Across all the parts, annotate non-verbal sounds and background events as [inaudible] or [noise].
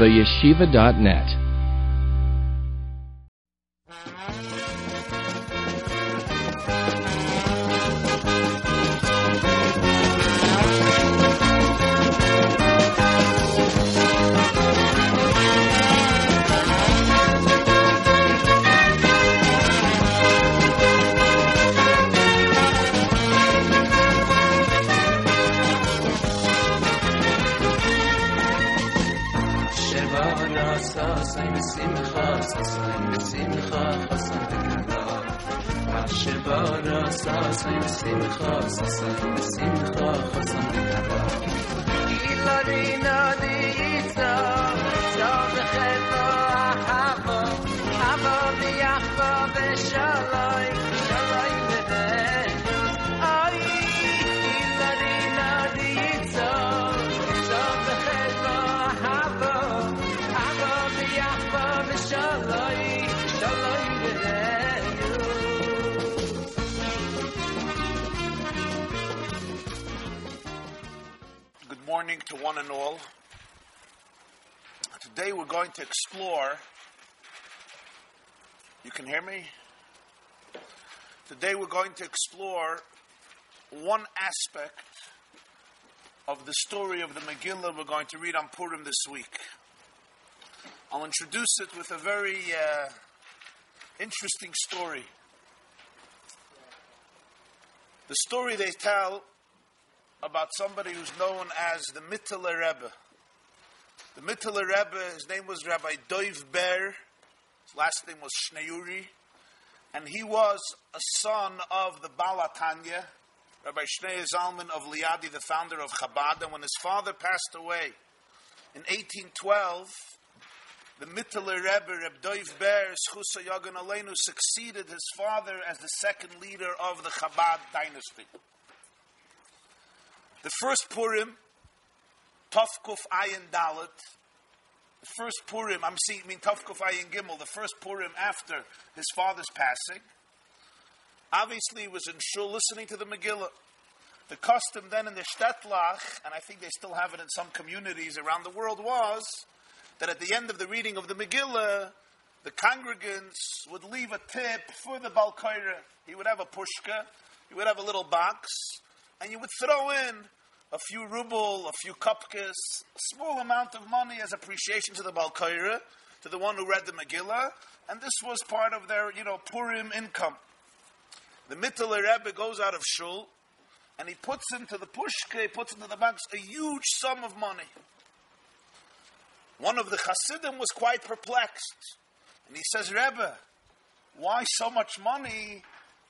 theyeshiva.net. can hear me? Today we're going to explore one aspect of the story of the Megillah we're going to read on Purim this week. I'll introduce it with a very uh, interesting story. The story they tell about somebody who's known as the Mittler Rebbe. The Mittler Rebbe, his name was Rabbi Doiv Ber, his last name was Shneuri, and he was a son of the Balatanya, Rabbi Schneur Zalman of Liadi, the founder of Chabad, and when his father passed away in 1812, the Mittler Rebbe, Reb Doiv Ber, Yagan Aleinu, succeeded his father as the second leader of the Chabad dynasty. The first Purim, Tovkuf Ayin Dalit, the first Purim, I'm seeing, I mean Tovkuf Ayin Gimel, the first Purim after his father's passing, obviously he was in shul listening to the Megillah. The custom then in the Shtetlach, and I think they still have it in some communities around the world, was that at the end of the reading of the Megillah, the congregants would leave a tip for the Balkaira. He would have a pushka, he would have a little box, and you would throw in a few ruble, a few kupkis, a small amount of money as appreciation to the Balkaira, to the one who read the Megillah, and this was part of their, you know, Purim income. The Mittler Rebbe goes out of shul, and he puts into the pushka, he puts into the box a huge sum of money. One of the Hasidim was quite perplexed, and he says, Rebbe, why so much money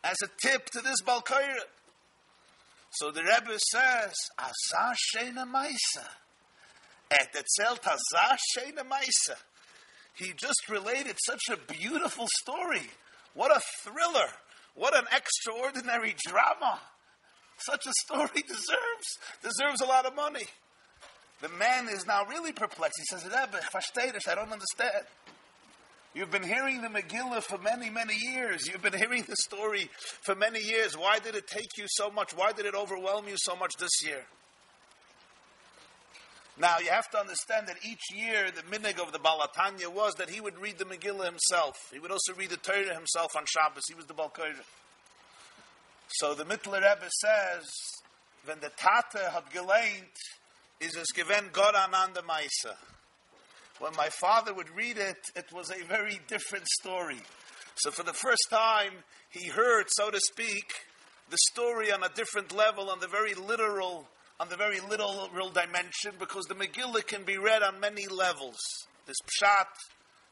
as a tip to this Balkaira? So the Rebbe says, Azah Shena Maisa. Et etzelt Azah Shena Maisa. He just related such a beautiful story. What a thriller. What an extraordinary drama. Such a story [laughs] deserves, deserves a lot of money. The man is now really perplexed. He says, Rebbe, I don't understand. You've been hearing the Megillah for many, many years. You've been hearing the story for many years. Why did it take you so much? Why did it overwhelm you so much this year? Now, you have to understand that each year the minig of the Balatanya was that he would read the Megillah himself. He would also read the Torah himself on Shabbos. He was the Balkaira. So the Mittler Rebbe says, when the Tate had geleint, is es given God ananda Maisa when my father would read it, it was a very different story. So for the first time, he heard, so to speak, the story on a different level, on the very literal, on the very literal dimension, because the Megillah can be read on many levels. There's pshat,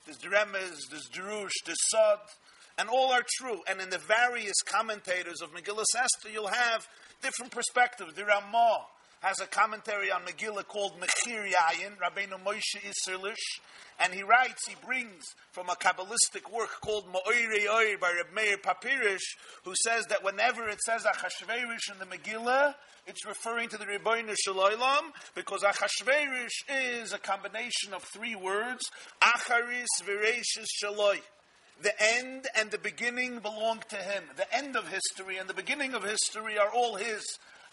there's dremes, there's drush, there's sod, and all are true. And in the various commentators of Megillah Esther, you'll have different perspectives. The Ramah, has a commentary on Megillah called Mechir Yayin, Rabbeinu Moshe Isserlish, and he writes, he brings from a Kabbalistic work called Ma'oirei Oir by Reb Meir Papirish, who says that whenever it says Achashverosh in the Megillah, it's referring to the Rebbeinu Shalom, because Achashverosh is a combination of three words, Acharis Vireshis Shaloi. The end and the beginning belong to him. The end of history and the beginning of history are all his.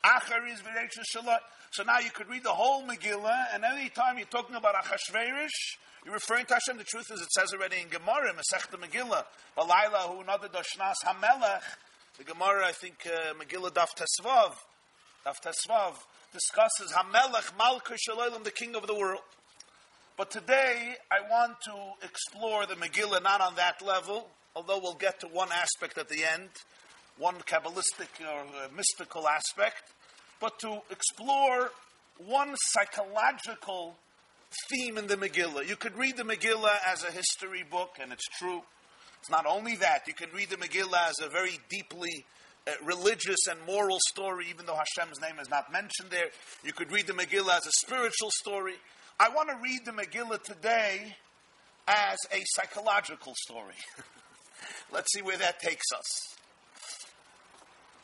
Achar is Virecha Shalot. So now you could read the whole Megillah, and any time you're talking about Achashverosh, you're referring to Hashem. The truth is, it says already in Gemara, Masechta Megillah, Balayla hu nada doshnas hamelech. The Gemara, I think, uh, Megillah Daf Tesvav, Daf Tesvav, discusses Hamelech Malka Shalom, the king of the world. But today, I want to explore the Megillah not on that level, although we'll get to one aspect at the end, one Kabbalistic or uh, mystical aspect, but to explore one psychological theme in the Megillah. You could read the Megillah as a history book, and it's true. It's not only that, you can read the Megillah as a very deeply uh, religious and moral story, even though Hashem's name is not mentioned there. You could read the Megillah as a spiritual story. I want to read the Megillah today as a psychological story. [laughs] Let's see where that takes us.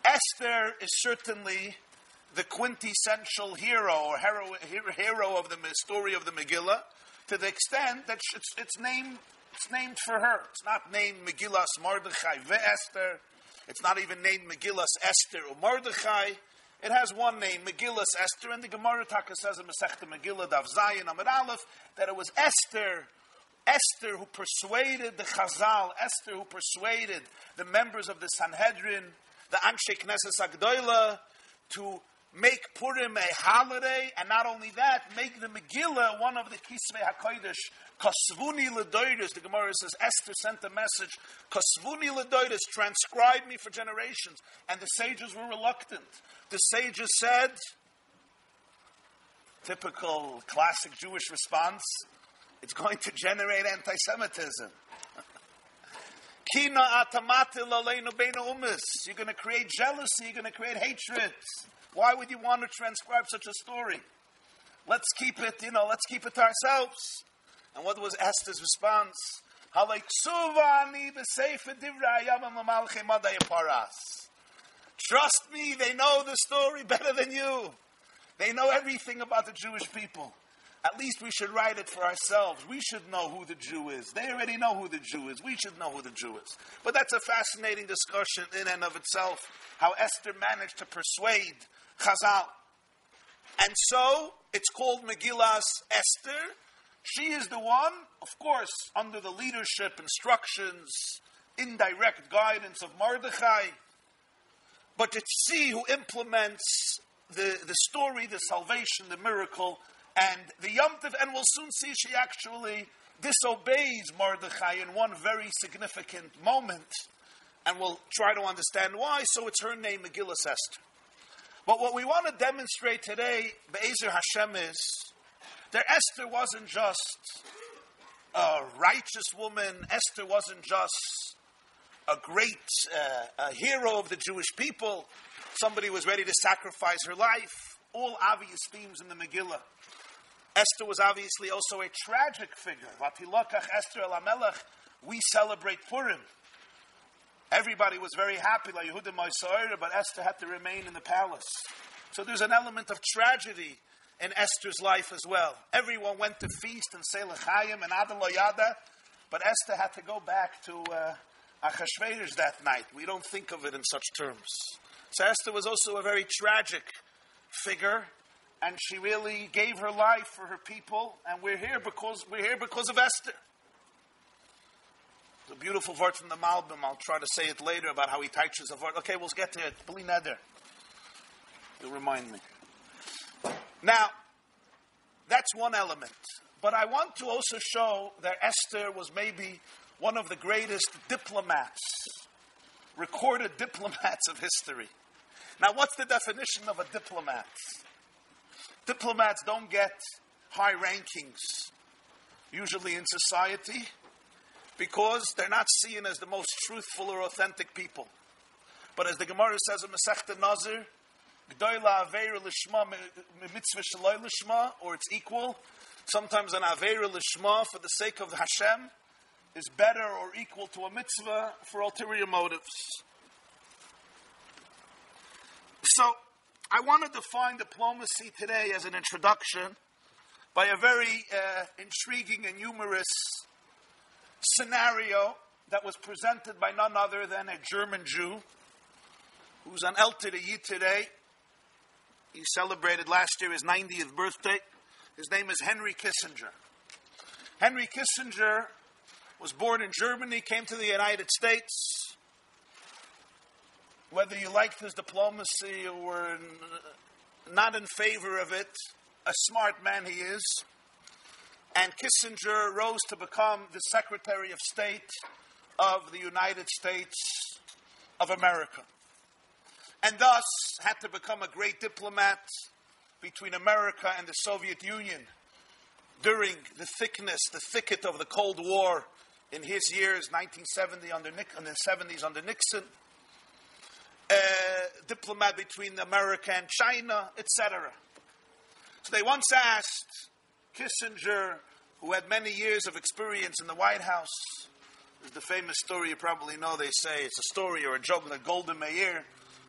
Esther is certainly the quintessential hero or hero, hero of the story of the Megillah to the extent that it's, it's named it's named for her. It's not named Megillas Mordechai Esther. It's not even named Megillas Esther or Mordechai. It has one name, Megillas Esther, and the Gemara Taka says in Masechta Megillah Daf Zayin Amud Aleph that it was Esther, Esther who persuaded the Chazal, Esther who persuaded the members of the Sanhedrin, the Anshe Knesset Agdoila, to make Purim a holiday, and not only that, make the Megillah one of the Kisvei HaKodesh. Kasvuni Ledoidus, the Gemara says, Esther sent a message, Kasvuni Ledoidus, transcribe me for generations. And the sages were reluctant. The sages said, typical classic Jewish response, it's going to generate anti Semitism. [laughs] You're going to create jealousy, you're going to create hatred. Why would you want to transcribe such a story? Let's keep it, you know, let's keep it to ourselves. And what was Esther's response? Trust me, they know the story better than you. They know everything about the Jewish people. At least we should write it for ourselves. We should know who the Jew is. They already know who the Jew is. We should know who the Jew is. But that's a fascinating discussion in and of itself, how Esther managed to persuade Chazal. And so it's called Megillas Esther. She is the one, of course, under the leadership, instructions, indirect guidance of Mordechai. But it's she who implements the, the story, the salvation, the miracle, and the Yom Tov, and we'll soon see she actually disobeys Mordechai in one very significant moment, and we'll try to understand why. So it's her name, Megillas Esther. But what we want to demonstrate today, Be'ezer Hashem, is that Esther wasn't just a righteous woman. Esther wasn't just a great uh, a hero of the Jewish people. Somebody was ready to sacrifice her life. All obvious themes in the Megillah. Esther was obviously also a tragic figure. Vatilakach Esther el We celebrate Purim. Everybody was very happy, like Yehuda Moisaira, but Esther had to remain in the palace. So there's an element of tragedy in Esther's life as well. Everyone went to feast and say L'chaim and Adaloyada, but Esther had to go back to uh, Achashverosh that night. We don't think of it in such terms. So Esther was also a very tragic figure, and she really gave her life for her people, and we're here because we're here because of Esther. A beautifum word from the Malbim. I'll try to say it later about how he teaches a word. Okay, we'll get to it. Bli neder. You'll remind me. Now, that's one element. But I want to also show that Esther was maybe one of the greatest diplomats, recorded diplomats of history. Now, what's the definition of a diplomat? Diplomats don't get high rankings, usually in society because they're not seen as the most truthful or authentic people. But as the Gemara says in Masechta Nazir, Gdoila Aveira Lishma Mitzvah Shaloi Lishma, or it's equal. Sometimes an Aveira Lishma for the sake of Hashem is better or equal to a mitzvah for ulterior motives. So, I want to define diplomacy today as an introduction by a very uh, intriguing and humorous scenario that was presented by none other than a German Jew who's on El today, He celebrated last year his 90th birthday. His name is Henry Kissinger. Henry Kissinger was born in Germany, came to the United States. Whether you liked his diplomacy or were not in favor of it, a smart man he is. And Kissinger rose to become the Secretary of State of the United States of America. And thus had to become a great diplomat between America and the Soviet Union during the thickness, the thicket of the Cold War in his years, 1970 under Nick, the 70s under Nixon, uh, diplomat between America and China, etc. So they once asked Kissinger, who had many years of experience in the White House, is the famous story you probably know. They say it's a story or a joke that Golda Meir,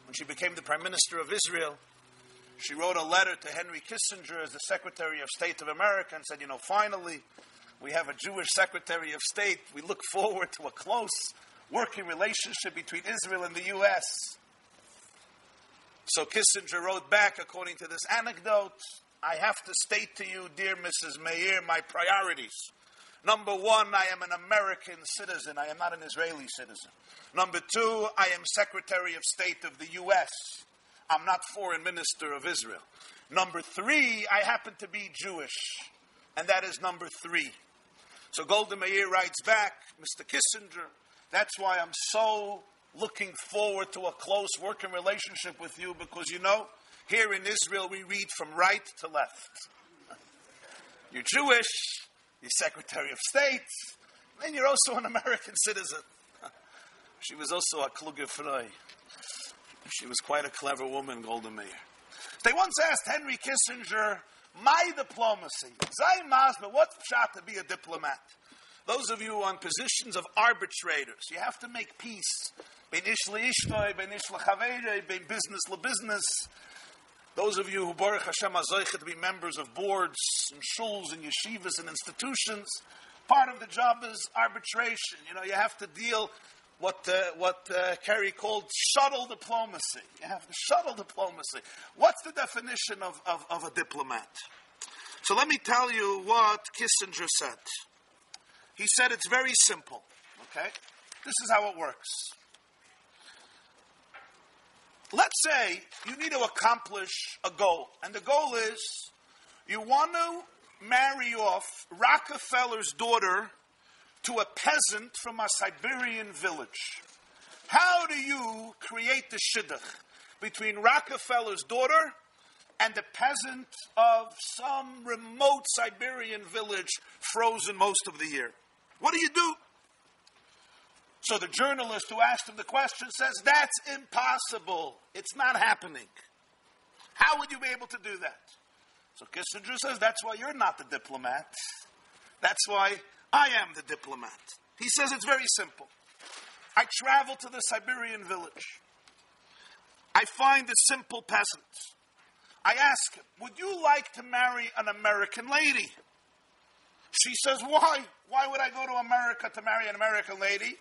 when she became the Prime Minister of Israel, she wrote a letter to Henry Kissinger as the Secretary of State of America and said, You know, finally, we have a Jewish Secretary of State. We look forward to a close working relationship between Israel and the U.S. So Kissinger wrote back, according to this anecdote, I have to state to you, dear Mrs. Meir, my priorities. Number one, I am an American citizen. I am not an Israeli citizen. Number two, I am Secretary of State of the U.S. I'm not Foreign Minister of Israel. Number three, I happen to be Jewish. And that is number three. So Golda Meir writes back, Mr. Kissinger, that's why I'm so looking forward to a close working relationship with you because you know, here in Israel we read from right to left. You're Jewish, you're Secretary of State, and you're also an American citizen. She was also a kluge. She was quite a clever woman, Golda Meir. They once asked Henry Kissinger, my diplomacy, Zay Masba, what's shot to be a diplomat? Those of you on positions of arbitrators, you have to make peace. Ben ishli ishtoi, ben ishli chavere, ben business la business. Those of you who Baruch Hashem Azoichet to be members of boards and shuls and yeshivas and institutions, part of the job is arbitration. You know, you have to deal what uh, what uh, Kerry called shuttle diplomacy. You have the shuttle diplomacy. What's the definition of, of, of a diplomat? So let me tell you what Kissinger said. He said it's very simple. Okay, this is how it works. Let's say you need to accomplish a goal, and the goal is you want to marry off Rockefeller's daughter to a peasant from a Siberian village. How do you create the shidduch between Rockefeller's daughter and the peasant of some remote Siberian village frozen most of the year? What do you do? So the journalist who asked him the question says, That's impossible. It's not happening. How would you be able to do that? So Kissinger says, That's why you're not the diplomat. That's why I am the diplomat. He says it's very simple. I travel to the Siberian village. I find a simple peasant. I ask him, Would you like to marry an American lady? She says, Why? Why would I go to America to marry an American lady?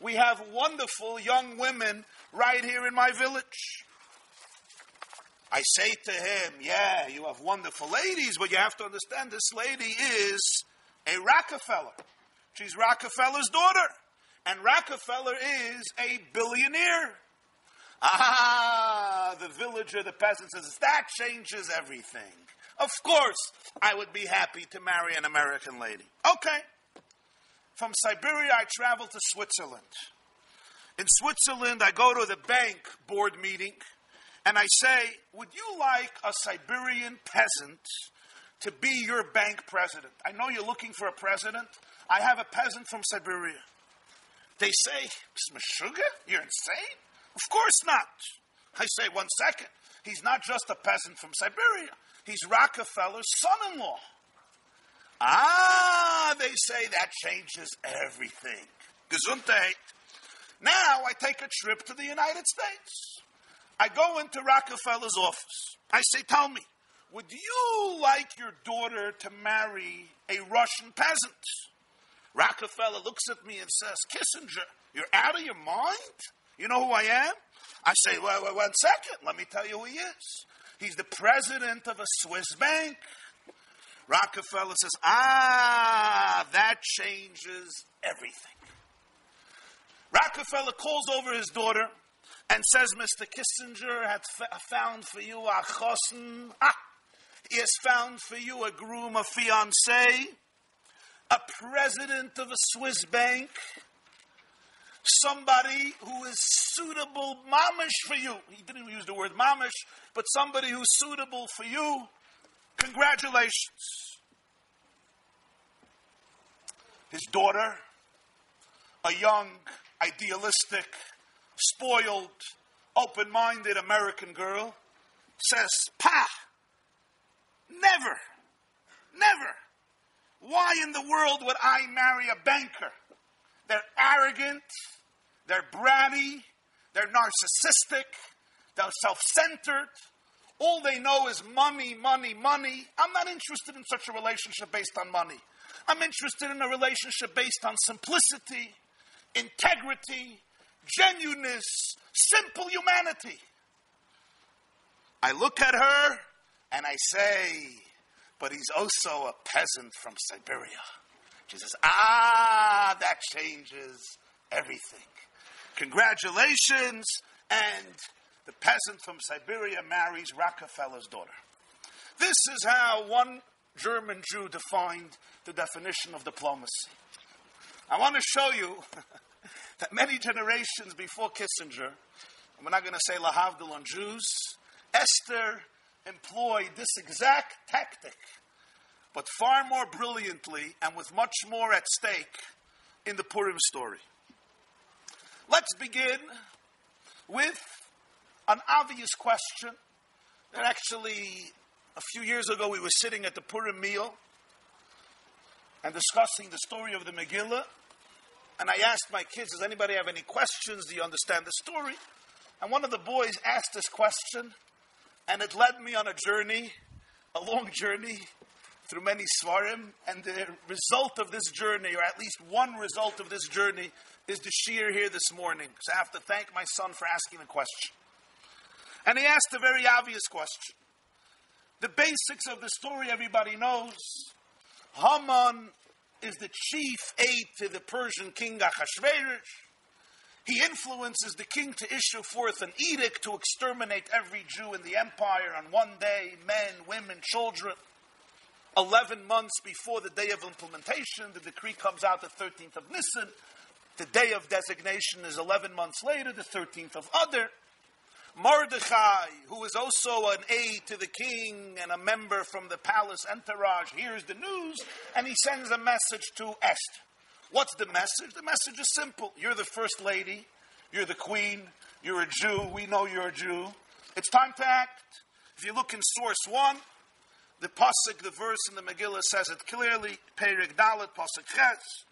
We have wonderful young women right here in my village. I say to him, Yeah, you have wonderful ladies, but you have to understand this lady is a Rockefeller. She's Rockefeller's daughter. And Rockefeller is a billionaire. Ah, the villager, the peasant says, that changes everything. Of course, I would be happy to marry an American lady. Okay. From Siberia, I travel to Switzerland. In Switzerland, I go to the bank board meeting and I say, Would you like a Siberian peasant to be your bank president? I know you're looking for a president. I have a peasant from Siberia. They say, Meshuga, you're insane? Of course not. I say, one second. He's not just a peasant from Siberia, he's Rockefeller's son in law. Ah, they say that changes everything. Gesundheit. Now I take a trip to the United States. I go into Rockefeller's office. I say, Tell me, would you like your daughter to marry a Russian peasant? Rockefeller looks at me and says, Kissinger, you're out of your mind? You know who I am? I say, well, well, one second, let me tell you who he is. He's the president of a Swiss bank. Rockefeller says, ah, that changes everything. Rockefeller calls over his daughter and says, Mr. Kissinger has found for you a chosen. Ah, he has found for you a groom, a fiance, a president of a Swiss bank, somebody who is suitable, mamish, for you. He didn't use the word mamish, but somebody who's suitable for you. Congratulations. His daughter, a young, idealistic, spoiled, open minded American girl, says, Pa, never, never. Why in the world would I marry a banker? They're arrogant, they're bratty, they're narcissistic, they're self centered. All they know is money, money, money. I'm not interested in such a relationship based on money. I'm interested in a relationship based on simplicity, integrity, genuineness, simple humanity. I look at her and I say, but he's also a peasant from Siberia. She says, ah, that changes everything. Congratulations. And the peasant from Siberia marries Rockefeller's daughter. This is how one German Jew defined the definition of diplomacy. I want to show you [laughs] that many generations before Kissinger, and we're not going to say Lahavdil on Jews, Esther employed this exact tactic, but far more brilliantly and with much more at stake in the Purim story. Let's begin with an obvious question that actually a few years ago we were sitting at the Purim meal and discussing the story of the Megillah. And I asked my kids, Does anybody have any questions? Do you understand the story? And one of the boys asked this question, and it led me on a journey, a long journey through many Svarim. And the result of this journey, or at least one result of this journey, is the shiur here this morning. So I have to thank my son for asking the question. And he asked a very obvious question. The basics of the story everybody knows. Haman is the chief aide to the Persian king Achashverosh. He influences the king to issue forth an edict to exterminate every Jew in the empire on one day men, women, children. 11 months before the day of implementation, the decree comes out the 13th of Nisan. The day of designation is 11 months later, the 13th of Adar. Mordechai, who is also an aide to the king and a member from the palace entourage, hears the news and he sends a message to Esther. What's the message? The message is simple. You're the first lady, you're the queen, you're a Jew, we know you're a Jew. It's time to act. If you look in source one, the pasuk, the verse in the Megillah says it clearly. Perik Dalet pasuk Ches.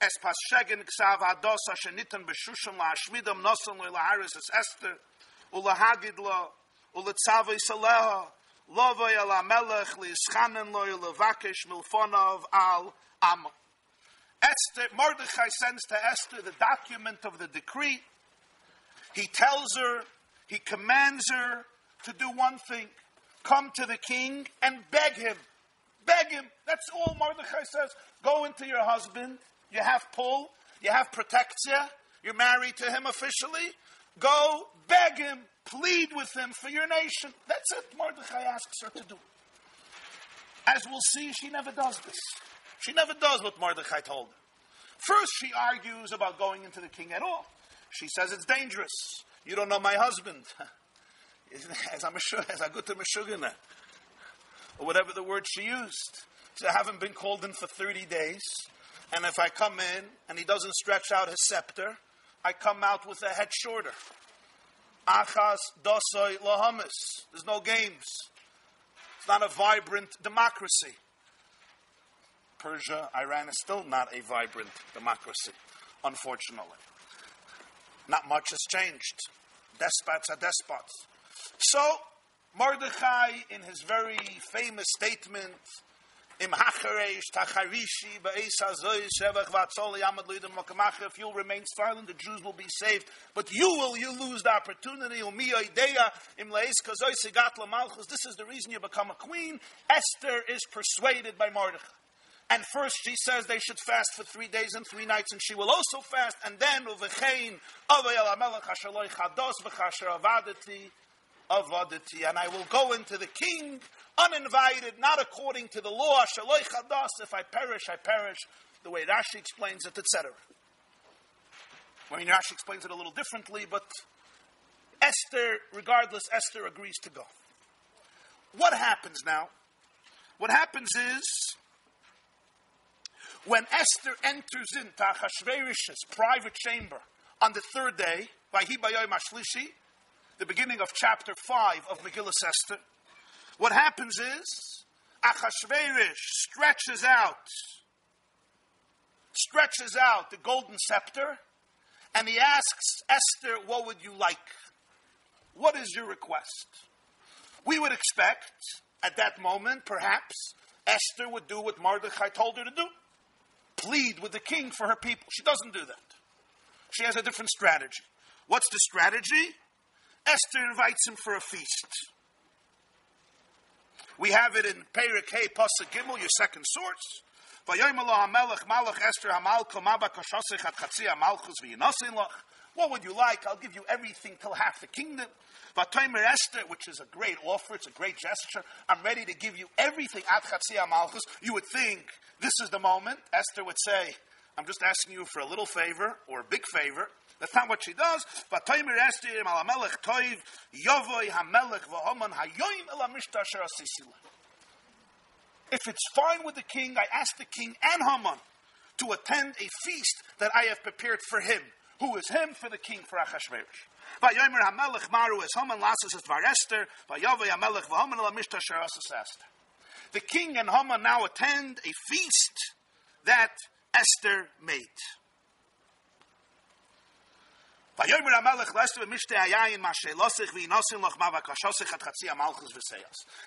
Es pas shegen ksav ados ashenitan b'shushim la'ashmidam nosan lo'laharis es Esther lovay al amelech liischanen lo levakesh milfonov al am. Esther, Mordechai sends to Esther the document of the decree. He tells her, he commands her to do one thing come to the king and beg him. Beg him. That's all Mordechai says. Go into your husband. You have pull. You have protectia. You're married to him officially. Go beg him, plead with him for your nation. That's it, Mordechai asks her to do. As we'll see, she never does this. She never does what Mordechai told her. First, she argues about going into the king at all. She says it's dangerous. You don't know my husband. [laughs] as I'm a as I go to Meshugana, or whatever the word she used. So I haven't been called in for 30 days. And if I come in and he doesn't stretch out his scepter, I come out with a head shorter. Achas dosoi lahamis. There's no games. It's not a vibrant democracy. Persia, Iran is still not a vibrant democracy, unfortunately. Not much has changed. Despots are despots. So, Mordechai, in his very famous statement Im hachareish tacharishi ba'es hazoy shevach v'atzol yamad loidim makamacha. If you'll remain silent, the Jews will be saved. But you will, you lose the opportunity. Umiya ideya im leis kazoy sigat lamalchus. This is the reason you become a queen. Esther is persuaded by Mordechai. And first she says they should fast for three days and three nights, and she will also fast. And then uvechein avay el hamelech hashaloi chados v'chasher avadati avadati. And I will go into the king uninvited, not according to the law. Shaloi. If I perish, I perish. The way Rashi explains it, etc. I mean, Rashi explains it a little differently, but Esther, regardless, Esther agrees to go. What happens now? What happens is when Esther enters into Achashverosh's private chamber on the third day, by Hibayoi Mashlishi, the beginning of chapter 5 of Megillah Esther, what happens is Achashverosh stretches out, stretches out the golden scepter, and he asks Esther, What would you like? What is your request? We would expect at that moment, perhaps, Esther would do what Mordechai told her to do plead with the king for her people. She doesn't do that. She has a different strategy. What's the strategy? Esther invites him for a feast. We have it in Perik Hey Pasuk Gimel, your second source. What would you like? I'll give you everything till half the kingdom. Vatoimer Esther, which is a great offer, it's a great gesture. I'm ready to give you everything at Malchus. You would think this is the moment. Esther would say, I'm just asking you for a little favor or a big favor. That's not what she does. Esther, Toiv, Yovoi Hamelech. If it's fine with the king, I ask the king and Haman to attend a feast that I have prepared for him. Who is him? For the king, for Achashverosh. Vayomer Hamelech Maru es Haman lasses es var. Vayovei Hamelech la mishta Esther. The king and Haman now attend a feast that Esther made.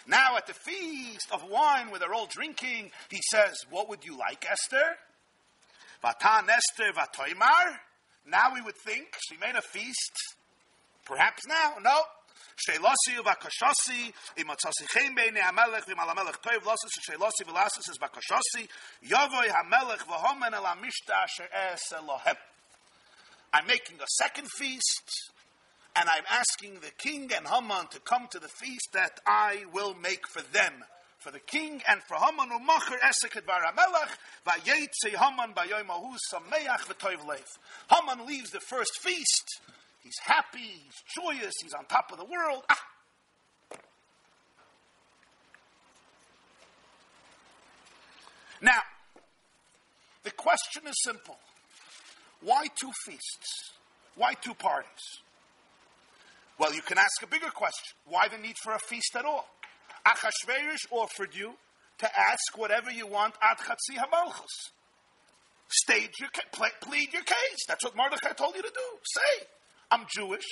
Now at the feast of wine where they're all drinking, he says, what would you like, Esther? Vatan Esther. Now we would think she made a feast. Perhaps now, no. Shelosi uvakashasi imatzasi chen beinei hamelech v'mal hamelech toiv losis shelosi v'lasis is bakashasi yovoi hamelech v'homen el hamishta asher es Elohem. I'm making a second feast, and I'm asking the king and Haman to come to the feast that I will make for them for the king and for Haman umacher esek et bar hamelech vayetze Haman bayoyim ahu sameach v'toiv lev. Haman leaves the first feast. He's happy. He's joyous. He's on top of the world. Ah. Now, the question is simple. Why two feasts? Why two parties? Well, you can ask a bigger question. Why the need for a feast at all? Achashverosh offered you to ask whatever you want at Chatzi HaMalchus. Stage your plead your case. That's what Mordechai told you to do. Say, I'm Jewish.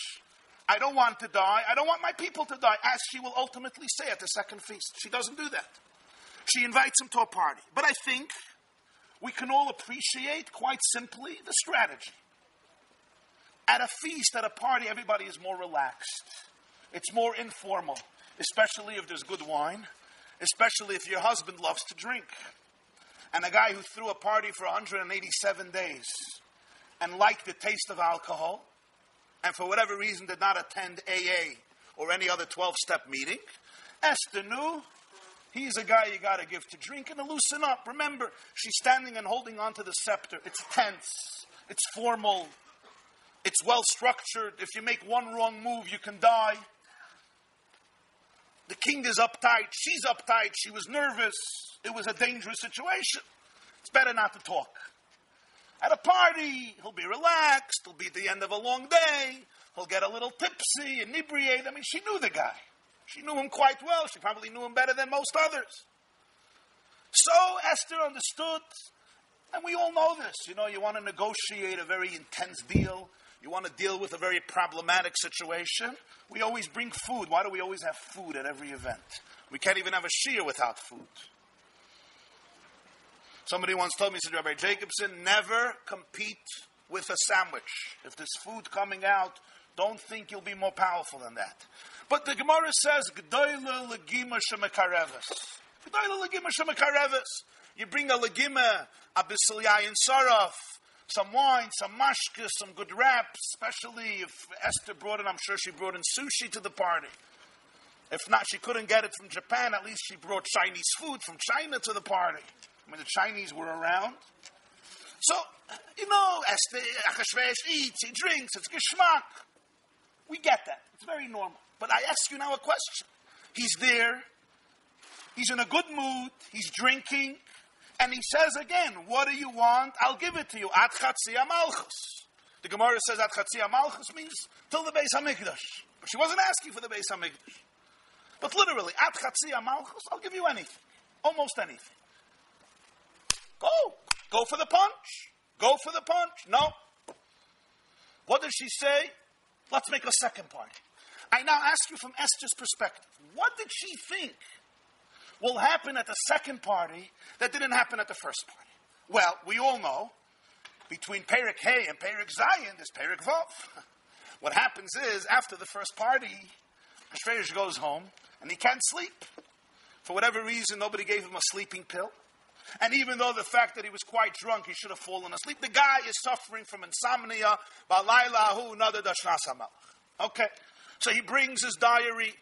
I don't want to die. I don't want my people to die, as she will ultimately say at the second feast. She doesn't do that. She invites him to a party. But I think we can all appreciate, quite simply, the strategy. At a feast, at a party, everybody is more relaxed. It's more informal especially if there's good wine, especially if your husband loves to drink. And a guy who threw a party for 187 days and liked the taste of alcohol, and for whatever reason did not attend AA or any other 12 step meeting, Esther knew he's a guy you got to give to drink and to loosen up. Remember, she's standing and holding onto the scepter. It's tense, it's formal, it's well structured. If you make one wrong move, you can die. The king is uptight. She's uptight. She was nervous. It was a dangerous situation. It's better not to talk. At a party, he'll be relaxed. It'll be the end of a long day. He'll get a little tipsy, inebriate. I mean, she knew the guy. She knew him quite well. She probably knew him better than most others. So Esther understood, and we all know this. You know, you want to negotiate a very intense deal. You want to deal with a very problematic situation? We always bring food. Why do we always have food at every event? We can't even have a shiur without food. Somebody once told me, said Rabbi Jacobson, never compete with a sandwich. If there's food coming out, don't think you'll be more powerful than that. But the Gemara says, G'doyle legima shemekareves. G'doyle legima shemekareves. You bring a legima, a and saraf, some wine, some mashka, some good wraps, especially if Esther brought it, I'm sure she brought in sushi to the party. If not, she couldn't get it from Japan, at least she brought Chinese food from China to the party. I mean, the Chinese were around. So, you know, Esther, Achashverosh eats, he drinks, it's geschmack. We get that. It's very normal. But I ask you now a question. He's there, he's in a good mood, he's drinking, and he says again, What do you want? I'll give it to you. At Chatzia Malchus. The Gemara says At Chatzia Malchus means till the Beis HaMikdash. But she wasn't asking for the Beis HaMikdash. But literally, At Chatzia Malchus, I'll give you anything. Almost anything. Go. Go for the punch. Go for the punch. No. What does she say? Let's make a second party. I now ask you from Esther's perspective. What did she think will happen at the second party that didn't happen at the first party? Well, we all know between Perik Hay and Perik Zayin, there's Perik Vav. [laughs] What happens is, after the first party, Ashverosh goes home and he can't sleep. For whatever reason, nobody gave him a sleeping pill. And even though the fact that he was quite drunk, he should have fallen asleep, the guy is suffering from insomnia. Okay. So he brings his diary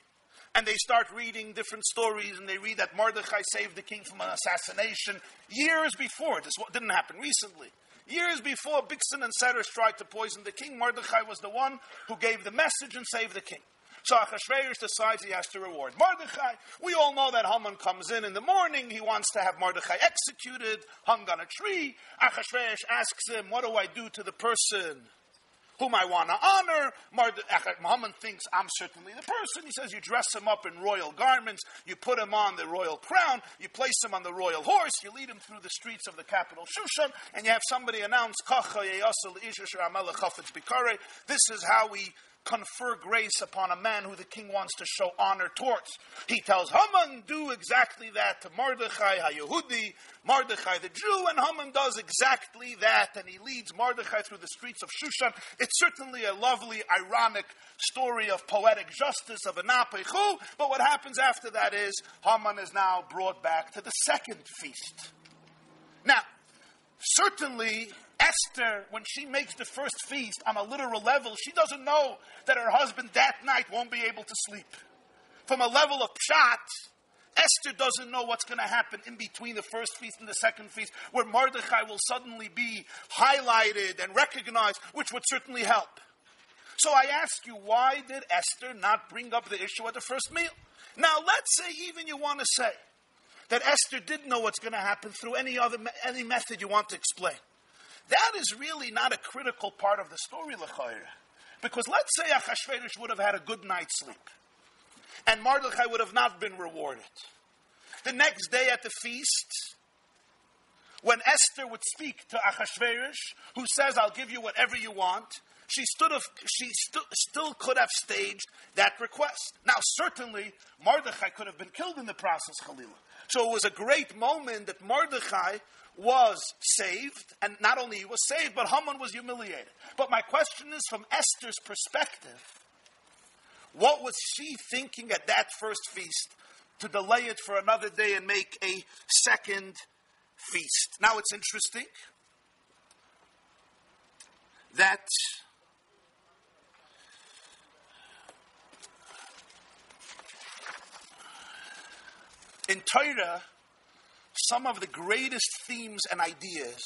and they start reading different stories and they read that Mordechai saved the king from an assassination years before. This didn't happen recently. Years before Bigsan and Seresh tried to poison the king, Mordechai was the one who gave the message and saved the king. So Achashverosh decides he has to reward Mordechai. We all know that Haman comes in in the morning. He wants to have Mordechai executed, hung on a tree. Achashverosh asks him, What do I do to the person whom I want to honor. Haman thinks I'm certainly the person. He says you dress him up in royal garments, you put him on the royal crown, you place him on the royal horse, you lead him through the streets of the capital Shushan, and you have somebody announce, This is how we confer grace upon a man who the king wants to show honor towards. He tells Haman, do exactly that to Mordechai HaYehudi, Mordechai the Jew, and Haman does exactly that, and he leads Mordechai through the streets of Shushan. It's certainly a lovely, ironic story of poetic justice of Anapechu, but what happens after that is Haman is now brought back to the second feast. Now, certainly Esther, when she makes the first feast on a literal level, she doesn't know that her husband that night won't be able to sleep. From a level of pshat, Esther doesn't know what's going to happen in between the first feast and the second feast, where Mordechai will suddenly be highlighted and recognized, which would certainly help. So I ask you, why did Esther not bring up the issue at the first meal? Now, let's say even you want to say that Esther did know what's going to happen through any other any method you want to explain. That is really not a critical part of the story, L'chayr. Because let's say Achashverosh would have had a good night's sleep, and Mordechai would have not been rewarded. The next day at the feast, when Esther would speak to Achashverosh, who says, I'll give you whatever you want, she, stood of, she st- still could have staged that request. Now, certainly, Mordechai could have been killed in the process, Khalilah. So it was a great moment that Mordechai was saved, and not only he was saved, but Haman was humiliated. But my question is from Esther's perspective, what was she thinking at that first feast to delay it for another day and make a second feast? Now it's interesting that in Torah, some of the greatest themes and ideas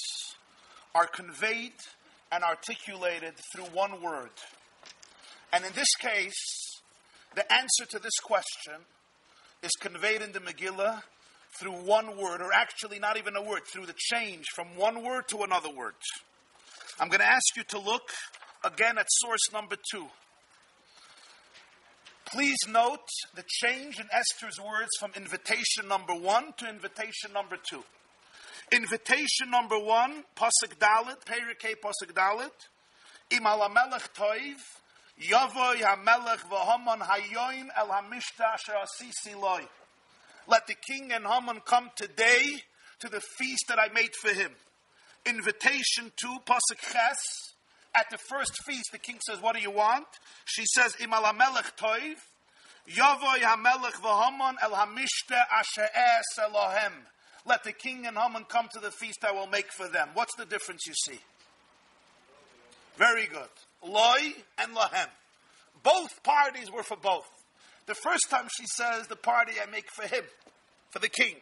are conveyed and articulated through one word. And in this case, the answer to this question is conveyed in the Megillah through one word, or actually not even a word, through the change from one word to another word. I'm going to ask you to look again at source number two. Please note the change in Esther's words from invitation number one to invitation number two. Invitation number one, Pasuk Dalit, Perikei Pasuk Dalit, Imal HaMelech Toiv, Yavoy HaMelech V'Haman Hayoim El HaMishta Asher Asisi Loi. Let the king and Haman come today to the feast that I made for him. Invitation to Pasuk Ches. At the first feast, the king says, What do you want? She says, Imal HaMelech Toiv, Yavoy HaMelech v'Haman El HaMishte Asher Es Elohem. Let the king and Haman come to the feast I will make for them. What's the difference you see? Very good. Loi and Lahem. Both parties were for both. The first time she says, the party I make for him, for the king.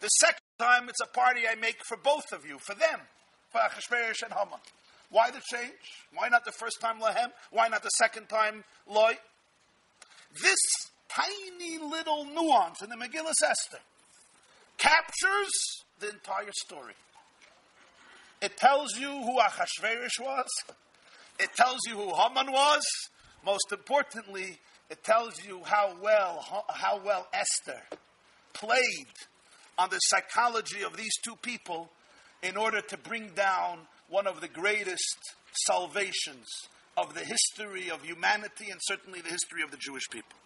The second time, it's a party I make for both of you, for them, for Achashverosh and Haman. Why the change? Why not the first time Lahem? Why not the second time Loi? This tiny little nuance in the Megillah Esther captures the entire story. It tells you who Achashverosh was. It tells you who Haman was. Most importantly, it tells you how well how well Esther played on the psychology of these two people in order to bring down one of the greatest salvations of the history of humanity and certainly the history of the Jewish people.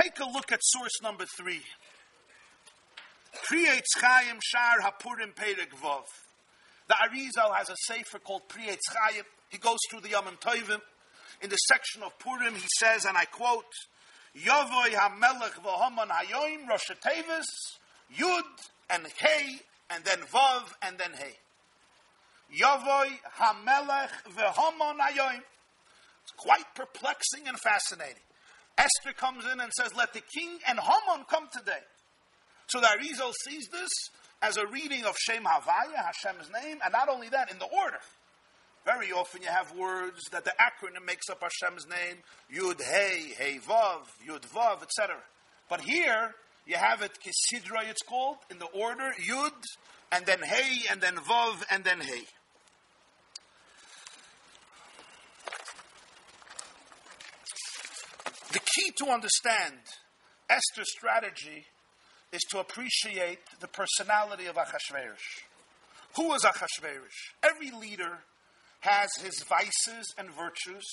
Take a look at source number three. Pri Etz Chaim Shar Hapurim Perek Vov. The Arizal has a sefer called Pri Etz Chaim. He goes through the Yom Tovim. In the section of Purim, he says, and I quote, Yovoy HaMelech V'Haman Hayoim Rosh Yud and Hey, and then Vav and then Hey. Yovoy HaMelech V'Haman Hayoim. It's quite perplexing and fascinating. Esther comes in and says, Let the king and Haman come today. So the Arizal sees this as a reading of Shem Havaya, Hashem's name, and not only that, in the order. Very often you have words that the acronym makes up Hashem's name, Yud Hey, Hey Vav, Yud Vav, etc. But here you have it Kisidra, it's called, in the order Yud, and then Hey, and then Vav, and then Hey. The key to understand Esther's strategy is to appreciate the personality of Achashverosh. Who was Achashverosh? Every leader has his vices and virtues,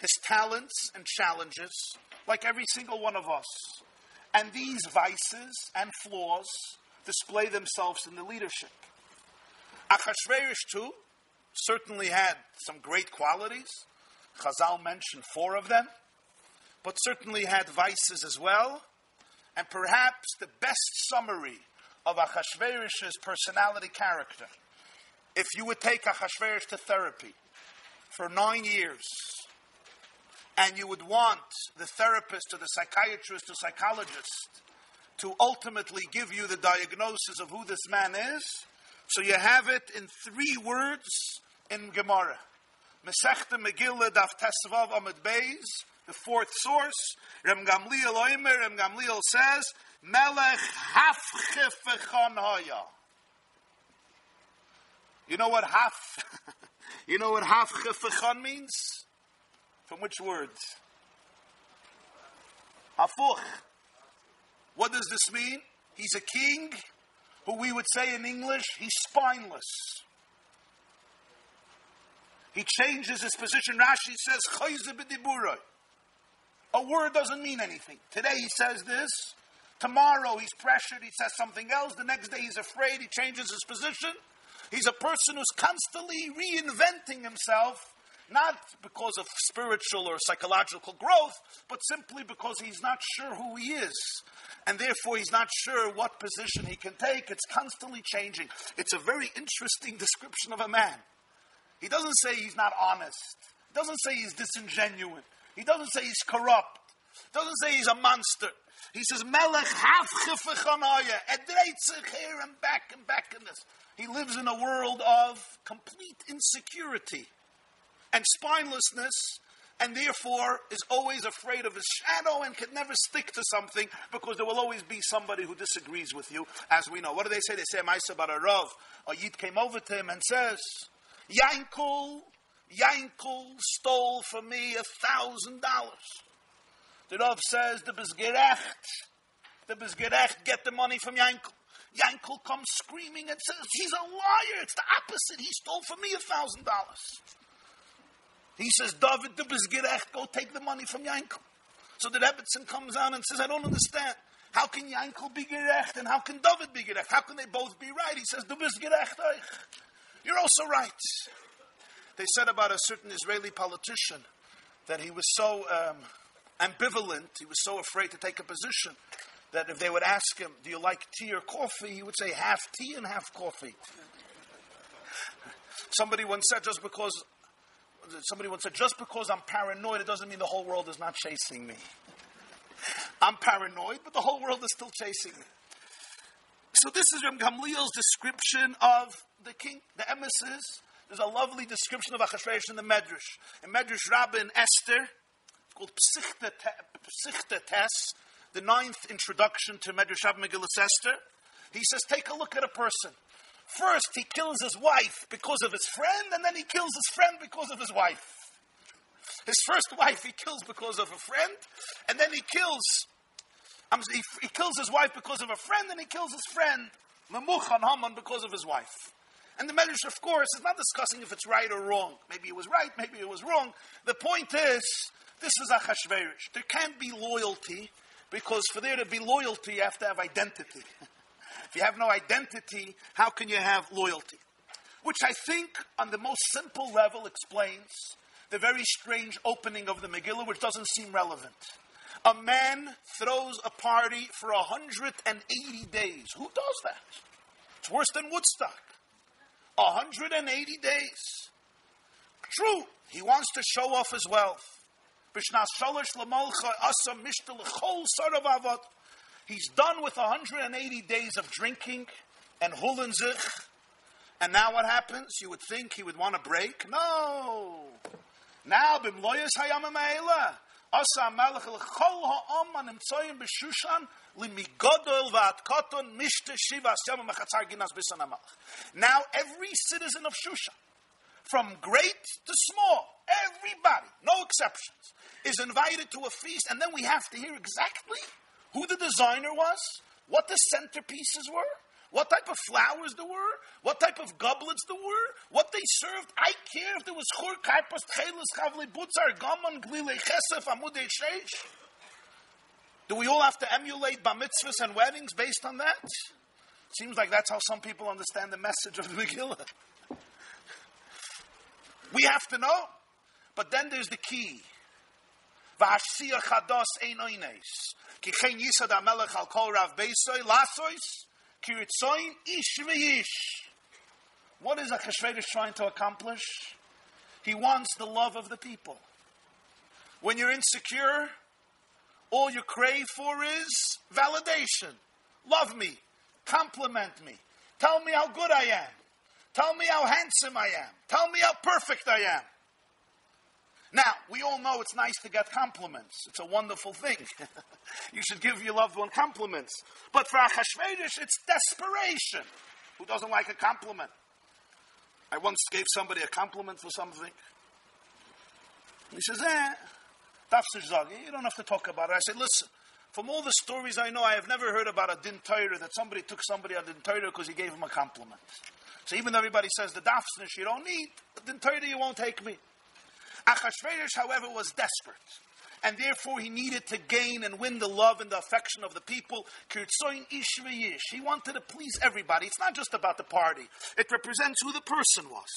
his talents and challenges, like every single one of us. And these vices and flaws display themselves in the leadership. Achashverosh, too, certainly had some great qualities. Chazal mentioned four of them, but certainly had vices as well. And perhaps the best summary of Achashverosh's personality character if you would take Achashverosh to therapy for nine years, and you would want the therapist or the psychiatrist or psychologist to ultimately give you the diagnosis of who this man is, so you have it in three words in Gemara. Masechta Megillah Daf Tesvav Amud Beis, the fourth source. Rem Gamliel Oimer, Rem Gamliel says, Melech Hafchefechon Hoya. You know what half? [laughs] you know what half means? From which words? Hafuch. What does this mean? He's a king who we would say in English, he's spineless. He changes his position. Rashi says, A word doesn't mean anything. Today he says this. Tomorrow he's pressured. He says something else. The next day he's afraid. He changes his position. He's a person who's constantly reinventing himself, not because of spiritual or psychological growth, but simply because he's not sure who he is. And therefore, he's not sure what position he can take. It's constantly changing. It's a very interesting [laughs] description of a man. He doesn't say he's not honest, he doesn't say he's disingenuous, he doesn't say he's corrupt, he doesn't say he's a monster. He says, Melech hafchefechanaya, here and back and back in this. He lives in a world of complete insecurity and spinelessness, and therefore is always afraid of his shadow and can never stick to something because there will always be somebody who disagrees with you, as we know. What do they say? They say, Maisa Rav. A Yid came over to him and says, Yankel, Yankel stole from me a thousand dollars. The Rav says, the Bezgerecht, the Bezgerecht, get the money from Yankel. Yankel comes screaming and says, He's a liar. It's the opposite. He stole from me a thousand dollars. He says, David, du bist gerecht, go take the money from Yankel. So the Rebbitzin comes on and says, I don't understand. How can Yankel be gerecht and how can David be gerecht? How can they both be right? He says, Du bist gerecht euch. You're also right. They said about a certain Israeli politician that he was so um, ambivalent, he was so afraid to take a position, that if they would ask him, Do you like tea or coffee? he would say, Half tea and half coffee. Somebody once said, Just because somebody once said, just because I'm paranoid, it doesn't mean the whole world is not chasing me. I'm paranoid, but the whole world is still chasing me. So this is Reb Gamliel's description of the king, the emissaries. There's a lovely description of Achashverosh in the Medrash. In Medrash Rabbah Esther, it's called Psichte Tes, the ninth introduction to Medrash Rabbah Megillah Esther. He says, take a look at a person. First, he kills his wife because of his friend, and then he kills his friend because of his wife. His first wife he kills because of a friend, and then he kills he, he, kills his wife because of a friend, and he kills his friend Memuchan Haman because of his wife. And the Medrash, of course, is not discussing if it's right or wrong. Maybe it was right, maybe it was wrong. The point is, this is Achashverosh. There can't be loyalty because for there to be loyalty, you have to have identity. [laughs] If you have no identity, how can you have loyalty? Which I think, on the most simple level, explains the very strange opening of the Megillah, which doesn't seem relevant. A man throws a party for 180 days. Who does that? It's worse than Woodstock. 180 days. True, he wants to show off his wealth. He's done with 180 days of drinking and hulenzich. And now what happens? You would think he would want to break. No. Now, bimloyas hayamamayla. Asa melech l'chol ha'om animtsoyim b'shushan limigodol v'atkoton mishte shiva asyam mechatzar ginas b'san Now, every citizen of Shushan, from great to small, everybody, no exceptions, is invited to a feast, and then we have to hear exactly who the designer was, what the centerpieces were, what type of flowers there were, what type of goblets there were, what they served. I care if there was chur, kaipas, tchelis, chavli, butzar, gammon, glile, chesef, amudei, sheish. Do we all have to emulate bar mitzvahs and weddings based on that? Seems like that's how some people understand the message of the Megillah. We have to know. But then there's the key. V'ashiyah chados ein yisad al kol rav lasois, ish. What is Achashverosh trying to accomplish? He wants the love of the people. When you're insecure, all you crave for is validation. Love me. Compliment me. Tell me how good I am. Tell me how handsome I am. Tell me how perfect I am. Now, we all know it's nice to get compliments. It's a wonderful thing. [laughs] you should give your loved one compliments. But for Achashverosh, it's desperation. Who doesn't like a compliment? I once gave somebody a compliment for something. He says, eh, you don't have to talk about it. I said, listen, from all the stories I know, I have never heard about a din Torah that somebody took somebody a din Torah because he gave him a compliment. So even though everybody says the dafsnish you don't need, the din Torah you won't take me. Achashverosh, however, was desperate. And therefore, he needed to gain and win the love and the affection of the people. He wanted to please everybody. It's not just about the party, it represents who the person was.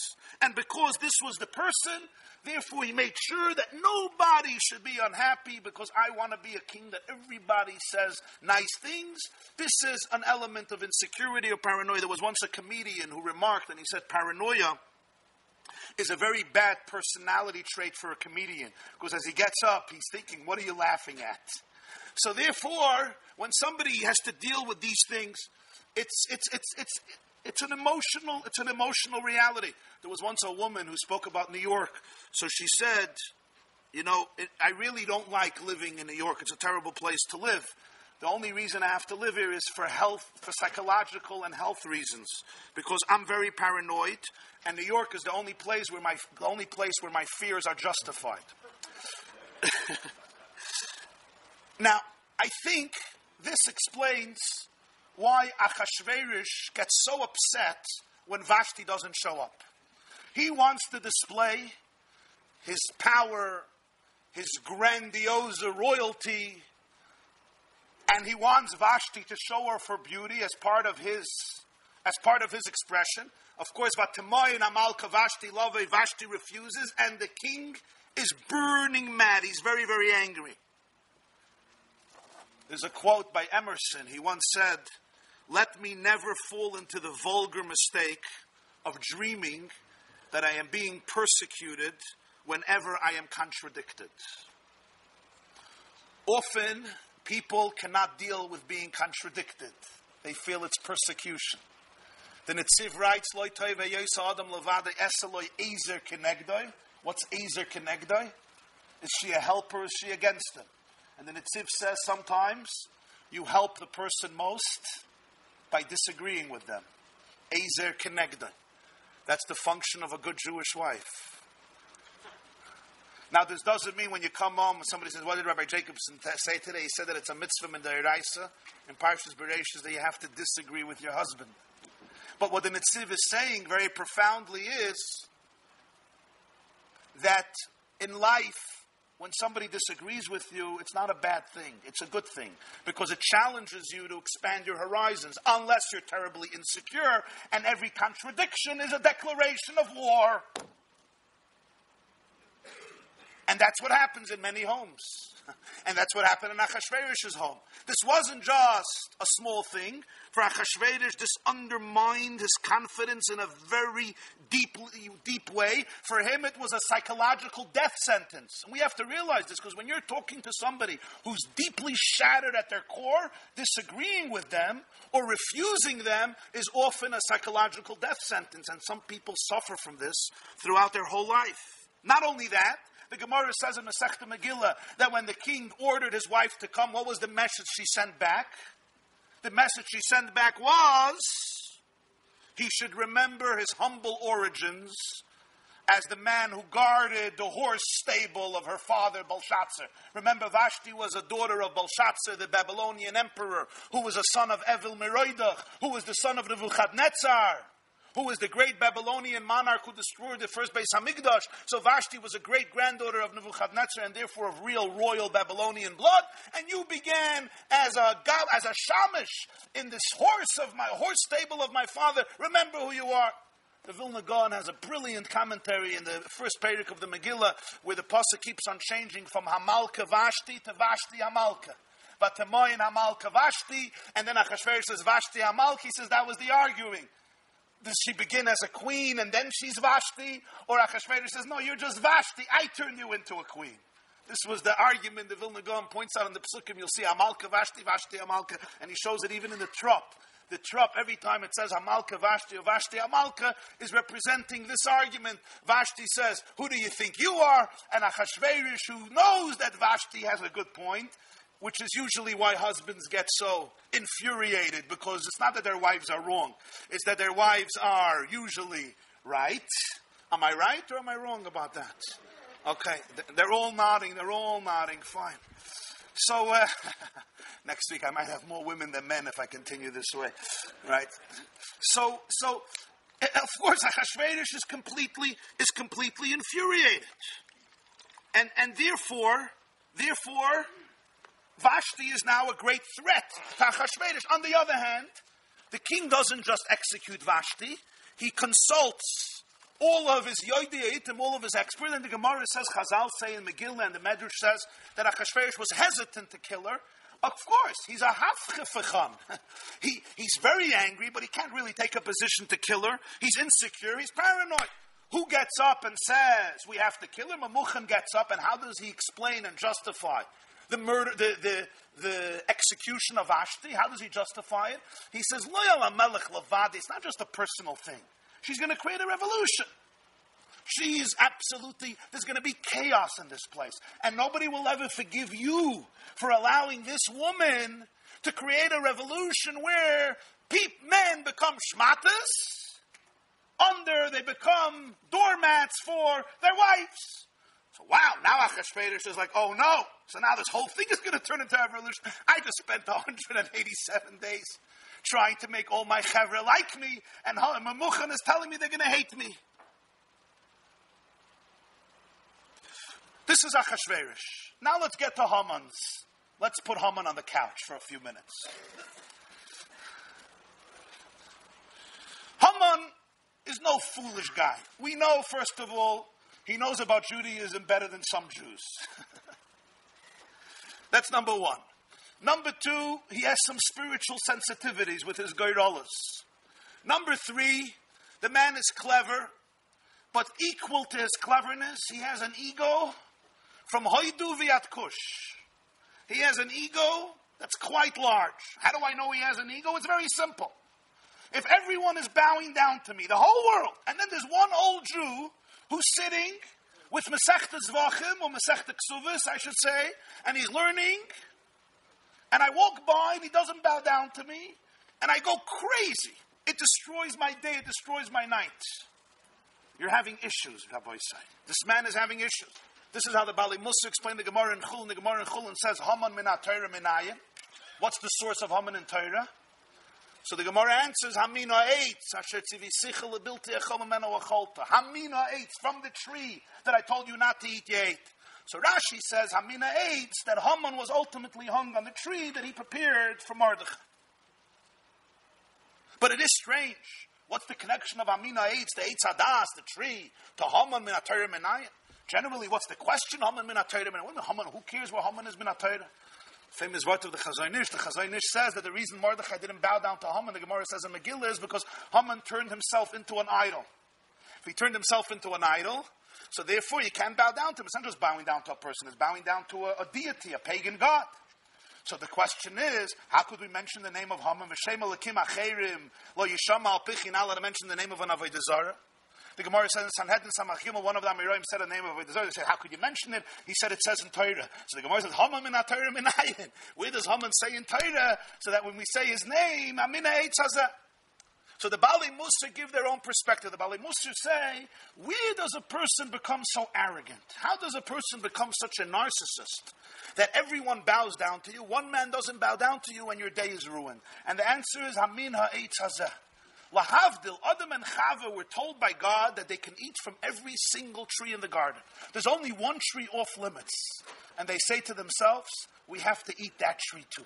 And because this was the person, therefore, he made sure that nobody should be unhappy because I want to be a king that everybody says nice things. This is an element of insecurity or paranoia. There was once a comedian who remarked, and he said, Paranoia is a very bad personality trait for a comedian because as he gets up, he's thinking, What are you laughing at? So, therefore, when somebody has to deal with these things, it's, it's, it's, it's, it's an emotional it's an emotional reality. There was once a woman who spoke about New York. So she said, you know, it, I really don't like living in New York. It's a terrible place to live. The only reason I have to live here is for health, for psychological and health reasons, because I'm very paranoid, and New York is the only place where my the only place where my fears are justified. [laughs] now, I think this explains why Achashverosh gets so upset when Vashti doesn't show up. He wants to display his power, his grandiose royalty, And he wants Vashti to show her for beauty as part of his as part of his expression. Of course, Vatamoy and Amal Vashti love Vashti refuses, and the king is burning mad. He's very, very angry. There's a quote by Emerson. He once said, Let me never fall into the vulgar mistake of dreaming that I am being persecuted whenever I am contradicted. Often, people cannot deal with being contradicted, they feel it's persecution. The Netziv writes, Loi toive adam levade eseloi ezer kenegdoi. What's ezer kenegdoi? Is she a helper is she against him? And the Netziv says sometimes you help the person most by disagreeing with them. Ezer kenegdoi. That's the function of a good Jewish wife. Now, this doesn't mean when you come home and somebody says, What did Rabbi Jacobson t- say today? He said that it's a mitzvah in the Iraisa, in Parshas Bereshis, that you have to disagree with your husband. But what the Netziv is saying very profoundly is that in life, when somebody disagrees with you, it's not a bad thing. It's a good thing because it challenges you to expand your horizons, unless you're terribly insecure and every contradiction is a declaration of war. And that's what happens in many homes. [laughs] And that's what happened in Achashverosh's home. This wasn't just a small thing. For Achashverosh, this undermined his confidence in a very deep, deep way. For him, it was a psychological death sentence. And we have to realize this because when you're talking to somebody who's deeply shattered at their core, disagreeing with them or refusing them is often a psychological death sentence. And some people suffer from this throughout their whole life. Not only that, the Gemara says in Masechta Megillah that when the king ordered his wife to come, what was the message she sent back? The message she sent back was he should remember his humble origins as the man who guarded the horse stable of her father Belshazzar. Remember, Vashti was a daughter of Belshazzar, the Babylonian emperor, who was a son of Evil Merodach, who was the son of Nebuchadnezzar who was the great Babylonian monarch who destroyed the first Beis Hamikdash. So Vashti was a great granddaughter of Nebuchadnezzar and therefore of real royal Babylonian blood. And you began as a as a shamish in this horse of my horse stable of my father. Remember who you are. The Vilna Gaon has a brilliant commentary in the first parak of the Megillah where the pasuk keeps on changing from Hamalka Vashti to Vashti Hamalka. But Tamoyin Hamalka Vashti, and then Achashverosh says Vashti Hamalka. He says that was the arguing does she begin as a queen and then she's Vashti? Or Achashverosh says, no, you're just Vashti. I turn you into a queen. This was the argument the Vilna Gaon points out in the Psukim. You'll see Amalka, Vashti, Vashti, Amalka. And he shows it even in the Trop. The Trop, every time it says Amalka, Vashti, or Vashti, Amalka, is representing this argument. Vashti says, who do you think you are? And Achashverosh, who knows that Vashti has a good point, which is usually why husbands get so infuriated because it's not that their wives are wrong, it's that their wives are usually right. Am I right or am I wrong about that? Okay, they're all nodding, they're all nodding, fine. So, uh, [laughs] next week I might have more women than men if I continue this way, right? So, so, of course, [laughs] Achashverosh is completely, is completely infuriated. And, and therefore, therefore, Vashti is now a great threat to Achashverosh. On the other hand, the king doesn't just execute Vashti, he consults all of his Yoidiyaitim, all of his experts. And the Gemara says, Chazal say in Megillah, and the Medrash says that Achashverosh was hesitant to kill her. Of course, he's a hafchefecham. [laughs] he, he's very angry, but he can't really take a position to kill her. He's insecure, he's paranoid. Who gets up and says we have to kill her? Memuchan gets up, and how does he explain and justify the murder, the, the, the execution of Ashti. How does he justify it? He says, Loyal Melech Levadi, it's not just a personal thing. She's going to create a revolution. She's absolutely, there's going to be chaos in this place. And nobody will ever forgive you for allowing this woman to create a revolution where peep men become shmatas, under they become doormats for their wives. So wow, now Achashverosh is like, oh no. So now this whole thing is going to turn into a revolution. I just spent 187 days trying to make all my chevra like me, and Memuchan is telling me they're going to hate me. This is Achashverosh. Now let's get to Haman's Let's put Haman on the couch for a few minutes. Haman is no foolish guy. We know, first of all, he knows about Judaism better than some Jews. [laughs] That's number one. Number two, he has some spiritual sensitivities with his Goyrolas. Number three, the man is clever, but equal to his cleverness, he has an ego from Hoidu Viat Kush. He has an ego that's quite large. How do I know he has an ego? It's very simple. If everyone is bowing down to me, the whole world, and then there's one old Jew who's sitting with Masechta Zvachim, or Masechta Ksuvis, I should say, and he's learning, and I walk by and he doesn't bow down to me, and I go crazy. It destroys my day, it destroys my night. You're having issues, Rabbi say. This man is having issues. This is how the Baalei Mussar explained the Gemara in Chul, and the Gemara in Chul and says, Haman min Torah. What's the source of Haman in Torah? So the Gemara answers, Hamina acholta. Hamina eitz, from the tree that I told you not to eat, you ate. So Rashi says, Hamina eitz, that Haman was ultimately hung on the tree that he prepared for Mordechai. But it is strange. What's the connection of Amina Eitz, the Eitz Hadas, the tree, to Haman min? Generally, what's the question? Haman min Menayim. Haman, who cares where Haman is min Famous word of the Chazonish. The Chazonish says that the reason Mordechai didn't bow down to Haman, the Gemara says in Megillah, is because Haman turned himself into an idol. If he turned himself into an idol, so therefore you can't bow down to him. It's not just bowing down to a person, it's bowing down to a, a deity, a pagan god. So the question is, how could we mention the name of Haman? Lo yisham al pichin, not to mention the name of an Avodah. The Gemara says in Sanhedrin Samachim, one of the Amiroim said the name of Avodah Zarah. They said, how could you mention it? He said, it says in Torah. So the Gemara says, Haman min Torah minayin. Where does Haman say in Torah? So that when we say his name, Amina Eitzazah. So the Baalei Mussar give their own perspective. The Baalei Mussar say, where does a person become so arrogant? How does a person become such a narcissist that everyone bows down to you? One man doesn't bow down to you and your day is ruined. And the answer is, Hamin ha'etz hazeh. Lahavdil, Adam and Chava were told by God that they can eat from every single tree in the garden. There's only one tree off limits. And they say to themselves, we have to eat that tree too.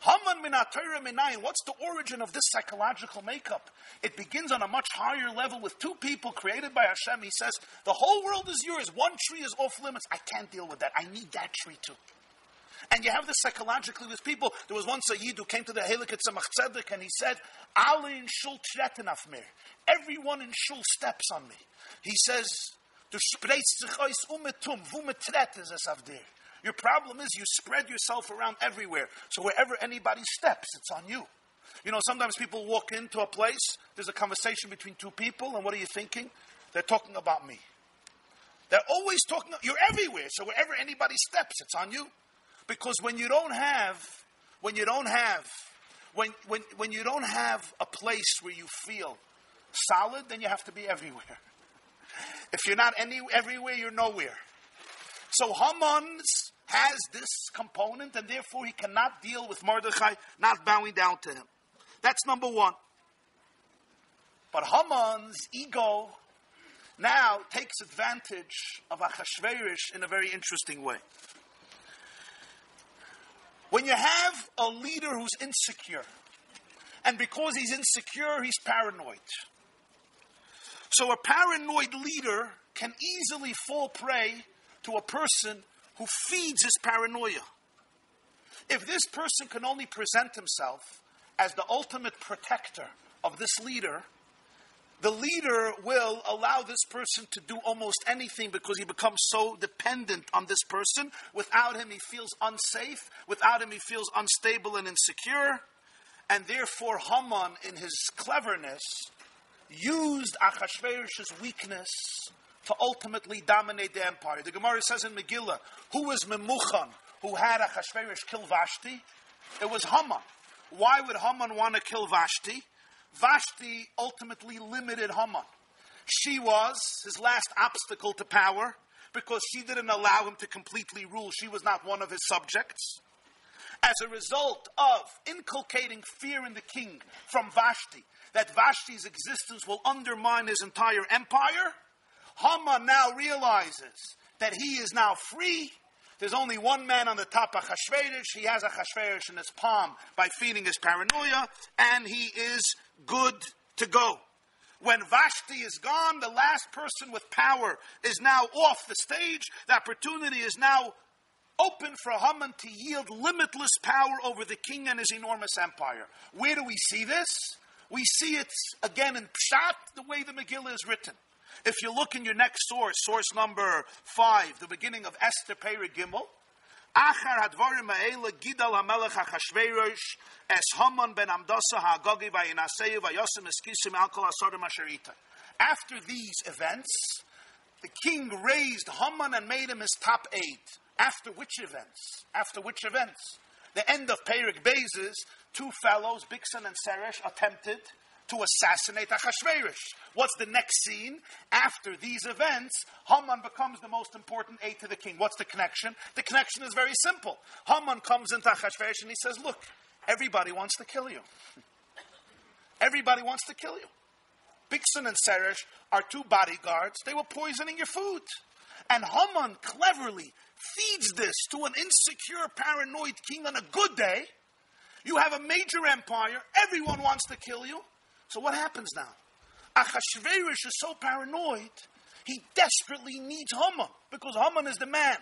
Haman minayin. What's the origin of this psychological makeup? It begins on a much higher level with two people created by Hashem. He says, The whole world is yours. One tree is off limits. I can't deal with that. I need that tree too. And you have this psychologically with people. There was once a Yid who came to the Helikat Tzemach Tzedek and he said, Ali in Shul mir. Everyone in Shul steps on me. He says, Du ois umetum, vumetret is es avdir. Your problem is you spread yourself around everywhere. So wherever anybody steps, it's on you. You know, sometimes people walk into a place, there's a conversation between two people, and what are you thinking? They're talking about me. They're always talking, you're everywhere. So wherever anybody steps, it's on you. Because when you don't have, when you don't have, when, when, when you don't have a place where you feel solid, then you have to be [laughs] everywhere. If you're not any, everywhere, you're nowhere. So Haman's has this component, and therefore he cannot deal with Mordechai not bowing down to him. That's number one. But Haman's ego now takes advantage of Achashverosh in a very interesting way. When you have a leader who's insecure, and because he's insecure, he's paranoid. So a paranoid leader can easily fall prey to a person who feeds his paranoia. If this person can only present himself as the ultimate protector of this leader, the leader will allow this person to do almost anything because he becomes so dependent on this person. Without him, he feels unsafe. Without him, he feels unstable and insecure. And therefore, Haman, in his cleverness, used Achashverosh's weakness to ultimately dominate the empire. The Gemara says in Megillah, who was Memuchan, who had Achashverosh kill Vashti? It was Haman. Why would Haman want to kill Vashti? Vashti ultimately limited Haman. She was his last obstacle to power because she didn't allow him to completely rule. She was not one of his subjects. As a result of inculcating fear in the king from Vashti, that Vashti's existence will undermine his entire empire, Haman now realizes that he is now free There's only one man on the top of Hashverish. He has a Hashverish in his palm by feeding his paranoia, and he is good to go. When Vashti is gone, the last person with power is now off the stage. The opportunity is now open for Haman to yield limitless power over the king and his enormous empire. Where do we see this? We see it again in Pshat, the way the Megillah is written. If you look in your next source, source number five, the beginning of Esther Peri Gimel, Achar hadvarim gidal ha'melech es Haman ben Amdasa ha'agogi eskisim asherita. After these events, the king raised Haman and made him his top aide. After which events? After which events? The end of Perik Bezes, two fellows, Bigsan and Seresh, attempted to assassinate Achashverosh. What's the next scene? After these events, Haman becomes the most important aide to the king. What's the connection? The connection is very simple. Haman comes into Achashverosh and he says, Look, everybody wants to kill you. Everybody wants to kill you. Bigsan and Seresh are two bodyguards. They were poisoning your food. And Haman cleverly feeds this to an insecure, paranoid king on a good day. You have a major empire. Everyone wants to kill you. So what happens now? Achashverosh is so paranoid, he desperately needs Haman because Haman is the man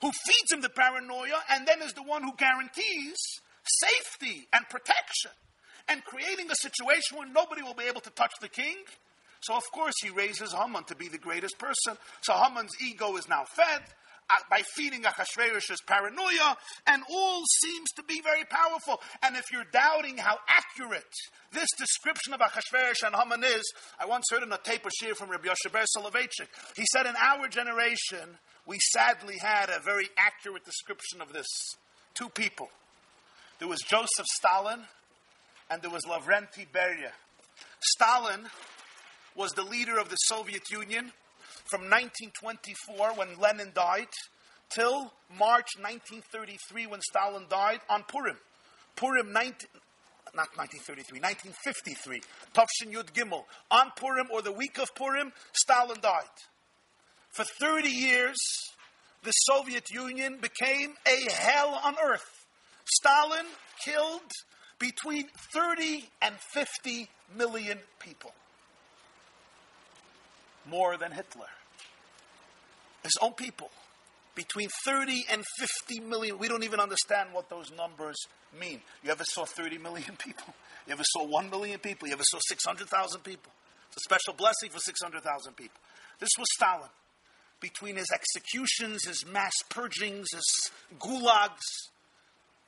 who feeds him the paranoia and then is the one who guarantees safety and protection and creating a situation where nobody will be able to touch the king. So, of course, he raises Haman to be the greatest person. So, Haman's ego is now fed by feeding Achashverosh's paranoia, and all seems to be very powerful. And if you're doubting how accurate this description of Achashverosh and Haman is, I once heard in a tape of shiur from Rabbi Yoshe Ber Soloveitchik. He said, in our generation, we sadly had a very accurate description of this. Two people. There was Joseph Stalin, and there was Lavrenti Beria. Stalin was the leader of the Soviet Union from 1924 when Lenin died till March 1933 when Stalin died on Purim. Purim 19, not 1933, 1953. Tafshin Yud Gimel. On Purim or the week of Purim, Stalin died. For 30 years, the Soviet Union became a hell on earth. Stalin killed between 30 and 50 million people. More than Hitler his own people. Between 30 and 50 million. We don't even understand what those numbers mean. You ever saw 30 million people? You ever saw 1 million people? You ever saw 600,000 people? It's a special blessing for 600,000 people. This was Stalin. Between his executions, his mass purgings, his gulags,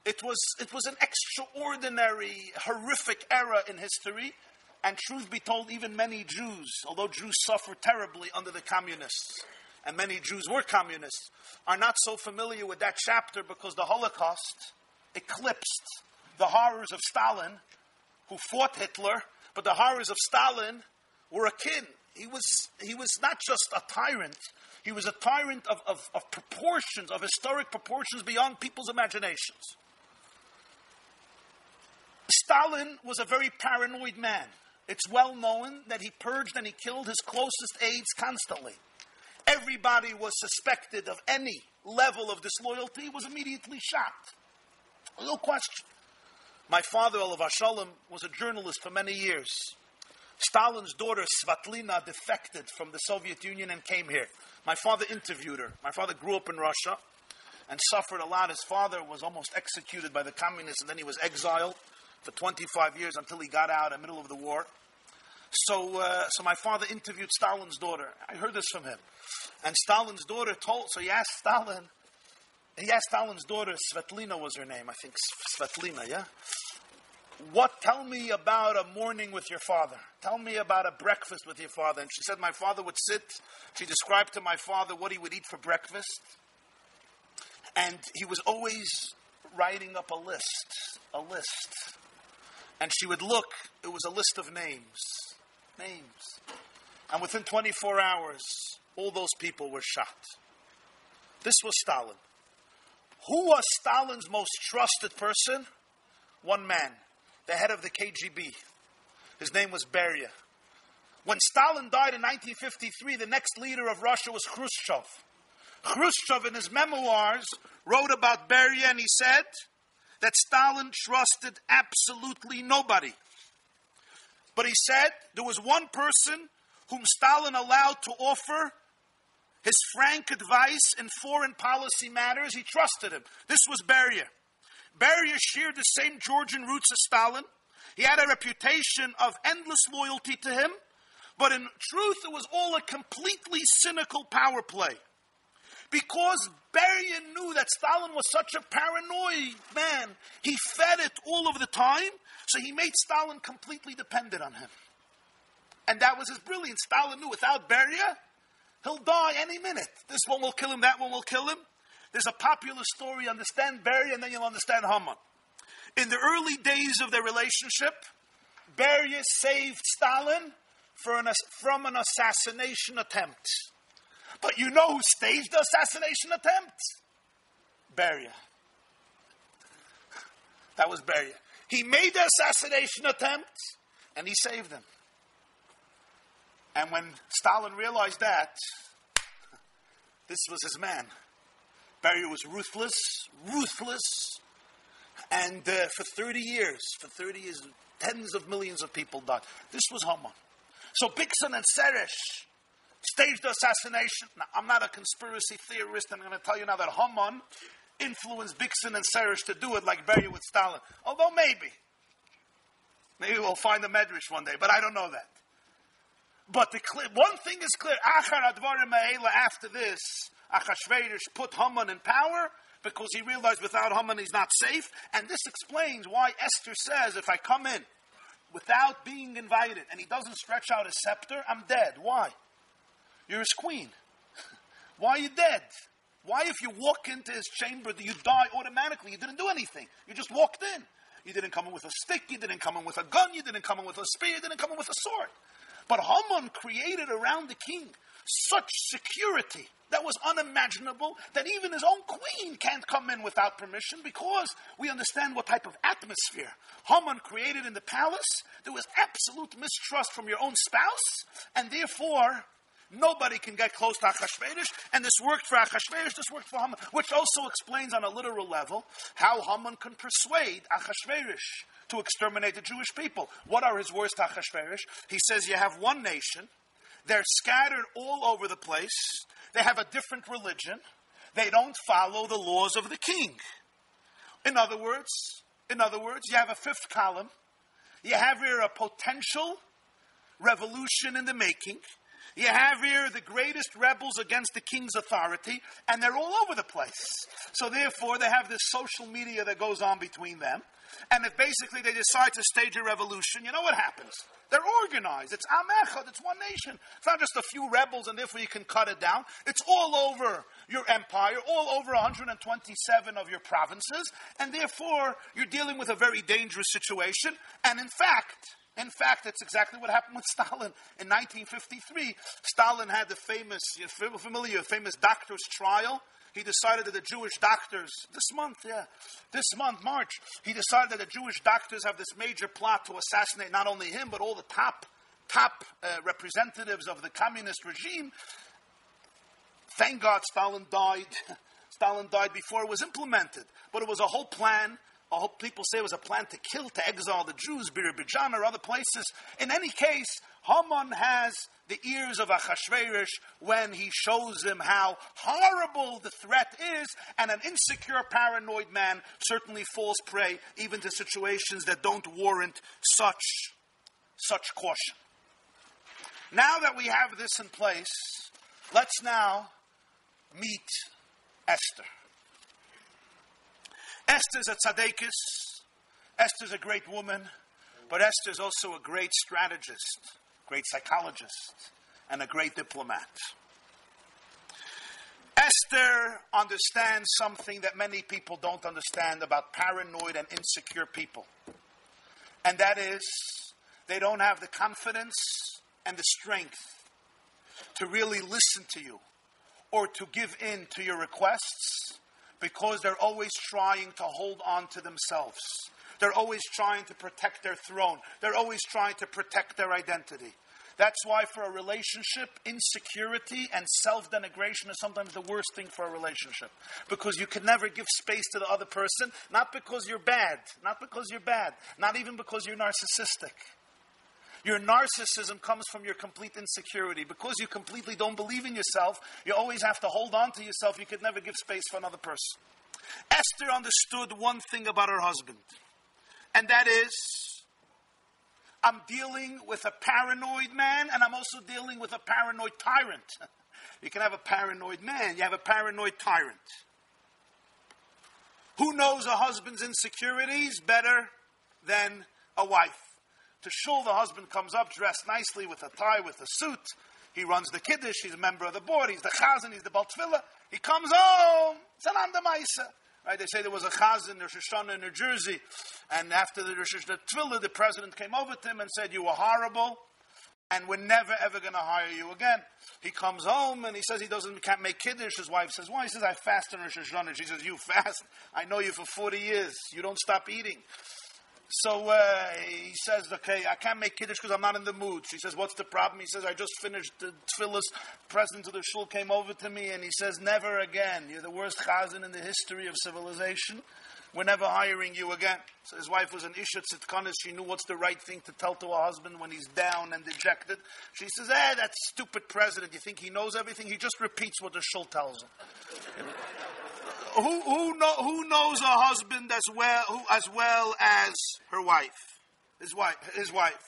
it was, it was an extraordinary, horrific era in history. And truth be told, even many Jews, although Jews suffered terribly under the communists, and many Jews were communists, are not so familiar with that chapter because the Holocaust eclipsed the horrors of Stalin, who fought Hitler, but the horrors of Stalin were akin. He was, he was not just a tyrant, he was a tyrant of, of, of proportions, of historic proportions beyond people's imaginations. Stalin was a very paranoid man. It's well known that he purged and he killed his closest aides constantly everybody was suspected of any level of disloyalty was immediately shot. No question. My father, Olav Shalom, was a journalist for many years. Stalin's daughter, Svatlina, defected from the Soviet Union and came here. My father interviewed her. My father grew up in Russia and suffered a lot. His father was almost executed by the communists, and then he was exiled for 25 years until he got out in the middle of the war. So, uh, so my father interviewed Stalin's daughter. I heard this from him. And Stalin's daughter told, so he asked Stalin, he asked Stalin's daughter, Svetlina was her name, I think Svetlina, yeah? What, tell me about a morning with your father. Tell me about a breakfast with your father. And she said, My father would sit. She described to my father what he would eat for breakfast. And he was always writing up a list, a list. And she would look, it was a list of names names. And within 24 hours, all those people were shot. This was Stalin. Who was Stalin's most trusted person? One man, the head of the KGB. His name was Beria. When Stalin died in 1953, the next leader of Russia was Khrushchev. Khrushchev, in his memoirs, wrote about Beria and he said that Stalin trusted absolutely nobody. But he said there was one person whom Stalin allowed to offer his frank advice in foreign policy matters. He trusted him. This was Beria. Beria shared the same Georgian roots as Stalin. He had a reputation of endless loyalty to him, but in truth, it was all a completely cynical power play. Because Beria knew that Stalin was such a paranoid man, he fed it all of the time, so he made Stalin completely dependent on him. And that was his brilliance. Stalin knew without Beria, he'll die any minute. This one will kill him, that one will kill him. There's a popular story, understand Beria, and then you'll understand Haman. In the early days of their relationship, Beria saved Stalin an, from an assassination attempt. But you know who staged the assassination attempt? Beria. [laughs] That was Beria. He made the assassination attempt and he saved him. And when Stalin realized that, [laughs] this was his man. Beria was ruthless, ruthless, and uh, for 30 years, for 30 years, tens of millions of people died. This was Haman. So Bigsan and Seresh staged the assassination. Now, I'm not a conspiracy theorist. I'm going to tell you now that Haman influenced Bigsan and Seresh to do it like Beria with Stalin. Although maybe. Maybe we'll find a medrash one day, but I don't know that. But the clear, one thing is clear. After this, Achashverosh put Haman in power because he realized without Haman he's not safe. And this explains why Esther says, if I come in without being invited and he doesn't stretch out his scepter, I'm dead. Why? You're his queen. [laughs] Why are you dead? Why, if you walk into his chamber, do you die automatically? You didn't do anything. You just walked in. You didn't come in with a stick. You didn't come in with a gun. You didn't come in with a spear. You didn't come in with a sword. But Haman created around the king such security that was unimaginable that even his own queen can't come in without permission because we understand what type of atmosphere Haman created in the palace. There was absolute mistrust from your own spouse, and therefore Nobody can get close to Achashverosh, and this worked for Achashverosh, this worked for Haman, which also explains on a literal level how Haman can persuade Achashverosh to exterminate the Jewish people. What are his words to Achashverosh? He says, You have one nation, they're scattered all over the place, they have a different religion, they don't follow the laws of the king. In other words, in other words, you have a fifth column, you have here a potential revolution in the making. You have here the greatest rebels against the king's authority, and they're all over the place. So therefore, they have this social media that goes on between them. And if basically they decide to stage a revolution, you know what happens? They're organized. It's Amechad. It's one nation. It's not just a few rebels and therefore you can cut it down. It's all over your empire, all over 127 of your provinces, and therefore you're dealing with a very dangerous situation. And in fact, in fact, that's exactly what happened with [laughs] Stalin. In 1953, Stalin had the famous, familiar, famous doctor's trial. He decided that the Jewish doctors, this month, yeah, this month, March, he decided that the Jewish doctors have this major plot to assassinate not only him, but all the top, top uh, representatives of the communist regime. Thank God Stalin died. [laughs] Stalin died before it was implemented. But it was a whole plan all people say it was a plan to kill, to exile the Jews, Birbijana or other places. In any case, Haman has the ears of Achashverosh when he shows him how horrible the threat is, and an insecure, paranoid man certainly falls prey even to situations that don't warrant such, such caution. Now that we have this in place, let's now meet Esther. Esther's a tzaddikus. Esther's a great woman, but Esther's also a great strategist, great psychologist, and a great diplomat. Esther understands something that many people don't understand about paranoid and insecure people. And that is, they don't have the confidence and the strength to really listen to you or to give in to your requests because they're always trying to hold on to themselves. They're always trying to protect their throne. They're always trying to protect their identity. That's why, for a relationship, insecurity and self denigration is sometimes the worst thing for a relationship. Because you can never give space to the other person, not because you're bad, not because you're bad, not even because you're narcissistic. Your narcissism comes from your complete insecurity. Because you completely don't believe in yourself, you always have to hold on to yourself. You could never give space for another person. Esther understood one thing about her husband, and that is I'm dealing with a paranoid man, and I'm also dealing with a paranoid tyrant. [laughs] You can have a paranoid man, you have a paranoid tyrant. Who knows a husband's insecurities better than a wife? To shul, the husband comes up dressed nicely with a tie, with a suit. He runs the kiddush. He's a member of the board. He's the chazan. He's the baltfila. He comes home. It's an andamaisa. Right? They say there was a chazan Rosh Hashanah in New Jersey, and after the Rosh Hashanah the president came over to him and said, "You were horrible, and we're never ever going to hire you again." He comes home and he says he doesn't can't make kiddush. His wife says, "Why?" He says, "I fast in Rosh Hashanah." She says, "You fast? I know you for forty years. You don't stop eating." So uh, he says, okay, I can't make kiddush because I'm not in the mood. She says, what's the problem? He says, I just finished the tefillas. President of the shul came over to me and he says, never again. You're the worst chazan in the history of civilization. We're never hiring you again. So his wife was an Isha Tzitkanis. She knew what's the right thing to tell to a husband when he's down and dejected. She says, eh, that stupid president. You think he knows everything? He just repeats what the shul tells him who, who, know, who knows a husband as well, who, as well as her wife? His wife. His wife.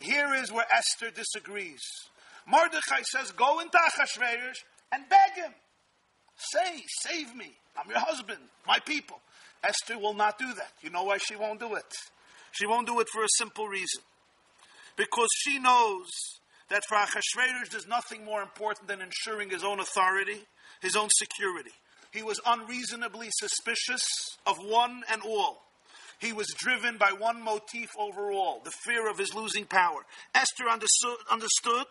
Here is where Esther disagrees. Mordechai says, Go into Achashverosh and beg him. Say, save me. I'm your husband, my people. Esther will not do that. You know why she won't do it? She won't do it for a simple reason. Because she knows that for Achashverosh, there's nothing more important than ensuring his own authority, his own security. He was unreasonably suspicious of one and all. He was driven by one motif overall the fear of his losing power. Esther understood, understood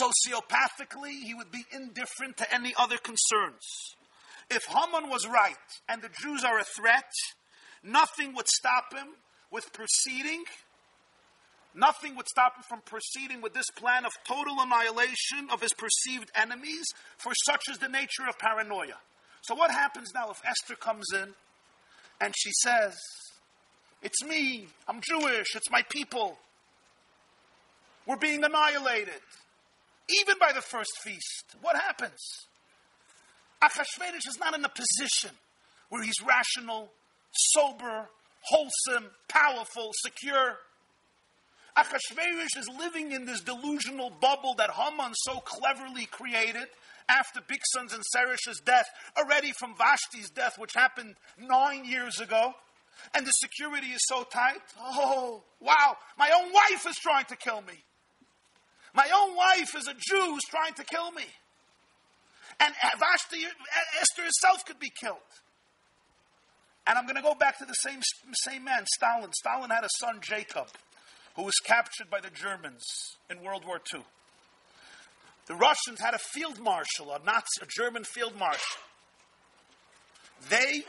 sociopathically, he would be indifferent to any other concerns. If Haman was right and the Jews are a threat, nothing would stop him with proceeding Nothing would stop him from proceeding with this plan of total annihilation of his perceived enemies, for such is the nature of paranoia. So, what happens now if Esther comes in and she says, It's me, I'm Jewish, it's my people. We're being annihilated, even by the first feast. What happens? Achashverosh is not in a position where he's rational, sober, wholesome, powerful, secure. Achashverosh is living in this delusional bubble that Haman so cleverly created after Bigsan's and Seresh's death, already from Vashti's death, which happened nine years ago. And the security is so tight. Oh, wow, my own wife is trying to kill me. My own wife is a Jew who's trying to kill me. And Vashti, Esther herself could be killed. And I'm going to go back to the same, same man, Stalin. Stalin had a son, Jacob who was captured by the Germans in World War II. The Russians had a field marshal, a Nazi, a German field marshal. They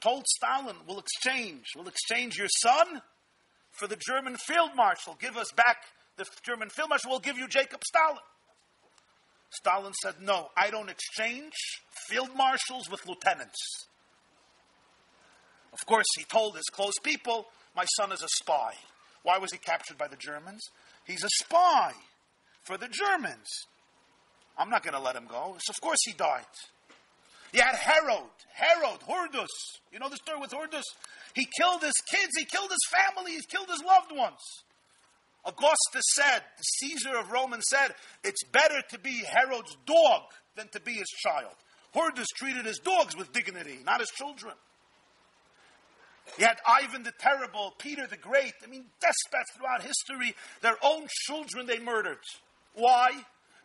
told Stalin, "We'll exchange. We'll exchange your son for the German field marshal. Give us back the German field marshal. We'll give you Jacob Stalin." Stalin said, "No, I don't exchange field marshals with lieutenants." Of course, he told his close people, "My son is a spy." Why was he captured by the Germans? He's a spy for the Germans. I'm not going to let him go. So of course he died. You had Herod, Herod, Hordus. You know the story with Hordus? He killed his kids, he killed his family, he killed his loved ones. Augustus said, the Caesar of Rome said, it's better to be Herod's dog than to be his child. Hordus treated his dogs with dignity, not his children. You had Ivan the Terrible, Peter the Great. I mean, despots throughout history, their own children they murdered. Why?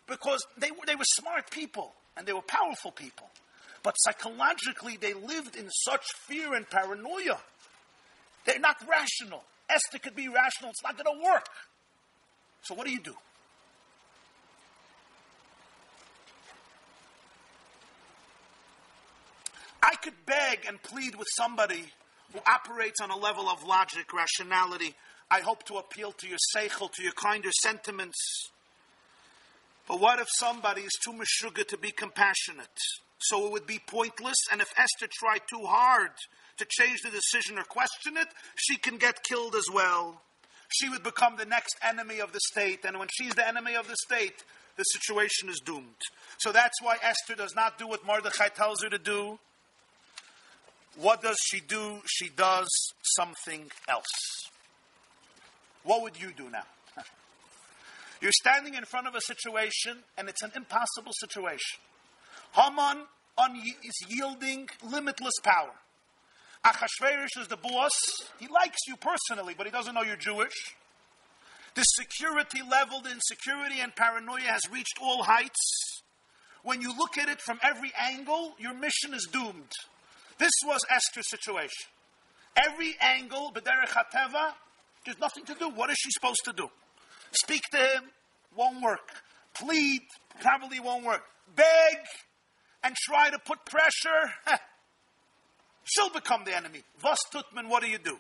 Because they were, they were smart people and they were powerful people. But psychologically, they lived in such fear and paranoia. They're not rational. Esther could be rational, it's not going to work. So, what do you do? I could beg and plead with somebody operates on a level of logic, rationality, I hope to appeal to your seichel, to your kinder sentiments. But what if somebody is too meshuggah to be compassionate? So it would be pointless, and if Esther tried too hard to change the decision or question it, she can get killed as well. She would become the next enemy of the state, and when she's the enemy of the state, the situation is doomed. So that's why Esther does not do what Mordechai tells her to do. What does she do? She does something else. What would you do now? [laughs] You're standing in front of a situation, and it's an impossible situation. Haman is yielding limitless power. Achashverosh is the boss. He likes you personally, but he doesn't know you're Jewish. The security level, the insecurity and paranoia has reached all heights. When you look at it from every angle, your mission is doomed. This was Esther's situation. Every angle, B'derech HaTeva, there's nothing to do. What is she supposed to do? Speak to him, won't work. Plead, probably won't work. Beg and try to put pressure, she'll become the enemy. Was tutman, what do you do?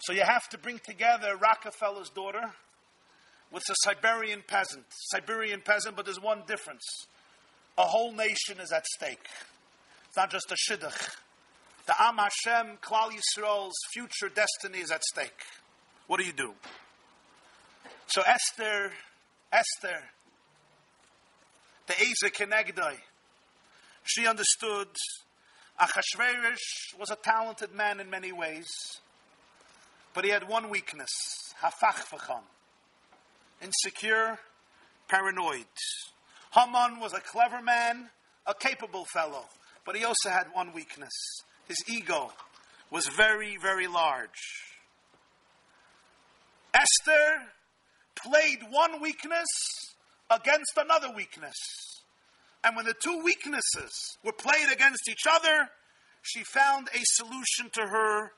So you have to bring together Rockefeller's daughter with a Siberian peasant. Siberian peasant, but there's one difference. A whole nation is at stake. It's not just a shidduch. The Am Hashem, Klal Yisrael's future destiny is at stake. What do you do? So Esther, Esther, the Eza Kenegdoi, she understood Achashverosh was a talented man in many ways, but he had one weakness, hafachvachon, insecure, paranoid. Haman was a clever man, a capable fellow, but he also had one weakness. His ego was very, very large. Esther played one weakness against another weakness. And when the two weaknesses were played against each other, she found a solution to her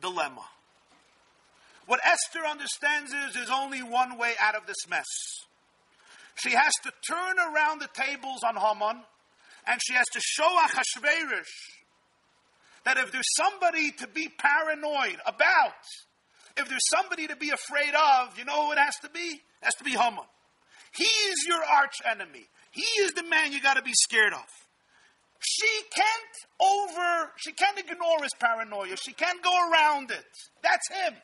dilemma. What Esther understands is there's only one way out of this mess. She has to turn around the tables on Haman, and she has to show Achashverosh that if there's somebody to be paranoid about, if there's somebody to be afraid of, you know who it has to be? It has to be Haman. He is your arch enemy. He is the man you got to be scared of. She can't over, she can't ignore his paranoia. She can't go around it. That's him.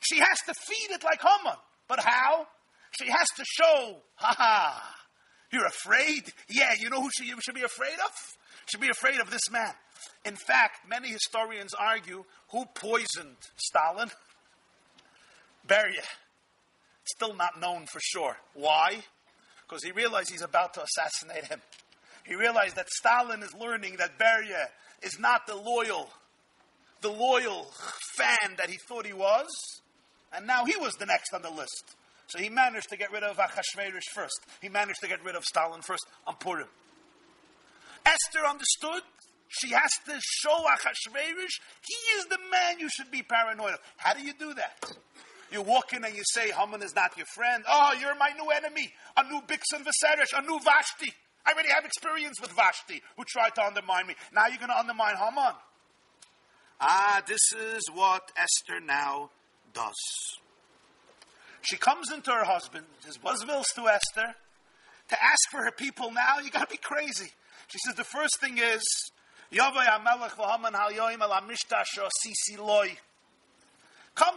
She has to feed it like Haman. But how? She has to show, ha ha, you're afraid? Yeah, you know who she should be afraid of? Should be afraid of this man. In fact, many historians argue who poisoned Stalin? Beria. Still not known for sure. Why? Because he realized he's about to assassinate him. He realized that Stalin is learning that Beria is not the loyal, the loyal fan that he thought he was, and now he was the next on the list. So he managed to get rid of Achashverosh first. He managed to get rid of Stalin first on Purim. Esther understood she has to show Achashverosh he is the man you should be paranoid of. How do you do that? You walk in and you say, Haman is not your friend. Oh, you're my new enemy. A new Bigsan V'Seresh, a new Vashti. I already have experience with Vashti, who tried to undermine me. Now you're going to undermine Haman. Ah, this is what Esther now does. She comes into her husband, says, Buzzvilles to Esther, to ask for her people now. You got to be crazy. She says, the first thing is. Come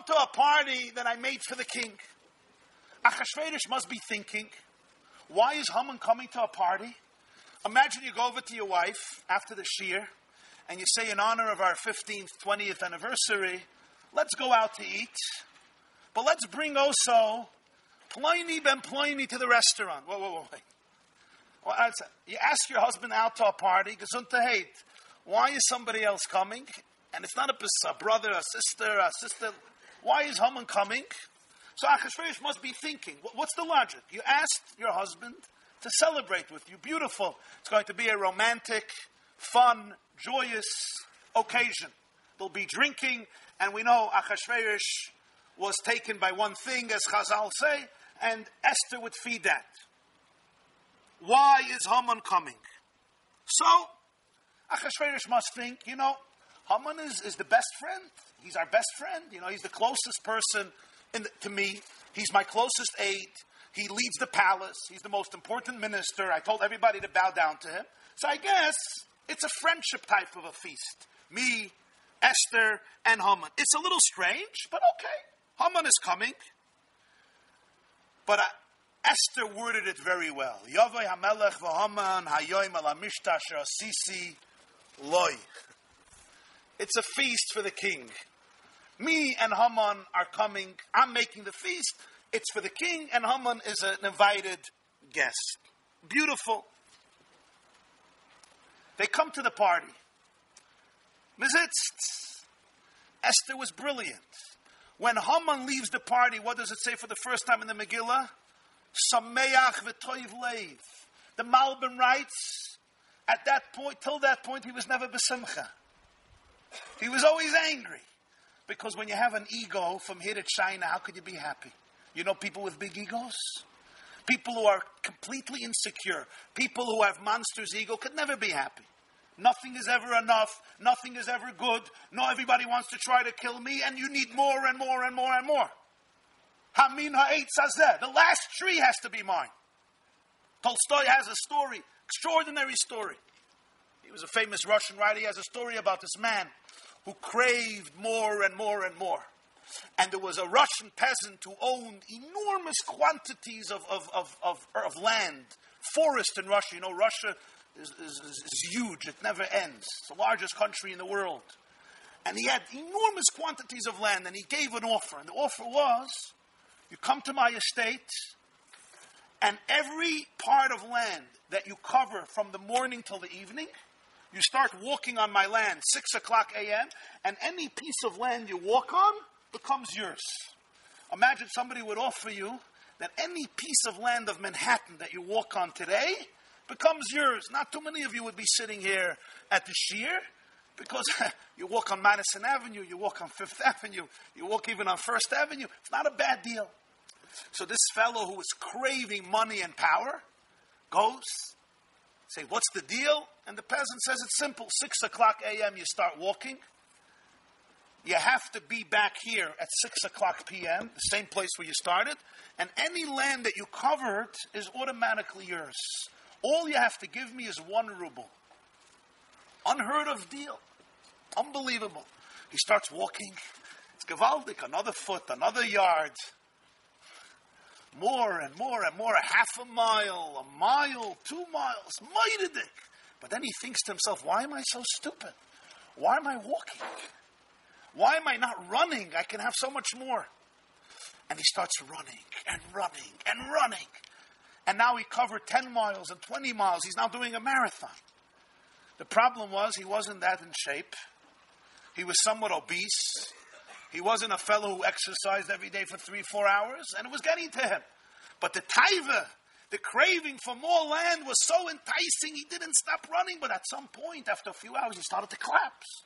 to a party that I made for the king. Achashverosh must be thinking, why is Haman coming to a party? Imagine you go over to your wife after the shiur and you say, in honor of our 15th, 20th anniversary, let's go out to eat, but let's bring also Ploni ben Ploni to the restaurant. Whoa, whoa, whoa, wait. Well, you ask your husband out to a party, gesundheit. Why is somebody else coming? And it's not a, a brother, a sister, a sister. Why is Haman coming? So Achashverosh must be thinking, what's the logic? You asked your husband to celebrate with you. Beautiful. It's going to be a romantic, fun, joyous occasion. There'll be drinking, and we know Achashverosh was taken by one thing, as Chazal say, and Esther would feed that. Why is Haman coming? So, Achashverosh must think, you know, Haman is, is the best friend. He's our best friend. You know, he's the closest person the, to me. He's my closest aide. He leads the palace. He's the most important minister. I told everybody to bow down to him. So I guess it's a friendship type of a feast. Me, Esther, and Haman. It's a little strange, but okay. Haman is coming. But Esther worded it very well. Yavai hamelech v'Haman hayoim ala mishtash sisi loy. It's a feast for the king. Me and Haman are coming. I'm making the feast. It's for the king, and Haman is an invited guest. Beautiful. They come to the party. Mizitz. Esther was brilliant. When Haman leaves the party, what does it say for the first time in the Megillah? Sameach v'toiv leiv. The Malbim writes, at that point, till that point, he was never besimcha. He was always angry. Because when you have an ego from here to China, how could you be happy? You know people with big egos? People who are completely insecure, people who have monsters' ego could never be happy. Nothing is ever enough. Nothing is ever good. No, everybody wants to try to kill me, and you need more and more and more and more. Hamin ha'et sazeh. The last tree has to be mine. Tolstoy has a story, extraordinary story. He was a famous Russian writer. He has a story about this man who craved more and more and more. And there was a Russian peasant who owned enormous quantities of, of, of, of, of land, forest in Russia. You know, Russia is, is, is huge, it never ends. It's the largest country in the world. And he had enormous quantities of land, and he gave an offer. And the offer was you come to my estate, and every part of land that you cover from the morning till the evening, you start walking on my land, 6 o'clock a.m., and any piece of land you walk on becomes yours. Imagine somebody would offer you that any piece of land of Manhattan that you walk on today becomes yours. Not too many of you would be sitting here at the Shiur because [laughs] you walk on Madison Avenue, you walk on Fifth [laughs] Avenue, you walk even on First Avenue. It's not a bad deal. So this fellow who is craving money and power goes, say, What's the deal? And the peasant says it's simple. Six o'clock a.m., you start walking. You have to be back here at six o'clock p.m., the same place where you started, and any land that you covered is automatically yours. All you have to give me is one ruble. Unheard of deal. Unbelievable. He starts walking. It's gewaldig. Another foot, another yard. More and more and more. A half a mile, a mile, two miles. Meidedik. But then he thinks to himself, why am I so stupid? Why am I walking? Why am I not running? I can have so much more. And he starts running and running and running. And now he covered 10 miles and 20 miles. He's now doing a marathon. The problem was he wasn't that in shape. He was somewhat obese. He wasn't a fellow who exercised every day for three, four hours, and it was getting to him. But the taiva, the craving for more land was so enticing, he didn't stop running. But at some point, after a few hours, he started to collapse.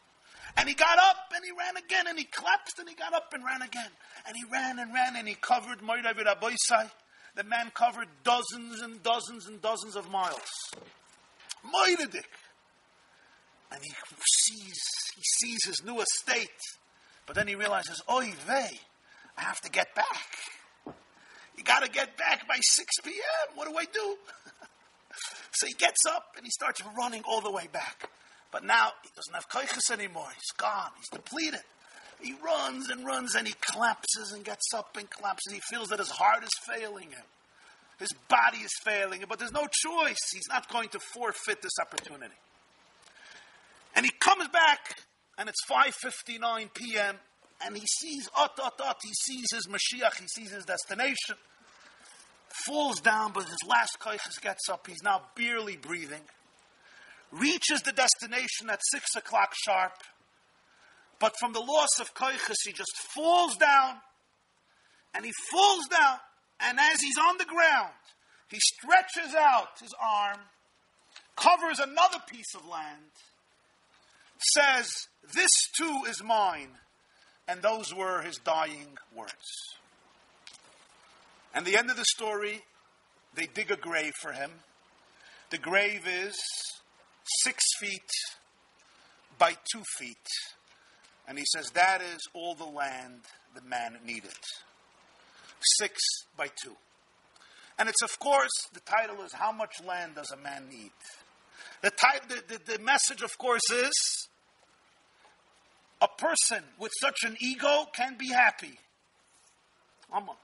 And he got up and he ran again, and he collapsed and he got up and ran again. And he ran and ran and he covered Moiravid Aboisai. The man covered dozens and dozens and dozens of miles. Moiradik. And he sees, he sees his new estate. But then he realizes, oy vey, I have to get back. You got to get back by 6 p.m. What do I do? [laughs] so he gets up and he starts running all the way back. But now he doesn't have kaiches anymore. He's gone. He's depleted. He runs and runs and he collapses and gets up and collapses. He feels that his heart is failing him. His body is failing him, but there's no choice. He's not going to forfeit this opportunity. And he comes back and it's 5:59 p.m. and he sees ot ot ot. He sees his Mashiach. He sees his destination. Falls down, but his last kaiches gets up. He's now barely breathing. Reaches the destination at six o'clock sharp. But from the loss of kaiches, he just falls down, and he falls down, and as he's on the ground, he stretches out his arm, covers another piece of land, says, This too is mine. And those were his dying words. And the end of the story, they dig a grave for him. The grave is six feet by two feet. And he says that is all the land the man needed. Six by two. And it's, of course, the title is How Much Land Does a Man Need? The, title, the, the, the message, of course, is a person with such an ego can be happy. Haman.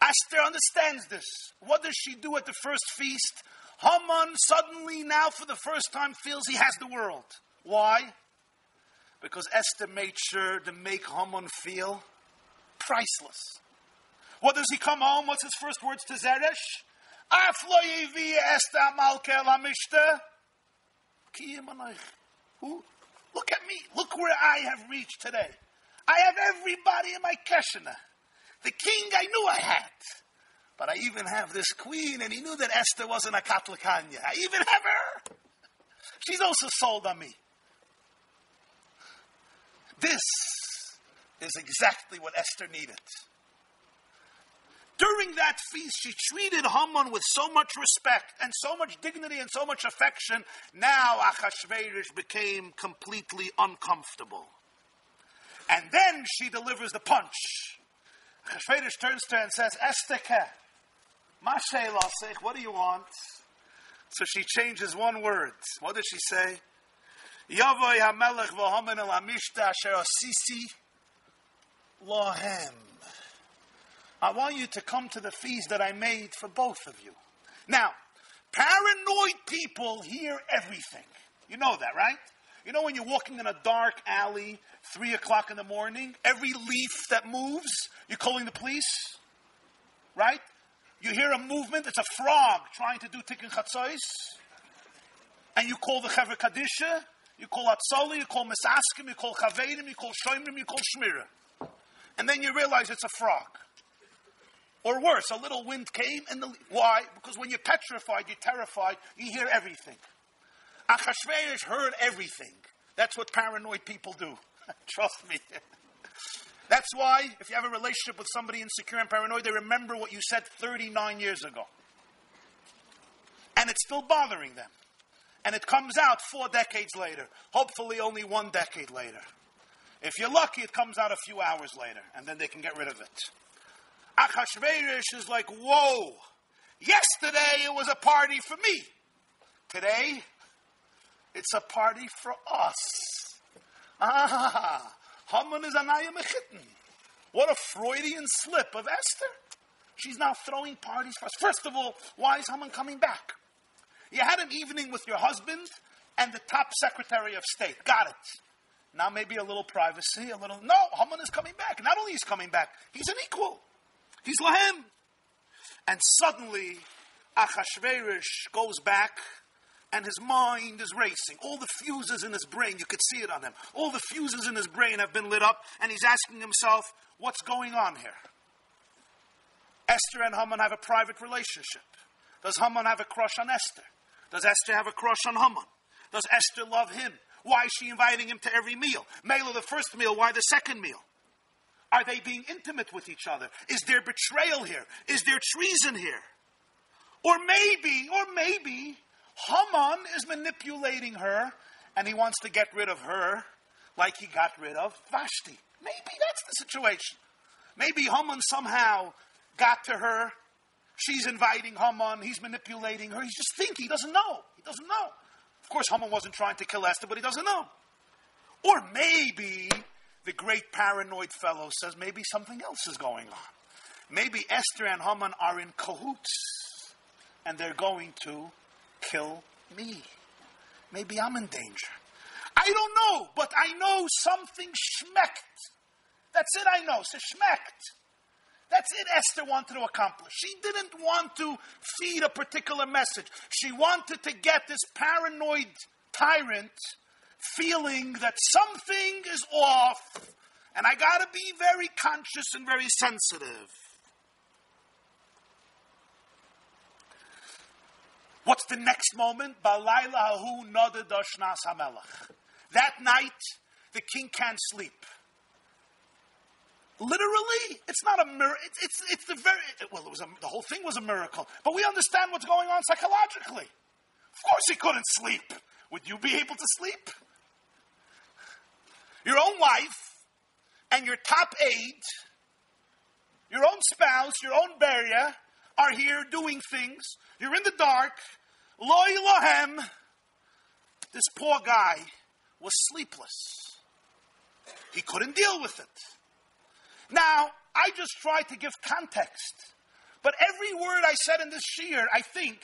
Esther understands this. What does she do at the first feast? Haman suddenly, now for the first time, feels he has the world. Why? Because Esther made sure to make Haman feel priceless. What does he come home? What's his first words to Zeresh? Who? Look at me. Look where I have reached today. I have everybody in my keshana. The king I knew I had. But I even have this queen, and he knew that Esther wasn't a Katlikanya. I even have her. She's also sold on me. This is exactly what Esther needed. During that feast, she treated Haman with so much respect and so much dignity and so much affection. Now Achashverosh became completely uncomfortable. And then she delivers the punch. Achashverosh turns to her and says, Esther, what do you want? So she changes one word. What does she say? Yavoy hamelech v'homen el amishta asher lohem. I want you to come to the feast that I made for both of you. Now, paranoid people hear everything. You know that, right? You know when you're walking in a dark alley, three o'clock in the morning, every leaf that moves, you're calling the police, right? You hear a movement, it's a frog trying to do tikkun chatzos, and you call the Chevra Kadisha, you call Hatzolah, you call Misaskim, you call Chaverim, you call Shoimrim, you call Shmira. And then you realize it's a frog. Or worse, a little wind came and the, why? Because when you're petrified, you're terrified, you hear everything. Achashverosh heard everything. That's what paranoid people do. [laughs] Trust me. That's why, if you have a relationship with somebody insecure and paranoid, they remember what you said 39 years ago. And it's still bothering them. And it comes out four decades later. Hopefully, only one decade later. If you're lucky, it comes out a few hours later, and then they can get rid of it. Achashverosh is like, whoa, yesterday it was a party for me. Today, it's a party for us. Ah, Haman is Anaya Mechitten. What a Freudian slip of Esther. She's now throwing parties for us. First of all, why is Haman coming back? You had an evening with your husband and the top secretary of state. Got it. Now maybe a little privacy, a little. No, Haman is coming back. Not only is coming back, he's an equal. He's Lahem. And suddenly, Achashverosh goes back and his mind is racing. All the fuses in his brain, you could see it on him. All the fuses in his brain have been lit up, and he's asking himself, what's going on here? Esther and Haman have a private relationship. Does Haman have a crush on Esther? Does Esther have a crush on Haman? Does Esther love him? Why is she inviting him to every meal? Mela the first meal, why the second meal? Are they being intimate with each other? Is there betrayal here? Is there treason here? Or maybe, or maybe, Haman is manipulating her and he wants to get rid of her like he got rid of Vashti. Maybe that's the situation. Maybe Haman somehow got to her. She's inviting Haman. He's manipulating her. He's just thinking. He doesn't know. He doesn't know. Of course, Haman wasn't trying to kill Esther, but he doesn't know. Or maybe the great paranoid fellow says maybe something else is going on. Maybe Esther and Haman are in cahoots and they're going to kill me. Maybe I'm in danger. I don't know, but I know something schmeckt. That's it I know. So schmeckt. That's it Esther wanted to accomplish. She didn't want to feed a particular message. She wanted to get this paranoid tyrant feeling that something is off, and I got to be very conscious and very sensitive. What's the next moment? That night, the king can't sleep. Literally, it's not a miracle. It's, it's, it's, the very, well, it was a, the whole thing was a miracle. But we understand what's going on psychologically. Of course he couldn't sleep. Would you be able to sleep? your own wife, and your top aide, your own spouse, your own Beria, are here doing things. You're in the dark. Loy lohem. This poor guy was sleepless. He couldn't deal with it. Now, I just try to give context. But every word I said in this shiur, I think,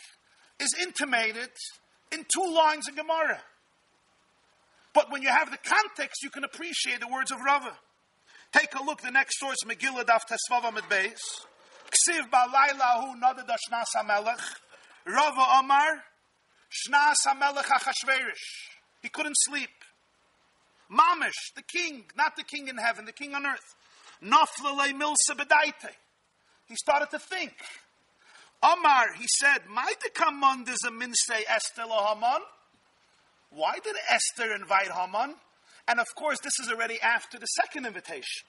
is intimated in two lines in Gemara. But when you have the context, you can appreciate the words of Rava. Take a look, the next source, Megillah Daf Tesvav Amud Beis. Ksiv Balayla Hu Nada Shnas HaMelech. Rava Omar, Shnas HaMelech HaChashverish. He couldn't sleep. Mamish, the king, not the king in heaven, the king on earth. Naflele Milsa Bedaite. He started to think. Omar, he said, Maitikaman does a minse Esther Haman. Why did Esther invite Haman? And of course, this is already after the second invitation.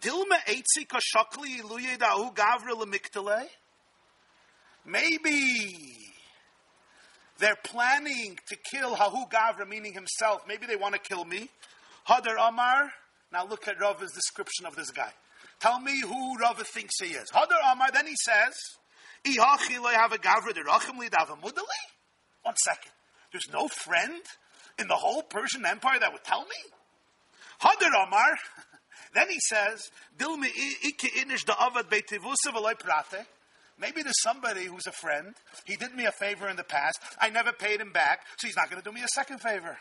Dilma Eitzi Kashakli Iluyedahu Gavra Lemiktale. Maybe they're planning to kill Hahu Gavra, meaning himself. Maybe they want to kill me. Hadar Amar. Now look at Rava's description of this guy. Tell me who Rava thinks he is. Hadar Amar. Then he says, One second. There's no friend in the whole Persian Empire that would tell me? Hadar Amar. [laughs] Then he says, Maybe there's somebody who's a friend. He did me a favor in the past. I never paid him back, so he's not going to do me a second favor.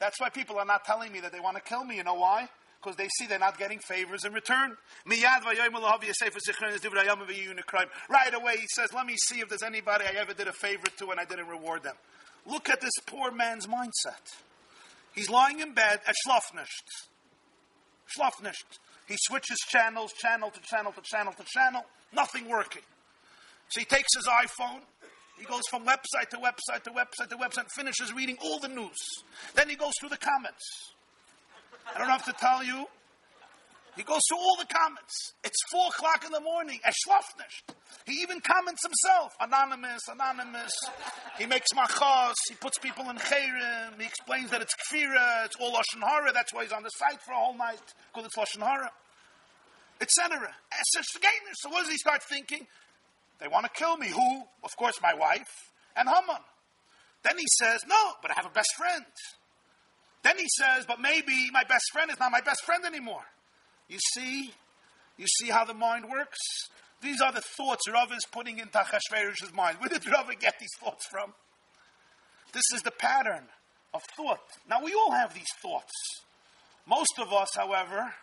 That's why people are not telling me that they want to kill me. You know why? Because they see they're not getting favors in return. Right away, he says, Let me see if there's anybody I ever did a favor to and I didn't reward them. Look at this poor man's mindset. He's lying in bed at Schlafnischt. Schlafnischt. He switches channels, channel to channel to channel to channel, nothing working. So he takes his iPhone, he goes from website to website to website to website, finishes reading all the news. Then he goes through the comments. I don't have to tell you, he goes through all the comments. It's four o'clock in the morning. Eshlafnisht. He even comments himself. Anonymous, anonymous. He makes machos. He puts people in chayrim. He explains that it's kfira. It's all lashon hara. That's why he's on the site for a whole night because it's lashon hara, etc. So what does he start thinking? They want to kill me. Who? Of course, my wife and Haman. Then he says, "No, but I have a best friend." Then he says, "But maybe my best friend is not my best friend anymore." You see? You see how the mind works? These are the thoughts Rav is putting into Achashverosh's mind. Where did Rav get these thoughts from? This is the pattern of thought. Now, we all have these thoughts. Most of us, however,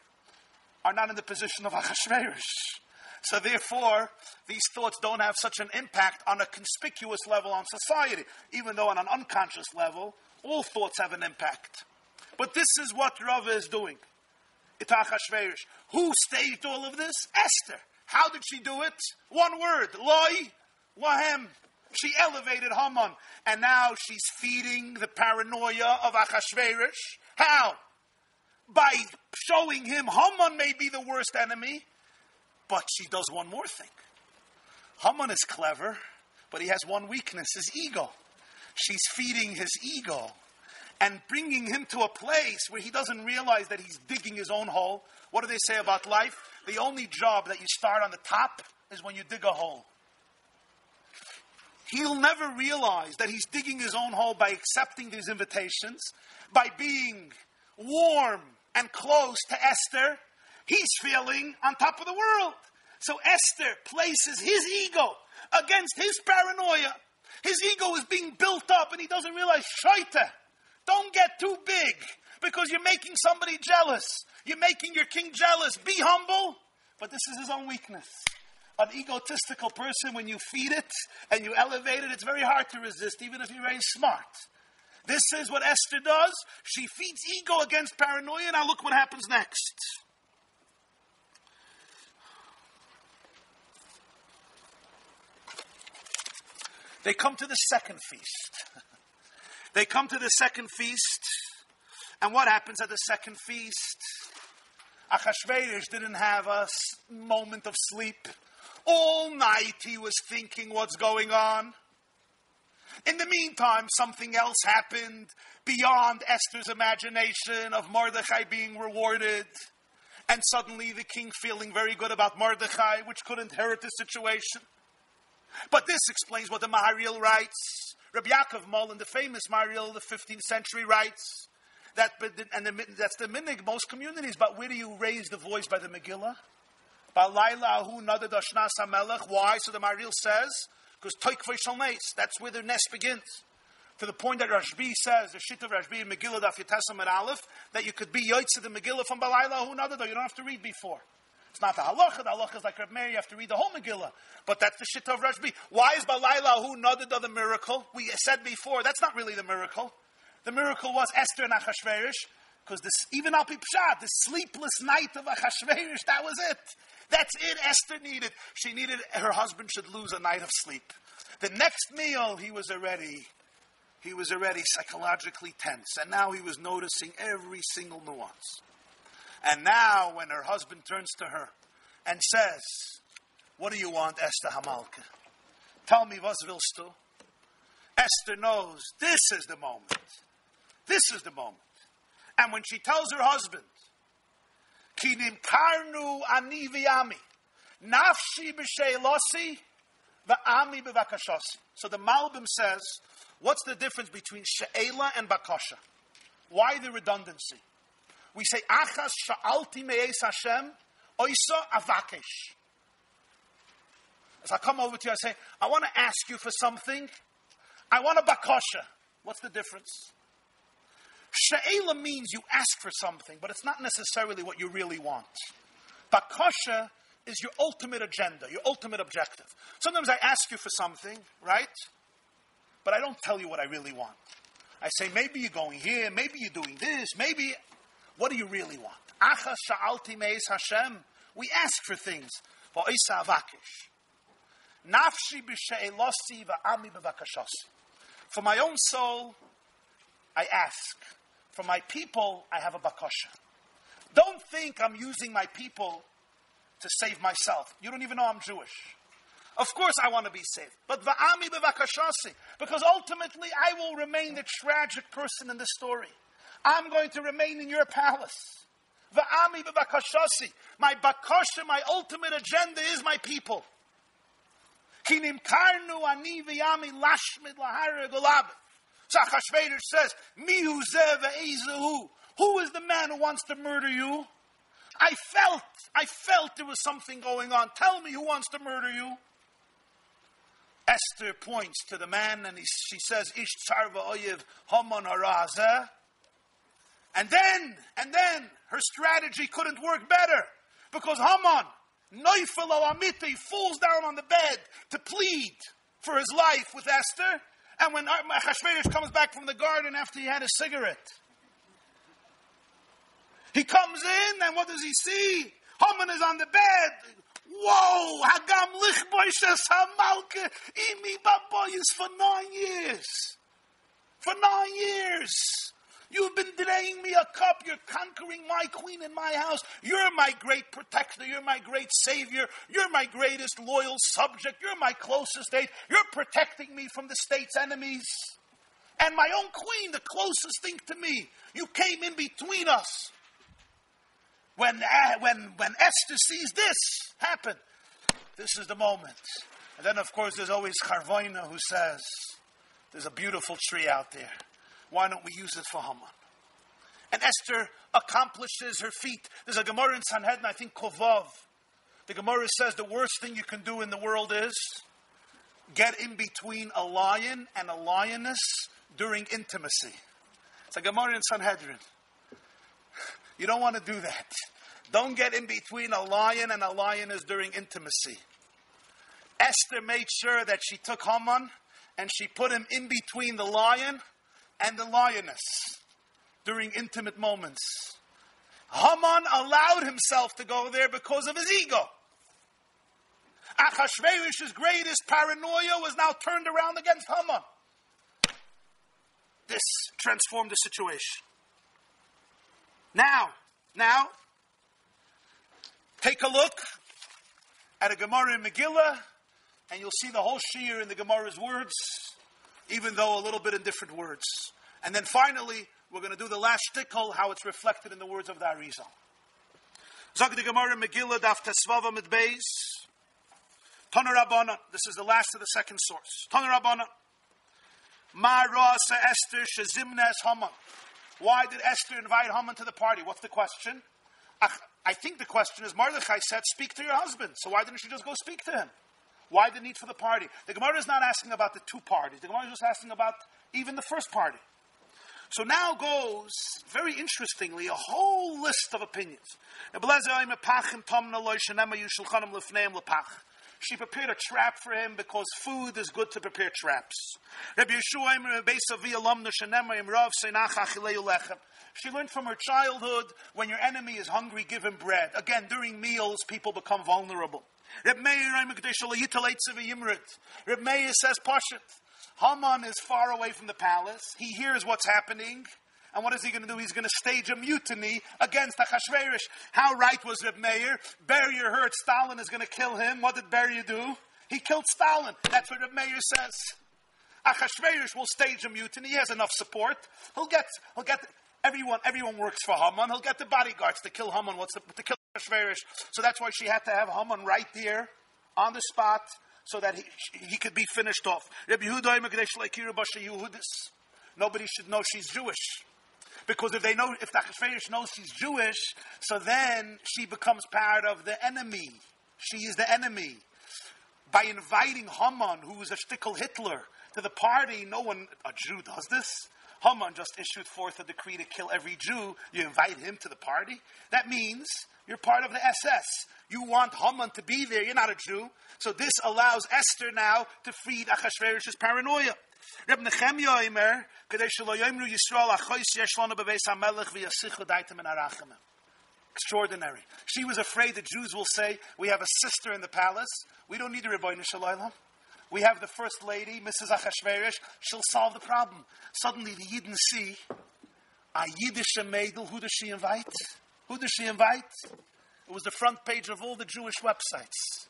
are not in the position of Achashverosh. So, therefore, these thoughts don't have such an impact on a conspicuous level on society, even though on an unconscious level, all thoughts have an impact. But this is what Rava is doing. Itach Who staged all of this? Esther. How did she do it? One word. Loi, Wahem. She elevated Haman. And now she's feeding the paranoia of Achashverish. How? By showing him Haman may be the worst enemy, but she does one more thing. Haman is clever, but he has one weakness his ego. She's feeding his ego and bringing him to a place where he doesn't realize that he's digging his own hole. What do they say about life? The only job that you start on the top is when you dig a hole. He'll never realize that he's digging his own hole by accepting these invitations, by being warm and close to Esther. He's feeling on top of the world. So Esther places his ego against his paranoia. His ego is being built up and he doesn't realize, shaita, don't get too big because you're making somebody jealous. You're making your king jealous. Be humble. But this is his own weakness. An egotistical person, when you feed it and you elevate it, it's very hard to resist, even if you're very smart. This is what Esther does. She feeds ego against paranoia. Now look what happens next. They come to the second feast. [laughs] They come to the second feast, and what happens at the second feast? Achashverosh didn't have a moment of sleep. All night he was thinking what's going on. In the meantime, something else happened beyond Esther's imagination of Mordechai being rewarded. And suddenly the king feeling very good about Mordechai, which could inherit the situation. But this explains what the Maharil writes. Rabbi Yaakov Molin, the famous Maharil of the 15th century, writes that, and the, that's the minig most communities. But where do you raise the voice by the Megillah? Why? So the Maharil says, because Toikvei Shalmeis, that's where the nest begins. To the point that Rashbi says, the shit of Rashbi in Megillah Daf Yitesam and Aleph, that you could be Yoitz the Megillah from Balayla Hu Nadada, you don't have to read before. It's not the halacha. The halacha is like Reb Meir. You have to read the whole Megillah. But that's the shit of Rashbi. Why is Balayla Hu Nadada the miracle? We said before, that's not really the miracle. The miracle was Esther and Achashverosh, because this, even Al Pshat, the sleepless night of Achashverosh, that was it. That's it Esther needed. She needed her husband should lose a night of sleep. The next meal, he was already, he was already psychologically tense, and now he was noticing every single nuance. And now, when her husband turns to her and says, "What do you want, Esther Hamalka? Tell me, was willst du?" Esther knows this is the moment. This is the moment. And when she tells her husband, Kinim karnu ani v'ami, nafshi b'she'losi v'ami b'vakashosi. So the Malbim says, what's the difference between she'ela and bakasha? Why the redundancy? We say, achas sha'alti me'es Hashem, oisa avakesh. As I come over to you, I say, I want to ask you for something. I want a bakasha. What's the difference? She'ela means you ask for something, but it's not necessarily what you really want. Bakasha is your ultimate agenda, your ultimate objective. Sometimes I ask you for something, right? But I don't tell you what I really want. I say, maybe you're going here, maybe you're doing this, maybe. What do you really want? Achas sha'alti meis Hashem. We ask for things. Va'isa avakish. Nafshi b'she'elosi va'ami b'vakashasi. For my own soul, I ask. For my people, I have a bakasha. Don't think I'm using my people to save myself. You don't even know I'm Jewish. Of course, I want to be saved. But va'ami bevakashasi, because ultimately I will remain the tragic person in the story. I'm going to remain in your palace. Va'ami bevakashasi. My bakasha, my ultimate agenda is my people. Karnu ani v'yami lashmid lahara golabit. Achashverosh says, Mihu Ezahu. Who is the man who wants to murder you? I felt, I felt there was something going on. Tell me who wants to murder you. Esther points to the man and he, she says, Ish tsarva oyev Haman haraza. And then, and then, her strategy couldn't work better because Haman, Neufel Amite, falls down on the bed to plead for his life with Esther. And when Achashverosh comes back from the garden after he had a cigarette, he comes in, and what does he see? Haman is on the bed. Whoa! Hagam lichboishes hamalke imi baboyes for nine years. For nine years. You've been delaying me a cup. You're conquering my queen in my house. You're my great protector. You're my great savior. You're my greatest loyal subject. You're my closest aide. You're protecting me from the state's enemies. And my own queen, the closest thing to me. You came in between us. When, uh, when, when Esther sees this happen, this is the moment. And then, of course, there's always Charvoina who says, There's a beautiful tree out there. Why don't we use it for Haman? And Esther accomplishes her feat. There's a Gemara in Sanhedrin, I think Kovov. The Gemara says the worst thing you can do in the world is get in between a lion and a lioness during intimacy. It's a Gemara in Sanhedrin. You don't want to do that. Don't get in between a lion and a lioness during intimacy. Esther made sure that she took Haman and she put him in between the lion and the lioness during intimate moments. Haman allowed himself to go there because of his ego. Achashverosh's greatest paranoia was now turned around against Haman. This transformed the situation. Now, now, take a look at a Gemara in Megillah, and you'll see the whole Shiur in the Gemara's words. Even though a little bit in different words. And then finally, we're going to do the last shtickle, how it's reflected in the words of the Arizal. Zog the Gemara Megillah Daf Tesvava mit Beis. Toner Rabbana. This is the last of the second source. Toner Rabbana. Ma Rasa Esther Shazimnes Haman. Why did Esther invite Haman to the party? What's the question? I think the question is Mordechai said, Speak to your husband. So why didn't she just go speak to him? Why the need for the party? The Gemara is not asking about the two parties. The Gemara is just asking about even the first party. So now goes, very interestingly, a whole list of opinions. She prepared a trap for him because food is good to prepare traps. She learned from her childhood when your enemy is hungry, give him bread. Again, during meals, people become vulnerable. Reb Meir says, Pashit, Haman is far away from the palace. He hears what's happening. And what is he going to do? He's going to stage a mutiny against Achashverosh. How right was Reb Meir? Beria heard Stalin is going to kill him. What did Beria do? He killed Stalin. That's what Reb Meir says. Achashverosh will stage a mutiny. He has enough support. He'll get, he'll get, everyone, everyone works for Haman. He'll get the bodyguards to kill Haman. What's the, to kill Achashverosh. So that's why she had to have Haman right there on the spot so that he, he could be finished off. Nobody should know she's Jewish. Because if they know, if Achashverosh knows she's Jewish, so then she becomes part of the enemy. She is the enemy. By inviting Haman, who is a shtickle Hitler, to the party, no one, a Jew does this. Haman just issued forth a decree to kill every Jew. You invite him to the party? That means you're part of the SS. You want Haman to be there. You're not a Jew. So this allows Esther now to feed Achashverosh's paranoia. Reb Shelo Yisrael Achois HaMelech V'yasichu Daitem Arachim. Extraordinary. She was afraid the Jews will say, we have a sister in the palace. We don't need a Ribbono Shel Olam. We have the first lady, Mrs. Achashverosh. She'll solve the problem. Suddenly the Yidden see a Yiddish maidel. Who does she invite? Who does she invite? It was the front page of all the Jewish websites.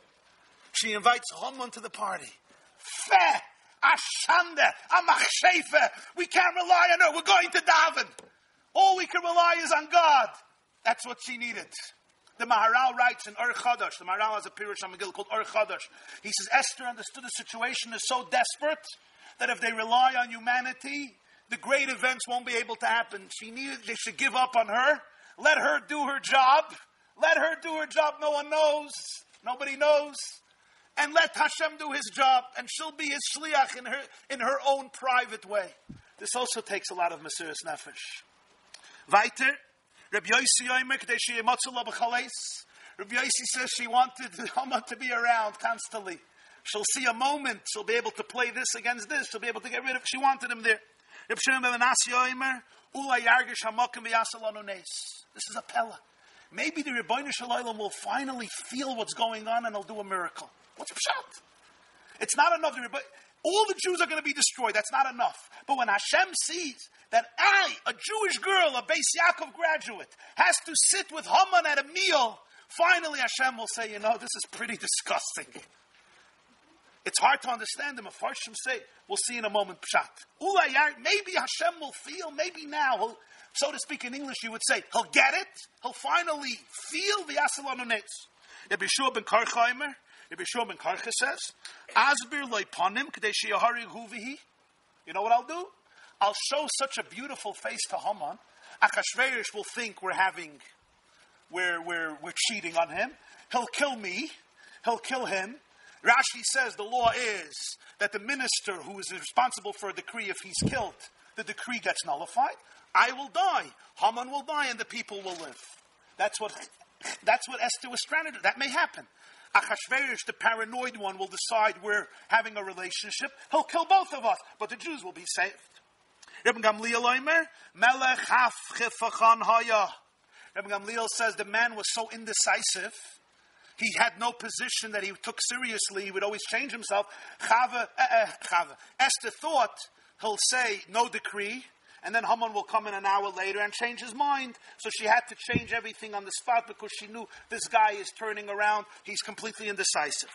She invites Haman to the party. Feh! Ashanda! Amachshefe! We can't rely on her. We're going to David. All we can rely is on God. That's what she needed. The Maharal writes in Ohr Chadash, the Maharal has a Pirush on called Ohr Chadash. He says Esther understood the situation is so desperate that if they rely on humanity, the great events won't be able to happen. She needed, they should give up on her. Let her do her job. Let her do her job. No one knows. Nobody knows. And let Hashem do his job, and she'll be his shliach in her, in her own private way. This also takes a lot of Mesiris Nefesh. Weiter, Rabbi Yossi Yomer, Kadeshi Yemotzul Rabbi Yossi says she wanted [laughs] Haman to be around constantly. She'll see a moment, she'll be able to play this against this, she'll be able to get rid of, she wanted him there. This is a Pella. Maybe the Ribbono Shel Olam will finally feel what's going on and he'll do a miracle. What's pshat? It's not enough. All the Jews are going to be destroyed. That's not enough. But when Hashem sees that I, a Jewish girl, a Beis Yaakov graduate, has to sit with Haman at a meal, finally Hashem will say, you know, this is pretty disgusting. It's hard to understand him. them. Farshim say, we'll see in a moment, pshat. Maybe Hashem will feel, maybe now, so to speak in English, you would say, he'll get it. He'll finally feel the Asalon Rabbi Shua ben Karchheimer, Rabbi ben Karcha says, Asbir leiponim k'dei huvihi. You know what I'll do? I'll show such a beautiful face to Haman. Achashverosh will think we're having, we're, we're, we're cheating on him. He'll kill me. He'll kill him. Rashi says the law is that the minister who is responsible for a decree, if he's killed, the decree gets nullified. I will die. Haman will die, and the people will live. That's what that's what Esther was trying to do. That may happen. Achashverosh, the paranoid one, will decide we're having a relationship. He'll kill both of us, but the Jews will be saved. Rabbi Gamliel Melech Haya. Gamliel says the man was so indecisive. He had no position that he took seriously. He would always change himself. Chava, uh, uh, Chava. Esther thought he'll say no decree and then Haman will come in an hour later and change his mind. So she had to change everything on the spot because she knew this guy is turning around. He's completely indecisive.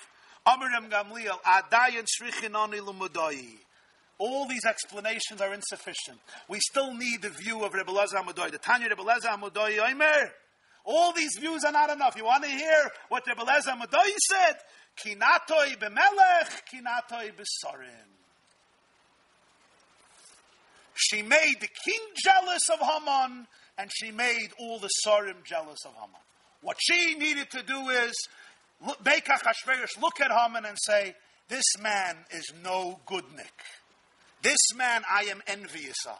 All these explanations are insufficient. We still need the view of Rebbe Amudoy. The Tanya Rebbe Lezer Amudoy Omer. All these views are not enough. You want to hear what Rebbe Amudoy said? Kinatoi b'melech, kinatoi. She made the king jealous of Haman, and she made all the Sarim jealous of Haman. What she needed to do is Beikach look at Haman and say, This man is no good Nick. This man I am envious of.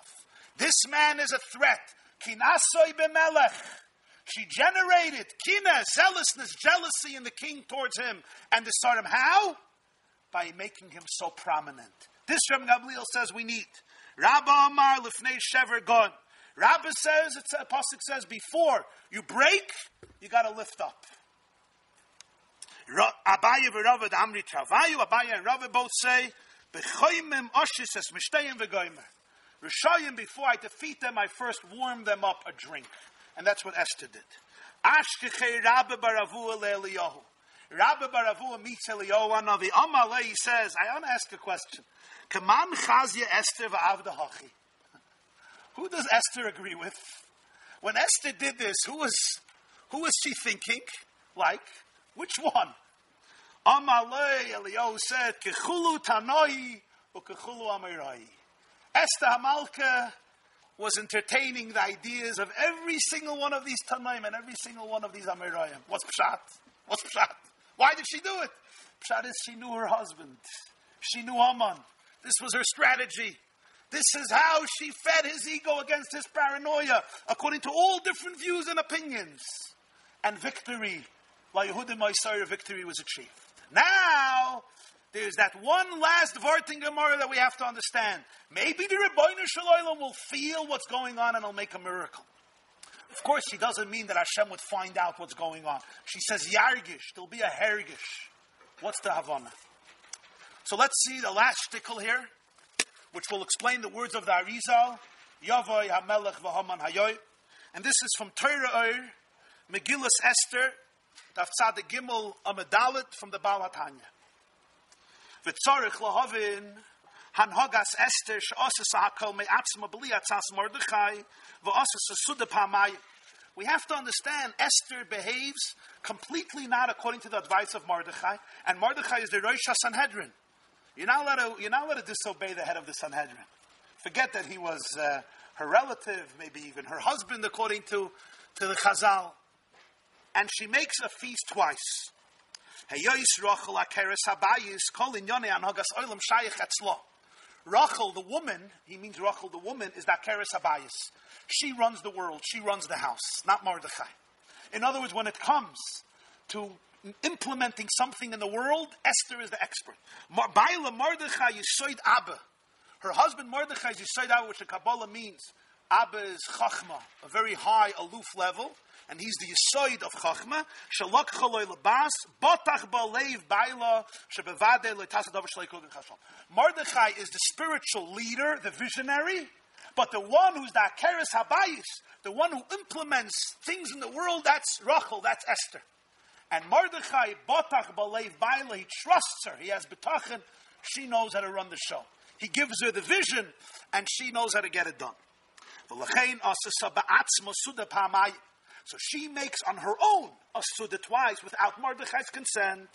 This man is a threat. Kinasoi b'melech. She generated kina, zealousness, jealousy in the king towards him and the Sarim. How? By making him so prominent. This Ram Gabriel says we need. Rabba Amar Lifnei Shever Gon. Rabba says, it's, a Pasuk says, before you break, you got to lift up. Abaye v'Rava Amri Travayu, and Rava both say, oshis es before I defeat them, I first warm them up a drink. And that's what Esther did. Ashkechei Rabba Baravu Eliyahu. Rabba Baravu meets Eliyahu Navi. Amalei, he says, I want to ask a question. Kaman Chazia Esther v'Avda Hachi. Who does Esther agree with? When Esther did this, who was, who was she thinking? Like, which one? Amalei Eliyahu said, Kechulu Tanoi or Kechulu Amirai. Esther Hamalka was entertaining the ideas of every single one of these Tanaim and every single one of these Amoraim. What's Pshat? What's Pshat? Why did she do it? Pshat is she knew her husband. She knew Haman. This was her strategy. This is how she fed his ego against his paranoia, according to all different views and opinions. And victory, La Yehudim Maisar, victory was achieved. Now, there's that one last Varting Gemara that we have to understand. Maybe the Ribbono Shel Olam will feel what's going on and he'll make a miracle. Of course, she doesn't mean that Hashem would find out what's going on. She says Yargish, there'll be a Hergish. What's the Havana? So let's see the last shtickle here, which will explain the words of the Arizal, Yavoy HaMelech V'Haman Hayoy. And this is from Torah Oir, Megillus Esther, Daf Tzadik Gimel Amadalit from the Baal HaTanya. V'tzorich lahavin hanhogas Esther she'osas ha'kol me'atzma b'li atzas Mordechai v'osas suda pamay. We have to understand Esther behaves completely not according to the advice of Mordechai, and Mordechai is the Rosh Sanhedrin. You're not allowed to, you're not allowed to disobey the head of the Sanhedrin. Forget that he was uh, her relative, maybe even her husband, according to, to the Chazal. And she makes a feast twice. Rachel, the woman, he means Rachel, the woman, is that Keres Habayis. She runs the world, she runs the house, not Mordechai. In other words, when it comes to implementing something in the world, Esther is the expert. Baila Mordechai Yisoid Abba. Her husband Mordechai is Yisoid Abba, which the Kabbalah means. Abba is Chachma, a very high, aloof level and he's the Yisoid of Chachma. Shalok chaloy lebas, botach balev baila, shebevade letasadav shleikog chashal. Mordechai is the spiritual leader, the visionary, but the one who's the Akeres Habayis, the one who implements things in the world, that's Rachel, that's Esther. And Mordechai, botach balev baila, he trusts her, he has betachin, she knows how to run the show. He gives her the vision, and she knows how to get it done. So she makes on her own a suda twice without Mordechai's consent.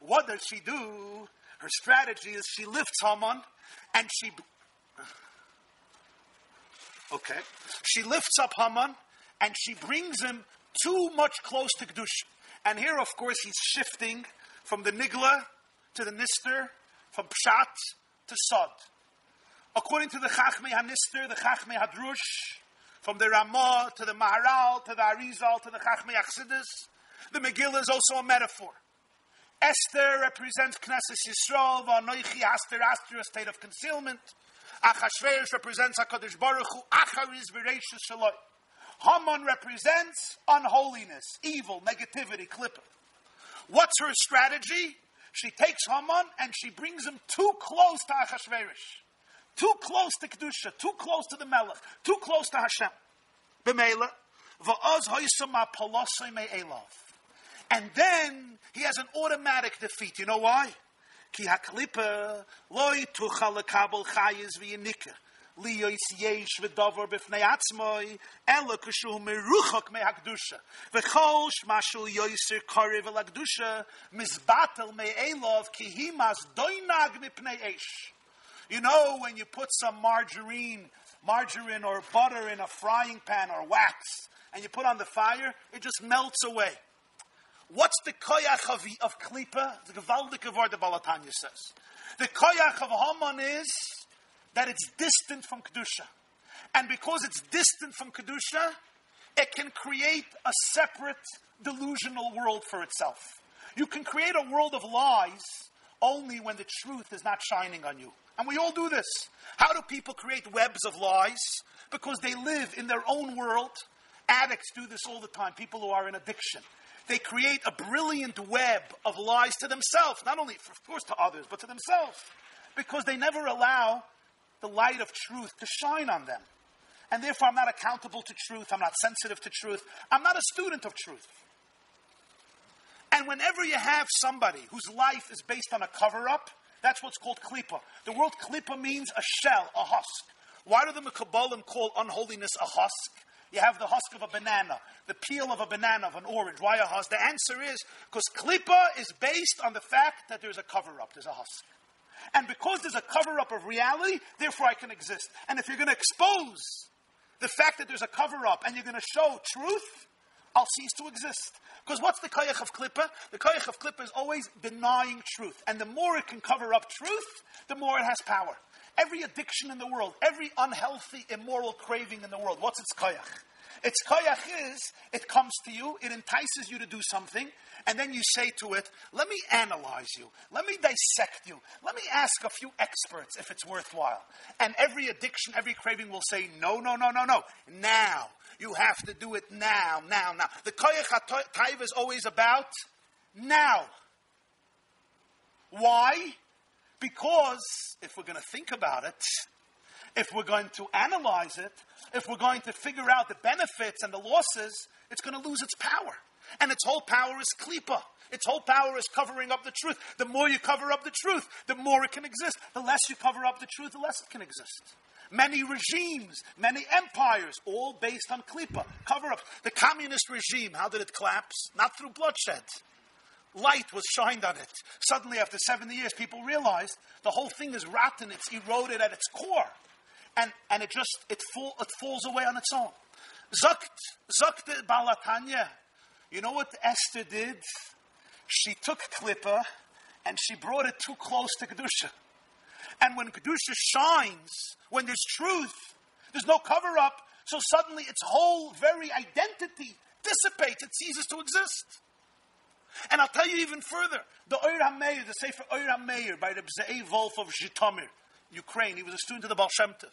What does she do? Her strategy is she lifts Haman and she. Okay. She lifts up Haman and she brings him too much close to Kedusha. And here, of course, he's shifting from the Nigla to the Nister, from Pshat to Sod. According to the Chachmei Hanister, the Chachmei Hadrush, from the Ramah to the Maharal to the Arizal to the Chachmei Achsidus, the Megillah is also a metaphor. Esther represents Knesset Yisrael, V'anoichi Aster Aster, a state of concealment. Achashverosh represents HaKadosh Baruch Hu, Achariz V'reishus Shaloi. Haman represents unholiness, evil, negativity, klippa. What's her strategy? She takes Haman and she brings him too close to Achashverosh. Too close to Kedusha, too close to the Melech, too close to Hashem. B'meila, v'oz hoysam And then he has an automatic defeat. You know why? Ki haklipa loy tuchal lekabel chayes v'yinika. Liyois yesh v'dover b'fnei atzmoi, ela kushu meruchok mehakdusha. V'chol shmashul yoiser korev el hakdusha, mizbatel me'elov ki himas doinag mipnei esh. You know when you put some margarine, margarine or butter in a frying pan or wax, and you put on the fire, it just melts away. What's the koyach of, of klipa? The gewaldige word the Balatanya says. The koyach of Haman is that it's distant from Kedusha. And because it's distant from Kedusha, it can create a separate delusional world for itself. You can create a world of lies only when the truth is not shining on you. And we all do this. How do people create webs of lies? Because they live in their own world. Addicts do this all the time, people who are in addiction. They create a brilliant web of lies to themselves, not only, of course, to others, but to themselves, because they never allow the light of truth to shine on them. And therefore, I'm not accountable to truth, I'm not sensitive to truth, I'm not a student of truth. And whenever you have somebody whose life is based on a cover up, that's what's called klipa. The word klipa means a shell, a husk. Why do the Mekabalim call unholiness a husk? You have the husk of a banana, the peel of a banana, of an orange. Why a husk? The answer is because klipa is based on the fact that there's a cover up, there's a husk. And because there's a cover up of reality, therefore I can exist. And if you're going to expose the fact that there's a cover up and you're going to show truth, I'll cease to exist. Because what's the koyach of klippa? The koyach of klippa is always denying truth. And the more it can cover up truth, the more it has power. Every addiction in the world, every unhealthy, immoral craving in the world, what's its koyach? Its koyach is, it comes to you, it entices you to do something, and then you say to it, let me analyze you, let me dissect you, let me ask a few experts if it's worthwhile. And every addiction, every craving will say, no, no, no, no, no, now. You have to do it now, now, now. The koyach taiva is always about now. Why? Because if we're going to think about it, if we're going to analyze it, if we're going to figure out the benefits and the losses, it's going to lose its power. And its whole power is klipa. Its whole power is covering up the truth. The more you cover up the truth, the more it can exist. The less you cover up the truth, the less it can exist. Many regimes, many empires, all based on klipa, cover up. The communist regime, how did it collapse? Not through bloodshed. Light was shined on it. Suddenly, after 70 years, people realized the whole thing is rotten, it's eroded at its core and, and it just it, fall, it falls away on its own. Zakt, Zakt Balatanya. You know what Esther did? She took Klippa and she brought it too close to Kedusha. And when Kedusha shines, when there's truth, there's no cover up, so suddenly its whole very identity dissipates, it ceases to exist. And I'll tell you even further. The Oyer HaMeir, the Sefer Oyer HaMeir by the Bzei Wolf of Zhitomir, Ukraine. He was a student of the Baal Shem Tov.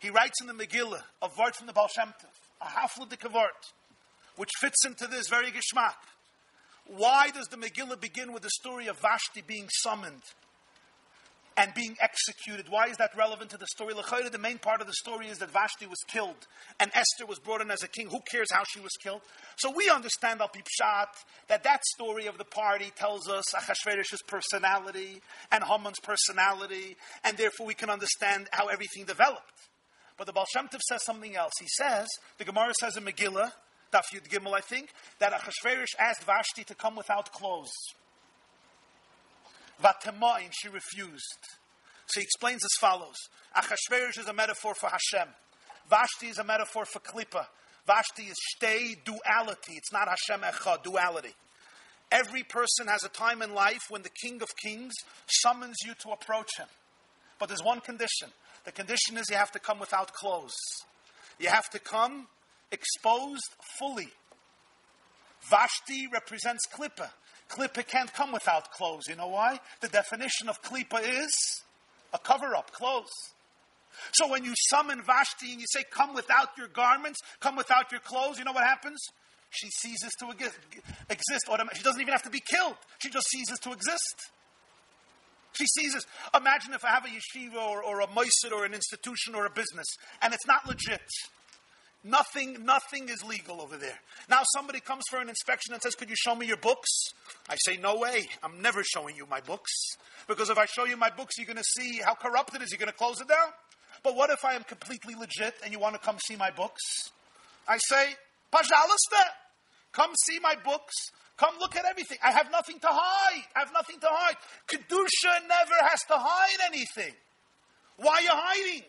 He writes in the Megillah a word from the Baal Shem Tov, a hafladik word, which fits into this very geschmack. Why does the Megillah begin with the story of Vashti being summoned and being executed. Why is that relevant to the story? The main part of the story is that Vashti was killed and Esther was brought in as a king. Who cares how she was killed? So we understand Al Pipshat that that story of the party tells us Achashverosh's personality and Haman's personality, and therefore we can understand how everything developed. But the Baal Shem Tov says something else. He says, the Gemara says in Megillah, Daf Yud Gimel, I think, that Achashverosh asked Vashti to come without clothes. Vatemain, she refused. So he explains as follows. Achashverosh is a metaphor for Hashem. Vashti is a metaphor for Klippa. Vashti is stay duality. It's not Hashem Echad, duality. Every person has a time in life when the King of Kings summons you to approach him. But there's one condition. The condition is you have to come without clothes. You have to come exposed fully. Vashti represents Klippa. Klippa can't come without clothes. You know why? The definition of Klippa is a cover up, clothes. So when you summon Vashti and you say, Come without your garments, come without your clothes, you know what happens? She ceases to exist. She doesn't even have to be killed, she just ceases to exist. She ceases. Imagine if I have a yeshiva or, or a moisid or an institution or a business, and it's not legit. Nothing, nothing is legal over there. Now somebody comes for an inspection and says, Could you show me your books? I say, No way. I'm never showing you my books. Because if I show you my books, you're going to see how corrupt it is. You're going to close it down. But what if I am completely legit and you want to come see my books? I say, Pajalista, come see my books. Come look at everything. I have nothing to hide. I have nothing to hide. Kedusha never has to hide anything. Why are you hiding?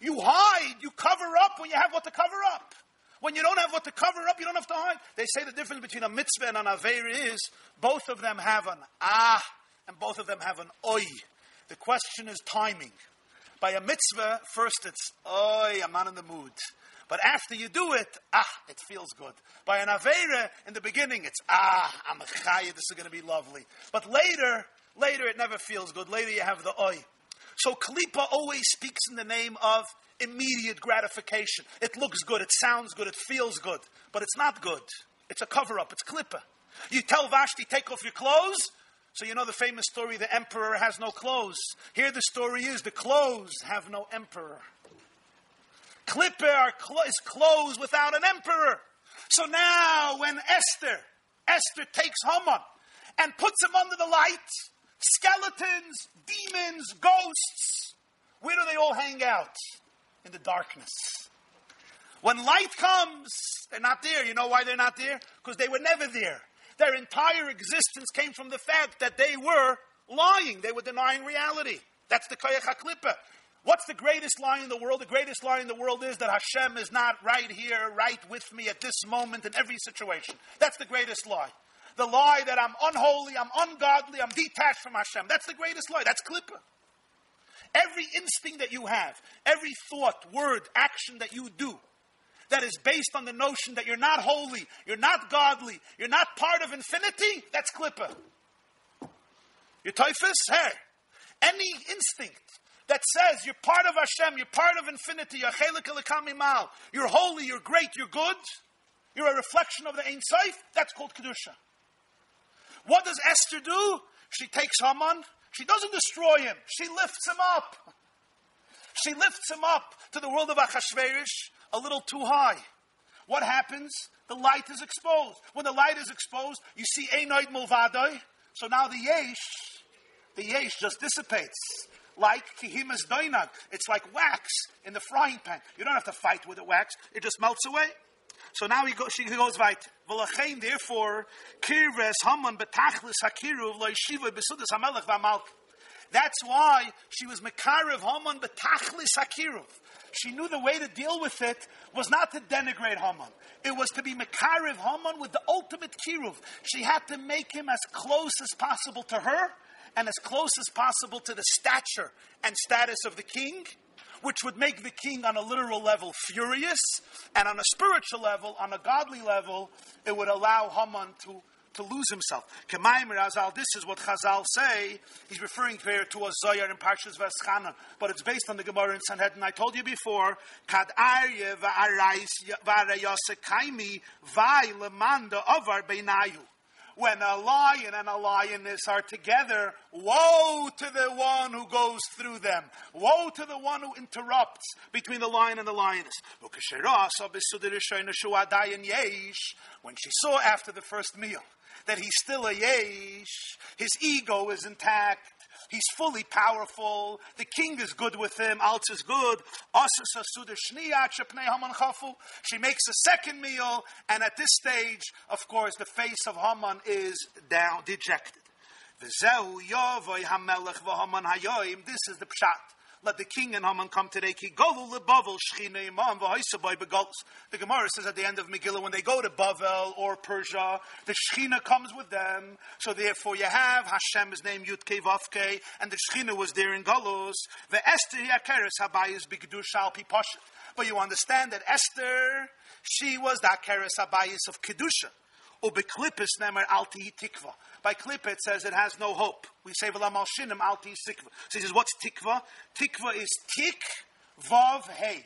You hide, you cover up when you have what to cover up. When you don't have what to cover up, you don't have to hide. They say the difference between a mitzvah and an aver is both of them have an ah and both of them have an oi. The question is timing. By a mitzvah, first it's oi, I'm not in the mood. But after you do it, ah, it feels good. By an Avera, in the beginning, it's ah, I'm a chaya, this is going to be lovely. But later, later it never feels good. Later you have the oi. So Kalipa always speaks in the name of immediate gratification. It looks good, it sounds good, it feels good, but it's not good. It's a cover up, it's Klippa. You tell Vashti, take off your clothes. So you know the famous story, the emperor has no clothes. Here the story is, the clothes have no emperor. Are is clothes without an emperor. So now when Esther, Esther takes Haman and puts him under the light, Skeletons, demons, ghosts. Where do they all hang out? In the darkness. When light comes, they're not there. You know why they're not there? Because they were never there. Their entire existence came from the fact that they were lying. They were denying reality. That's the Koyach HaKlippa. What's the greatest lie in the world? The greatest lie in the world is that Hashem is not right here, right with me at this moment in every situation. That's the greatest lie the lie that I'm unholy, I'm ungodly, I'm detached from Hashem. That's the greatest lie. That's klippa. Every instinct that you have, every thought, word, action that you do, that is based on the notion that you're not holy, you're not godly, you're not part of infinity, that's klippa. Your typhus, hey. Any instinct that says you're part of Hashem, you're part of infinity, you're you're holy, you're great, you're good, you're a reflection of the Ein Sof, that's called Kedusha. What does Esther do? She takes Haman. She doesn't destroy him. She lifts him up. She lifts him up to the world of Achashverosh a little too high. What happens? The light is exposed. When the light is exposed, you see Einoid Mulvadoi. So now the Yesh, the Yesh just dissipates. Like Kihimas Doinag. It's like wax in the frying pan. You don't have to fight with the wax, it just melts away. So now he, go, she goes right. V'lachein, therefore, kirves haman betachlis hakiruv lo'ishiva besudas hamelech v'amalk. That's why she was mekarev haman betachlis hakiruv. She knew the way to deal with it was not to denigrate Haman. It was to be Mekarev Haman with the ultimate kiruv. She had to make him as close as possible to her and as close as possible to the stature and status of the king which would make the king on a literal level furious, and on a spiritual level, on a godly level, it would allow Haman to to lose himself. This is what Chazal say. He's referring here to a Zoyar in Parshas Veschanan, but it's based on the Gemara in Sanhedrin. I told you before, Kad Arye kaimi vai lemanda avar beinayu when a lion and a lioness are together, woe to the one who goes through them. Woe to the one who interrupts between the lion and the lioness. When she saw after the first meal that he's still a yesh, his ego is intact, He's fully powerful. The king is good with him. Alts is good. She makes a second meal, and at this stage, of course, the face of Haman is down, dejected. This is the pshat. Let the king and Haman come today. The Gemara says at the end of Megillah, when they go to Bavel or Persia, the Shechina comes with them. So therefore, you have Hashem's name Yudke Vavke, and the Shechina was there in Galus. The Esther Yakeres Habayis Bigdush Alpi But you understand that Esther, she was the Akeres Habayis of Kedusha. Nemer alti tikva. By klippa it says it has no hope. We say v'lam alshinim alti sikva. So he says, what's tikva? Tikva is tik vav hey.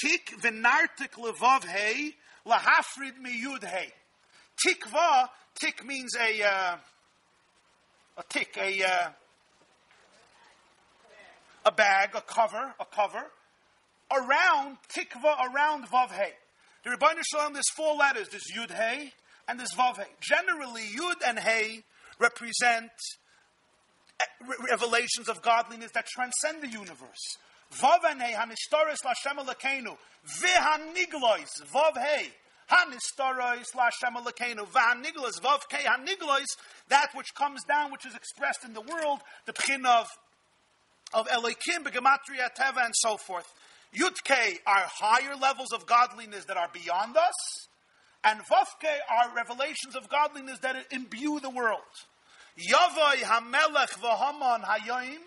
Tik v'nartik levav hey lahafrid miyud hey. Tikva, tik means a, uh, a tick, a, uh, a bag, a cover, a cover. around Tikva, around Vav Hey. The Ribbono Shel Olam, there's four letters. There's Yud Hey and this Vav Hey. Generally, Yud and Hey represent eh, revelations of godliness that transcend the universe. Vav and Hey, Hanistoris Lashem Elokeinu, Vihaniglois, Vav Hey, Hanistoris Lashem Elokeinu, Vihaniglois, Vav Kei Haniglois, that which comes down, which is expressed in the world, the Pchin of of Elohim, Begematria, Teva, and so forth. Yud Yutke are higher levels of godliness that are beyond us, and Vavke are revelations of godliness that imbue the world. Yavai Hamelech Vahaman Hayoim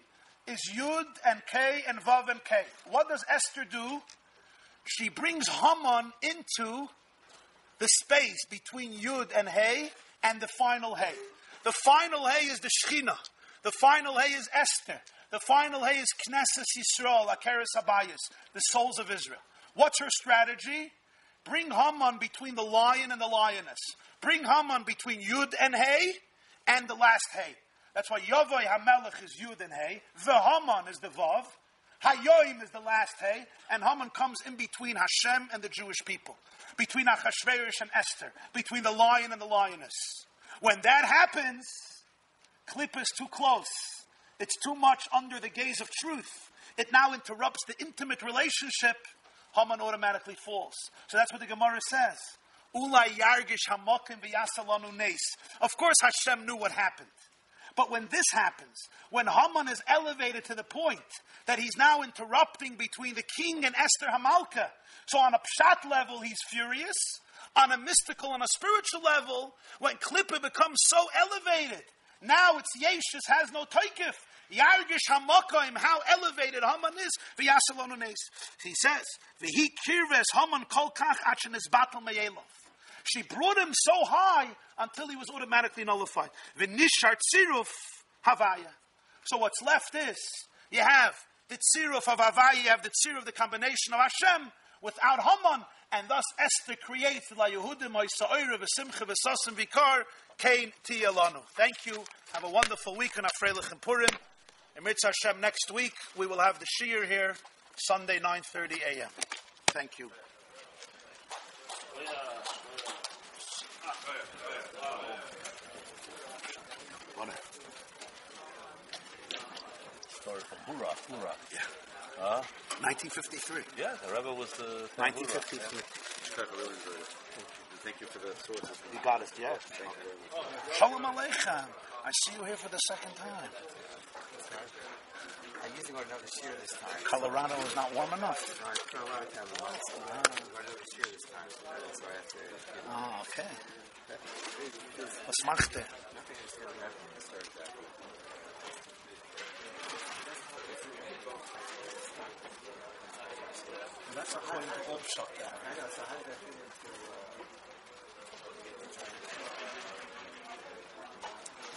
is Yud and K and Vav and K. What does Esther do? She brings Haman into the space between Yud and Hey and the final Hey. The final Hey is the Shechina. The final Hey is Esther. The final hay is Knesset Yisrael, Akeres Abayas, the souls of Israel. What's her strategy? Bring Haman between the lion and the lioness. Bring Haman between Yud and Hay and the last Hay. That's why Yavai HaMelech is Yud and Hay. The Haman is the Vav. Hayoim is the last Hay. And Haman comes in between Hashem and the Jewish people. Between Achashverosh and Esther. Between the lion and the lioness. When that happens, clip is too close it's too much under the gaze of truth. It now interrupts the intimate relationship. Haman automatically falls. So that's what the Gemara says. Ulai yargish hamokim v'yasalanu. Of course, Hashem knew what happened. But when this happens, when Haman is elevated to the point that he's now interrupting between the king and Esther Hamalka, so on a pshat level, he's furious. On a mystical and a spiritual level, when Klippa becomes so elevated, now it's Yeshus has no taikif. Yargish Hamakoim, how elevated Haman is, V'yasalonunes. He says, V'hi kirves Haman kolkach achenes batal meyelov. She brought him so high until he was automatically nullified. V'nishar tziruf havaya. So what's left is, you have the tziruf of havaya, you have the tziruf, of the combination of Hashem, without Haman, and thus Esther creates La Yehudim, Oisa'ira, V'simcha, V'sasim, Vikar, Kain, Tiyalanu. Thank you. Have a wonderful week on Afreilich and Purim. In Mitzvah Hashem, next week we will have the Shiur here, Sunday, 9.30 a.m. Thank you. Story from Hura, Hura. Yeah. Huh? 1953. Yeah, the Rebbe was uh, the. 1953. Thank you for the sources. You got it, yeah. Shalom Aleichem. I see you here for the second time. I usually go to this time. Colorado is not warm enough. No, I spent a lot of time in Boston. I'm going to go another this time. So I have to. You know, Oh, okay. Was macht er? nothing is going to happen when I start that. That's according to Opshot. I know, so how did that fit into.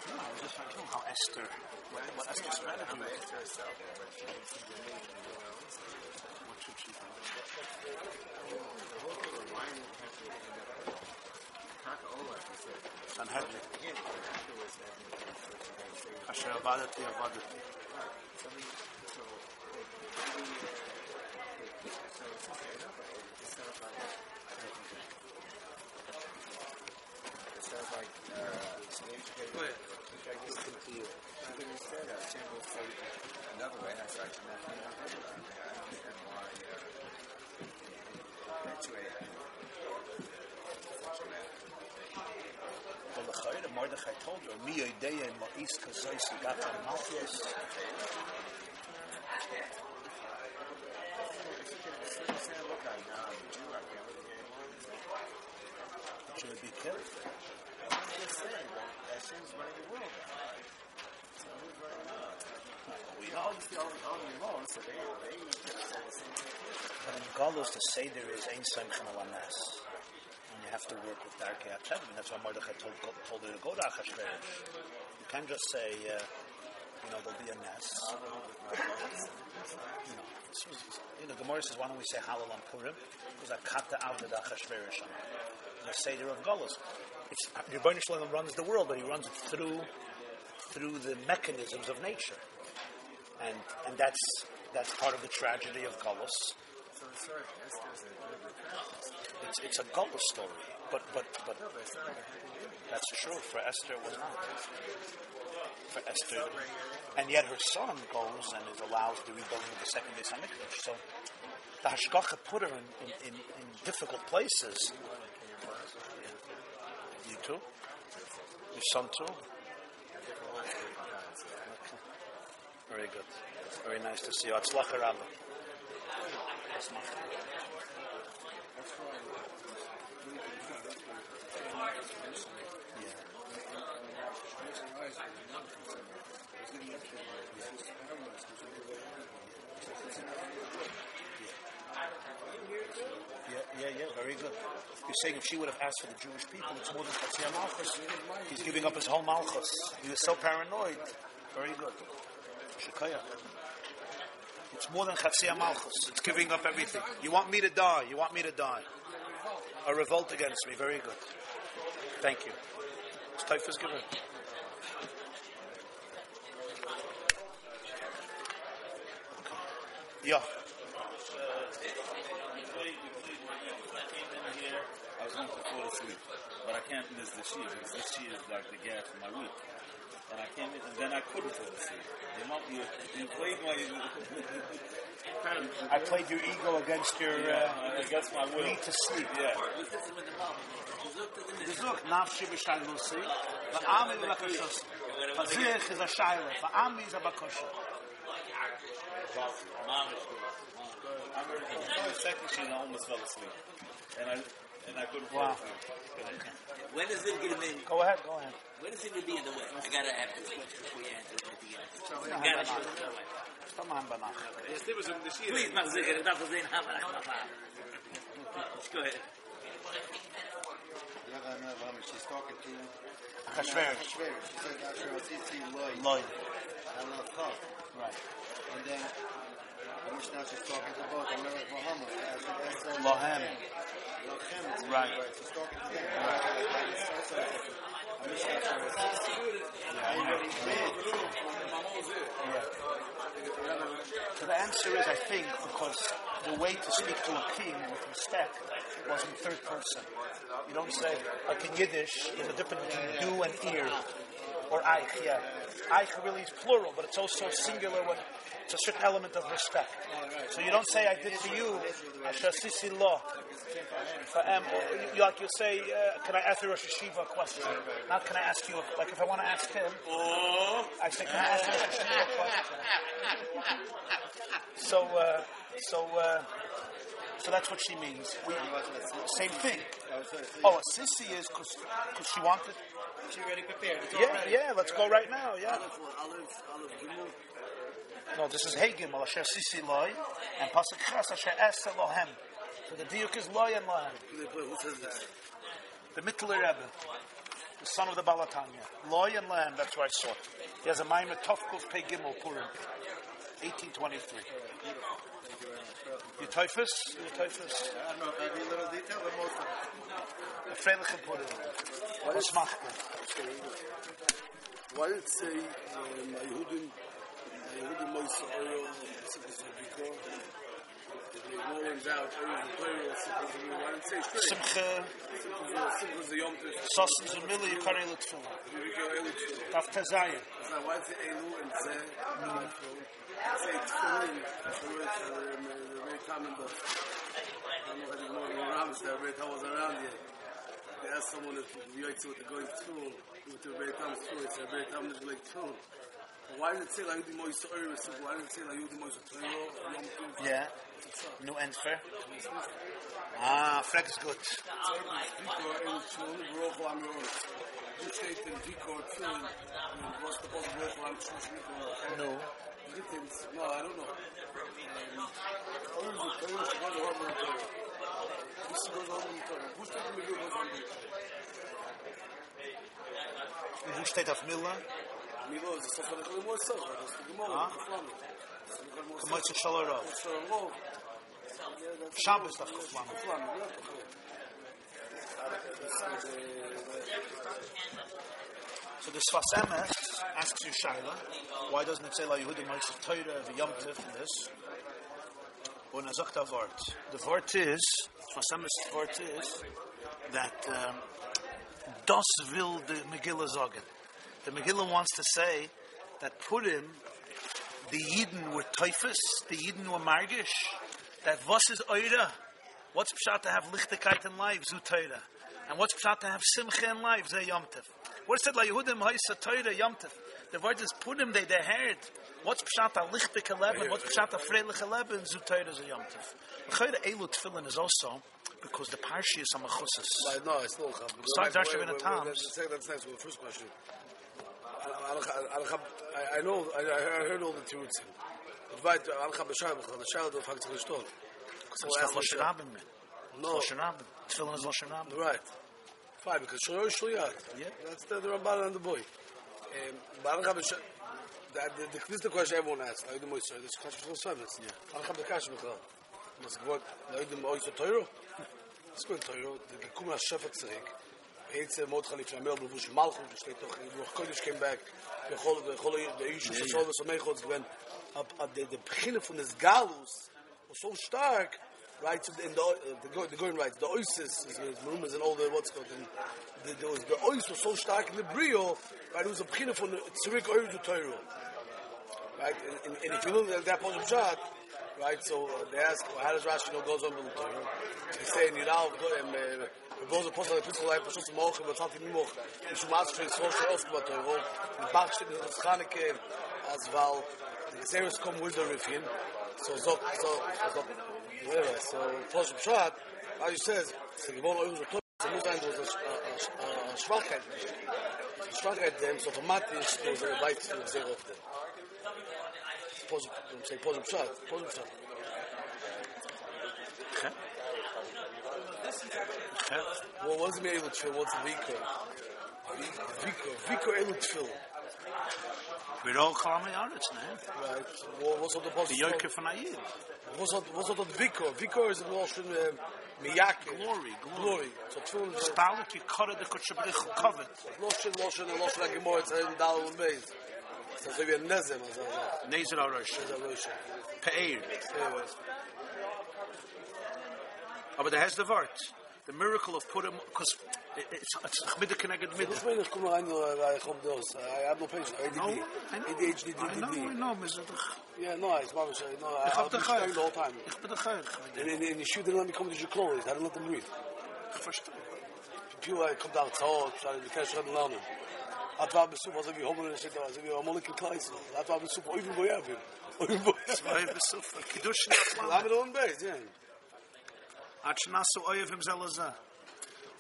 No, I was just trying how Esther, what, Esther's strategy was. What should she do? Why you up. Kaka Ola, he he was such a nice thing. Asher abadati avadati. I mean, so, so it's okay enough, but it sounds like, it uh. I uh, I think. I don't understand why, uh, that's way, such a man. Well, the Chayre, Mordechai told her, Mi yodeya in Ma'is kazois yigata malchus. She would be killed. We. But in Galus, the Semchen Alanas. And you have to work with Darkei and that's why Mordechai told, told her to go to Achashverosh. You can't just say, uh, you know, there'll be a nest. You know, you know, Gemara says, why don't we say Hallel on Purim? Because I kata avded Achashverosh on the Seder of Galus. It's, Ribbono Shel Olam runs the world, but he runs it through through the mechanisms of nature. And and that's that's part of the tragedy of. So it's sort of Esther's a good. It's, it's a Gullah story, but but but No, but it's not like a happy ending. that's true. For Esther, it was not. For Esther, and yet her son goes and is allowed the rebuilding of the second Beis Hamikdash. So the Hashgacha put her in, in, in, in difficult places. You too? Your son too? Very good. Very nice to see you. Atzlacha Rabba. Yeah, yeah, very good. You're saying if she would have asked for the Jewish people, it's more than Chatzia Malchus. He's giving up his whole Malchus. He was so paranoid. Very good. Shekaya. It's more than Chatzia Malchus. It's giving up everything. You want me to die. You want me to die. A revolt against me. Very good. Thank you. It's given. Yeah. I was going to fall asleep, but I can't miss the shiur because this shiur is like the gas for my week. And I came in, and then I couldn't fall asleep. You, know, you, you played my. I played your ego against your uh, against my will. need to sleep. Yeah. Gezoek, nafshi b'shay lusi, va'ami v'lakashos. V'zich is a shaila, va'ami is a bakosha. I remember the second shiur, and I almost fell asleep. And I, and I couldn't fall asleep. When does it get him in? Go ahead, go ahead. When is it going to be in the way? I gotta ask this question before you answer anything else. You Come gotta on, show Banach. it that way. Come on, Banach. Please, Mahzik, and not for saying how much. Go ahead. She's talking to Chashverosh. Ashver. She said, Asher Asisi Loy. Lloyd. Allah Kaf. Right. And then the Mishnah she's talking to both American Muhammad. Lohem. Lochem. Right. She's talking to them. A Mishnah. So the answer is, I think, because the way to speak to a king with respect was in third person. You don't say, like in Yiddish, there's a difference between du and ear. Or eich, yeah. Eich really is plural, but it's also singular when it's a certain element of respect. So you don't say, I did to you, asher sisi lo. Or you, like you say, uh, can I ask the Rosh Yeshiva a question? Not can I ask you, a, like if I want to ask him, I say, can I ask the Rosh Yeshiva question? So, uh, so, uh, so that's what she means. We, same thing. Oh, a sissy is because she wanted. She already prepared. Yeah, yeah. Let's go right now. Yeah. Olive, olive, gimel. No, this is Hey Gimel Asher Sisi Loy and Pasuk Chas Asher Es Elohem. So the diuk is Loy and Lohem. Who says this? The Mittler Rebbe, the son of the Balatanya. Loy and Lohem. That's where I saw it. He has a Maimer Tovkuf Pei Gimel Purim, 1823. You typhus? You typhus? I don't know if every little detail, but most of it. The Freiliche Purim. Was macht Why did it say um, Yehudim, Yehudim Moisrael, before? If no one's out, everyone's a player, supposedly. Why did it say straight? Simcha, Simchas the Yom Tov, Sosens and Milli, Yukari Litfila. Yirikyo Elichel. Daf Tezayim. So why did it Elu and Zeh? Say Tefillin, so it's a very common book. I don't know if anyone around there, Rebbe Tam was around yet. They asked someone if you like to with the going tool, with the Rebbe Tam's tool, it's a Rebbe Tam is like tool. Why did it say like Yudi Moise Oyer? Why did it say like Yudi Moise Torah? Yom Tov? Yeah. New answer. Ah, Flex good. Vikor el Tfilin, Baruch Hu Amron. Du steht in Vikor Tfilin, and what's the point of Baruch Hu Amron? No. No, I don't know. Oyer is a Torah, so goes over the Torah. This goes over the Torah. Who steht in Vikor goes over the Torah? Wo steht auf Miller? Milo is a Sofer of the Gemara, that's the Gemara, the Flamme. Kamoitze So, Shabbos daf Kuflam. So the Sfas asks you, Shaila, why doesn't it say La Yehudim Moitze Torah, the Yom Tif, and this? Und er sagt ein The Wort is, was Samus Wort ist, that um, das will the Megillah sagen. The Megillah wants to say that Purim, the Yidden were typhus, the Yidden were margish, that was is oira. What's pshat to have lichtigkeit in life, zu Torah? And what's pshat to have simcha in life, ze Yom What is it like Yehudim haisa Torah Yom Tov? The word is Purim, they they heard. What's pshat a lichtig 11? What's pshat a freilich 11? Zu Torah, ze Yom Tov. Chayra Elu Tefillin is also because the parshi is machusis. Like, no, it's Chab. Start Darshan in the Toms. That's, that's nice with the first question. I, know, I, I heard all the truths. Weit, al khab shab, the child of Hakt Rishton. So It's not Lashon Rabbim, man. No, Lashon Rabbim. Tefillin is Lashon Rabbim. right. Fine, because Shloyo Shliyat. Yeah. That's the, the Ramban and the boy. Um, but al khab shab, that the, the, this is the question everyone asks. Do my sir. This question for service. Yeah. Al khab the kash bkhal. Mas gwot, la ydim oy so toyro. Es gwot toyro, the kum a shafat zrig. It's a mod khalif amel bush malchut, steht doch in noch kodish came back. The whole the whole the issue for so so many gods when ab ab the the von des galus was so stark right so in the uh, the go the going right the oasis is the rumors and all the what's called and the there was the oasis was so stark in the brio right it was a beginning von zurück euro to toiro right and, and, and if you look at that positive shot right? So uh, they ask well, how does Rashi know goes on the toiro they say in Yudal um, uh, the boze postal pitzel life was zum morgen was hat ihm noch ich schon mal schon so so oft mit Toiro die Bach steht in das Khanike as well the series come with the refin so so so so yeah so positive shot as you says so you want to use so muss ein das Schwachheit Schwachheit dem so automatisch so sehr weit zu sehr oft positive say positive shot positive shot Okay. Okay. Well, what's me able to what's Vico? Vico, Vico able to We're all calling Yaretz now. Right. Well, what's on the The positive? Yoker from Ayid. What's on what's on the Vico? Vico is a notion um, miyake. Glory, glory. So tefillin is Stalik, you cut it, the Kutshabrich covered. lotion, lotion, and lotion like more. It's in dal and beis. So so we a nezem as a Nezer Arosh. as a lotion. Aber there has the word. The miracle of Purim, because it's Chmida connected this Midah. man is coming around. I. I have no patience. ADD. I know. ADHD. I know, I know, Mr. Doch. Yeah, no, it's mamish. No, I, I'll hab be dich the whole time. Ich bin der Chayr. And in, in the shoe, they don't let me come to your clothes. I don't let them breathe. Ich verstehe. People like come down to trying to catch them lernen. Hat war bis super, so wie Homer und Shit, also wie Amolik und Kleis. Hat war bis super, even Erwin. Even bei Zwei bis viel. Kiddush Haben wir on base, yeah. Hat Shnasu Oyev im.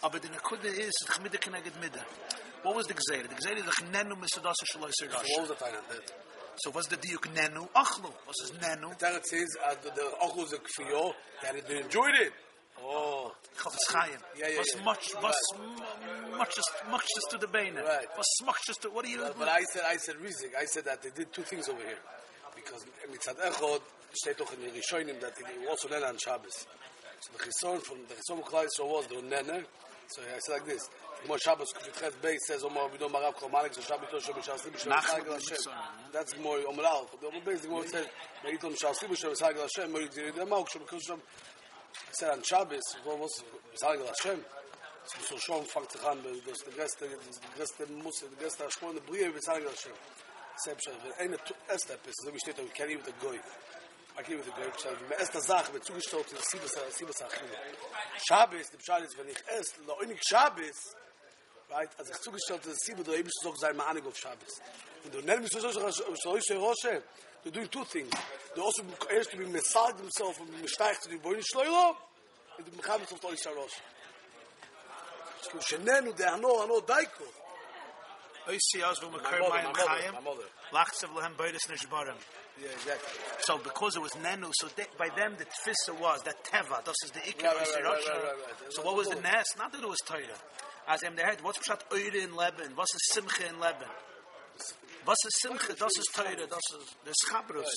Aber the Nekuda is, the Chmida connected Midah. What was the Gzeir? The Gzeir is the Nenu Misadasa Shaloi So Sirdash. what was the time that? So what's the Diuk Nenu? Achlu. What's his Nenu? Then it says, uh, the, the Ochel is you, that they enjoyed it. Oh, Chafetz Chaim. Yeah, yeah, Was yeah. much, was much much to the Beine. Right. Was much to, what do you, but, but I said, I said Rizik, I said that they did two things over here. Because Mitzad Echod, steht doch in the Rishonim that they also Nene on Shabbos. So the Chison from the Chison Klai so was the Nene. So I said like this. Mo Shabbos Kufitchet Beis says Omar Vidom Marav Kol Malik so Shabbos Tosho Mishasli B'Shem Nachman Misagel Hashem. Mitzvah, yeah. That's more Omar Al. But the Omar Beis the Gemara said Megitom Mishasli B'Shem Misagel Hashem Mo Yigdir Yidem Mauk Shem Because Es ist ein Schabes, wo was, wie sage ich, Hashem, es muss so schon fangt sich an, weil das ist der größte, das ist der Gäste Muss, der größte Aschmone, Brie, wie sage ich, Hashem. Selbst schon, wenn einer tut, es ist ein bisschen, so wie steht, ich kann der Goy. Ich kann ihm das Goy, ich kann ihm das Goy, ich kann ihm das Goy, ich kann ihm das Goy, ich kann ihm das Goy, ich kann ihm weit als ich zugestellt das so so so so. Du doing two things. They also erst to be mesad himself steigt zu die Boyne Schleuro. Und du machst auf Toy Roshe. Du schnenu der ano ano daiko. Oisiyaz v'u My Makar mother, Mayim Chayim. Lachtzav lehem Nishbarim. Yeah, exactly. So because it was Nenu, so they, by them the tfisa was that Teva, this is the Ikar Right, right, right, right. So what was the Nes? Not that it was Torah. As em they head, what's Pshat Oire in Lebanon? What's the Simcha in Lebanon? Was ist Simche? Das ist Teure, das ist der Schabrus.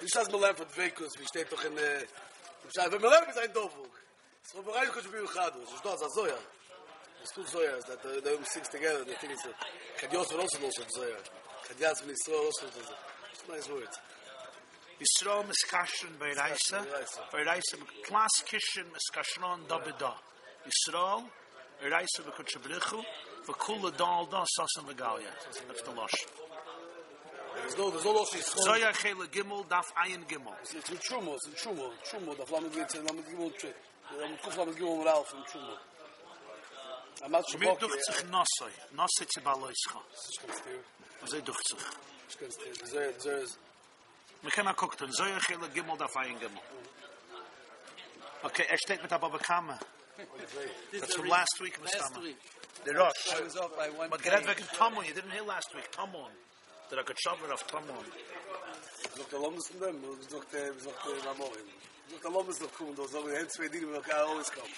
Du sagst mal einfach, wie steht doch in... Äh, du sagst, wenn mein Leben ist ein Doppel. Es ist doch ein Doppel. Es ist doch ein Doppel. Es tut so ja, es ist da um sich zu gehen, ich finde es so. Ich kann die Osser Osser los und so ja. Ich kann die Osser los und so ja. Ich kann die miskashen bei Reise, bei Reise mit Klaas Kishin miskashen da bedo. Isro, Reise mit Kutschebrichu, v'kula dal da sasan v'galia. That's the losh. There's no, there's no loss. Zoya chela gimel, daf ayin gimel. It's in Trumo, it's in Trumo, Trumo, the Flamen Gitz, Lamed Gimel, Lamed Kuf Lamed Gimel Ralph in Trumo. I'm not sure. Mir ducht sich nasoi, nasoi zu baloischa. Ich kann stehen. Was er ducht sich. Ich kann stehen. There, there is. Wir können gucken, Zoya chela gimel, daf ayin gimel. Okay, er steht mit Bava Kama. That's from last week, Mr. Last week, The Rosh. I was off by one But page. get weg in Tamon, you didn't hear last week, Tamon. That I could shovel off Tamon. Zogt der Lommes von dem, zogt der, zogt der Mamorin. Zogt der Lommes noch kommen, da sagen, die zwei Dinge, die kann alles kommen.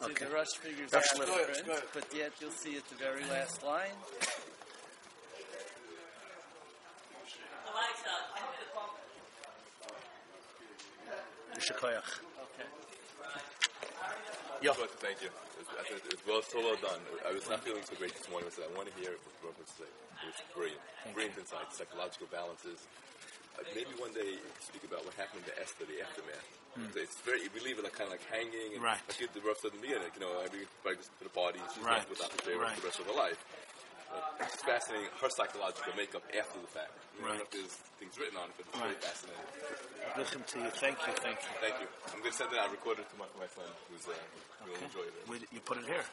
See, the rush figures That's are good. different, Good. but yet you'll see at the very last line. Yishikoyach. Okay. Yeah. I'd like to thank you. It's, I thought it was so well done. I was not feeling so great this morning. I said, I want to hear what Rob has to say. It was brilliant. Brilliant insight, psychological balances. Uh, maybe one day speak about what happened to Esther, the aftermath. So It's very, we leave it like, kind of like hanging. And Right. Like the in the beginning, you know, everybody goes to the party, she's Right. left without the favor Right. for the rest of her life. But it's fascinating, her psychological makeup after the fact. You know, I don't know if there's things written on it, but it's very Right. fascinating. Listen to you. Thank you, thank you. Thank you. I'm going to send it out, record it to my, my son, who's uh, really enjoyed it. We, you put it here.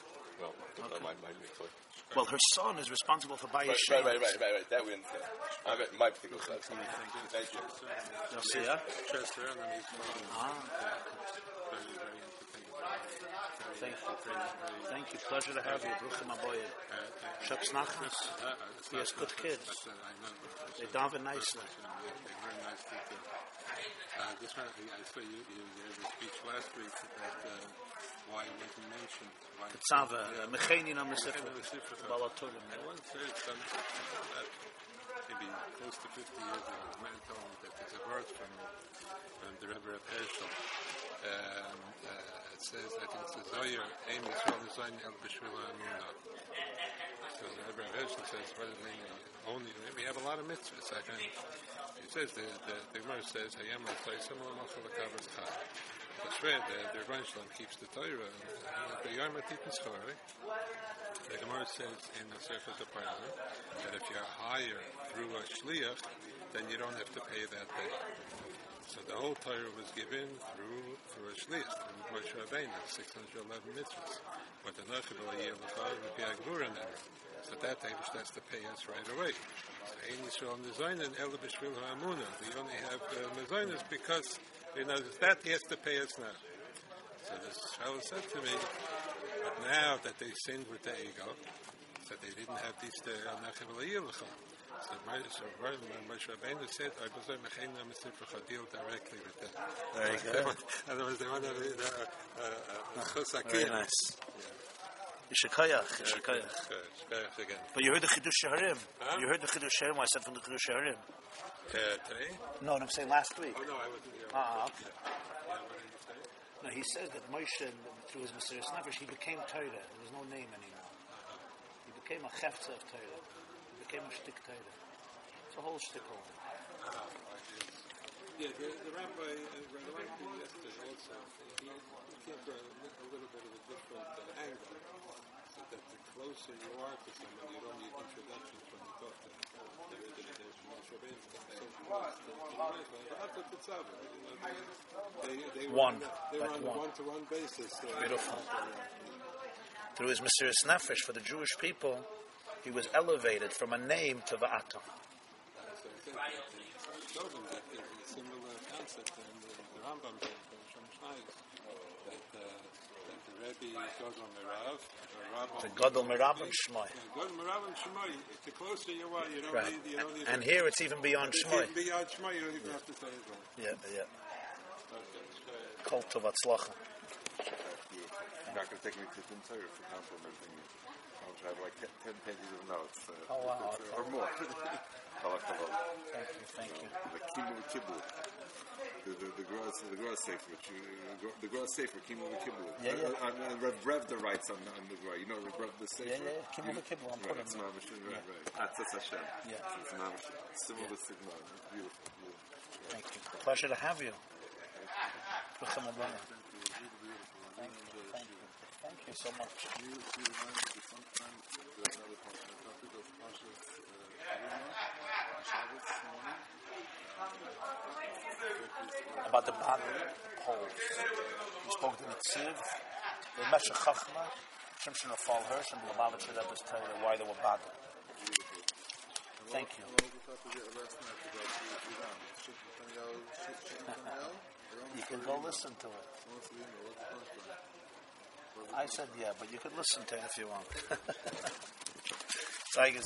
Well, uh, my, my new toy. Well, her son is responsible for buying Right, shades. right, right, right, right, right. That we understand. I meant my particular side. Thank you. Thank You'll see, huh? Chester and then he's Ah, very, very entertaining. Thank you. Thank you. Pleasure to have you. Bruchim aboyed. Shucks nachas. He has good kids. They daven nicely. Uh, I saw you, you gave a speech last week about uh, why it wasn't mentioned. Why Tzava, the. Baal HaTurim. I heard some, uh, maybe close to 50 years ago, a man told me that there's a word from, from the Rebbe Reb Herschel. Um, uh, it says, I think it's a Zoyer, Aim Yisrael Zayin El Bishvil Amunah. So the Rebbe Reb Herschel says, what does it mean? Only, we have a lot of mitzvahs. I can, it says, the, the, the Gemara says, Hayam Taysim al Machal HaKavas Chai. That's right, the, the Rebbe keeps the Torah. and The Yom HaTikkun Schor, right? The Gemara says in the Sefer Parana that if you're hired through a shliach, then you don't have to pay that day. So the whole Torah was given through through a shliach, through Moshe Rabbeinu, 611 mitzvahs. But the Nachal Yeh L'chal would be Agvura now. So that day which has to pay us right away. So Ein Yisrael Nezayin and El B'Shvil HaAmunah. We only have uh, Nezayinas because you know that he has to pay us now. So this fellow said to me, but now that they sinned with the ego, that they didn't have these uh, Nachem. So Moshe Rabbeinu said, I was a Mechena Mitzvah deal directly with them. There you go. [laughs] In other they want to be the uh, uh, Very nice. Good. Again. But you heard the Chidushei HaRim. Huh? You heard the Chidushei HaRim. I said from the Chidushei HaRim. Uh, today? No, I'm saying last week. Oh no, I wasn't here. Ah, okay. Yeah, what did you he says that Moshe, through his mysterious nefesh, he became Torah. There was no name anymore. He became a chefza of Torah. He became a shtik Torah. It's a whole hole. Yeah, the, the rabbi, uh, Rabbi yesterday also, he, he to a, a little bit of a different uh, angle. So that the closer you are to someone, you don't need you talk. The way that Moshe Rabbeinu comes so close to to the right, but after Tetzaveh, you know, they, they, they were One, on they were on one. one-to-one basis. Uh, Beautiful. Through his mysterious nefesh for the Jewish people, he was elevated from a name to Va'ata. So I think that it showed them that there's a similar concept in the, Rambam says, the Shem that, uh, that the Rebbe is Merav, the Rabbam... The Gadol Merabim Shmai. Yeah, Merav and Shmai, the closer you are, you don't Right. need... You don't need And here it's even beyond Shmai. Beyond Shmai, you don't even have to say it all. Yeah, yeah. Okay, Kol Tov Hatzlacha. You're not going to take me to Tim Torah for complimenting me. I'll have like 10, 10 pages of notes. Uh, Oh, wow. Or more. [laughs] Thank you, thank you. The Kimu Kibbu. The, the, the gross, the gross safer, which you, the gross safer, Kimu Kibbu. Yeah, yeah. Uh, and, and Rev Revda writes on, on the Gra. You know Rev Revda safer? Yeah, yeah, Kimu Kibbu, I'm Right, putting it's it. Mamish, right, right. That's, that's Hashem. Yeah. It's Mamish. Similar signal. Beautiful, beautiful. Thank you. Pleasure to have you. Bruchim Abana. Thank you. Thank you. Thank you so much. You, you remind me sometimes the other topic of Pashas uh, Shabbos morning. About the bottom holes. We spoke to the Tziv, the Meshach Chachma, Shimshon Rafael Hirsch, and the Lubavitcher Rebbe's tell you why they were bad. Thank you. You can go listen to it. I said yeah, but you could listen to it if you want. [laughs] Tigers.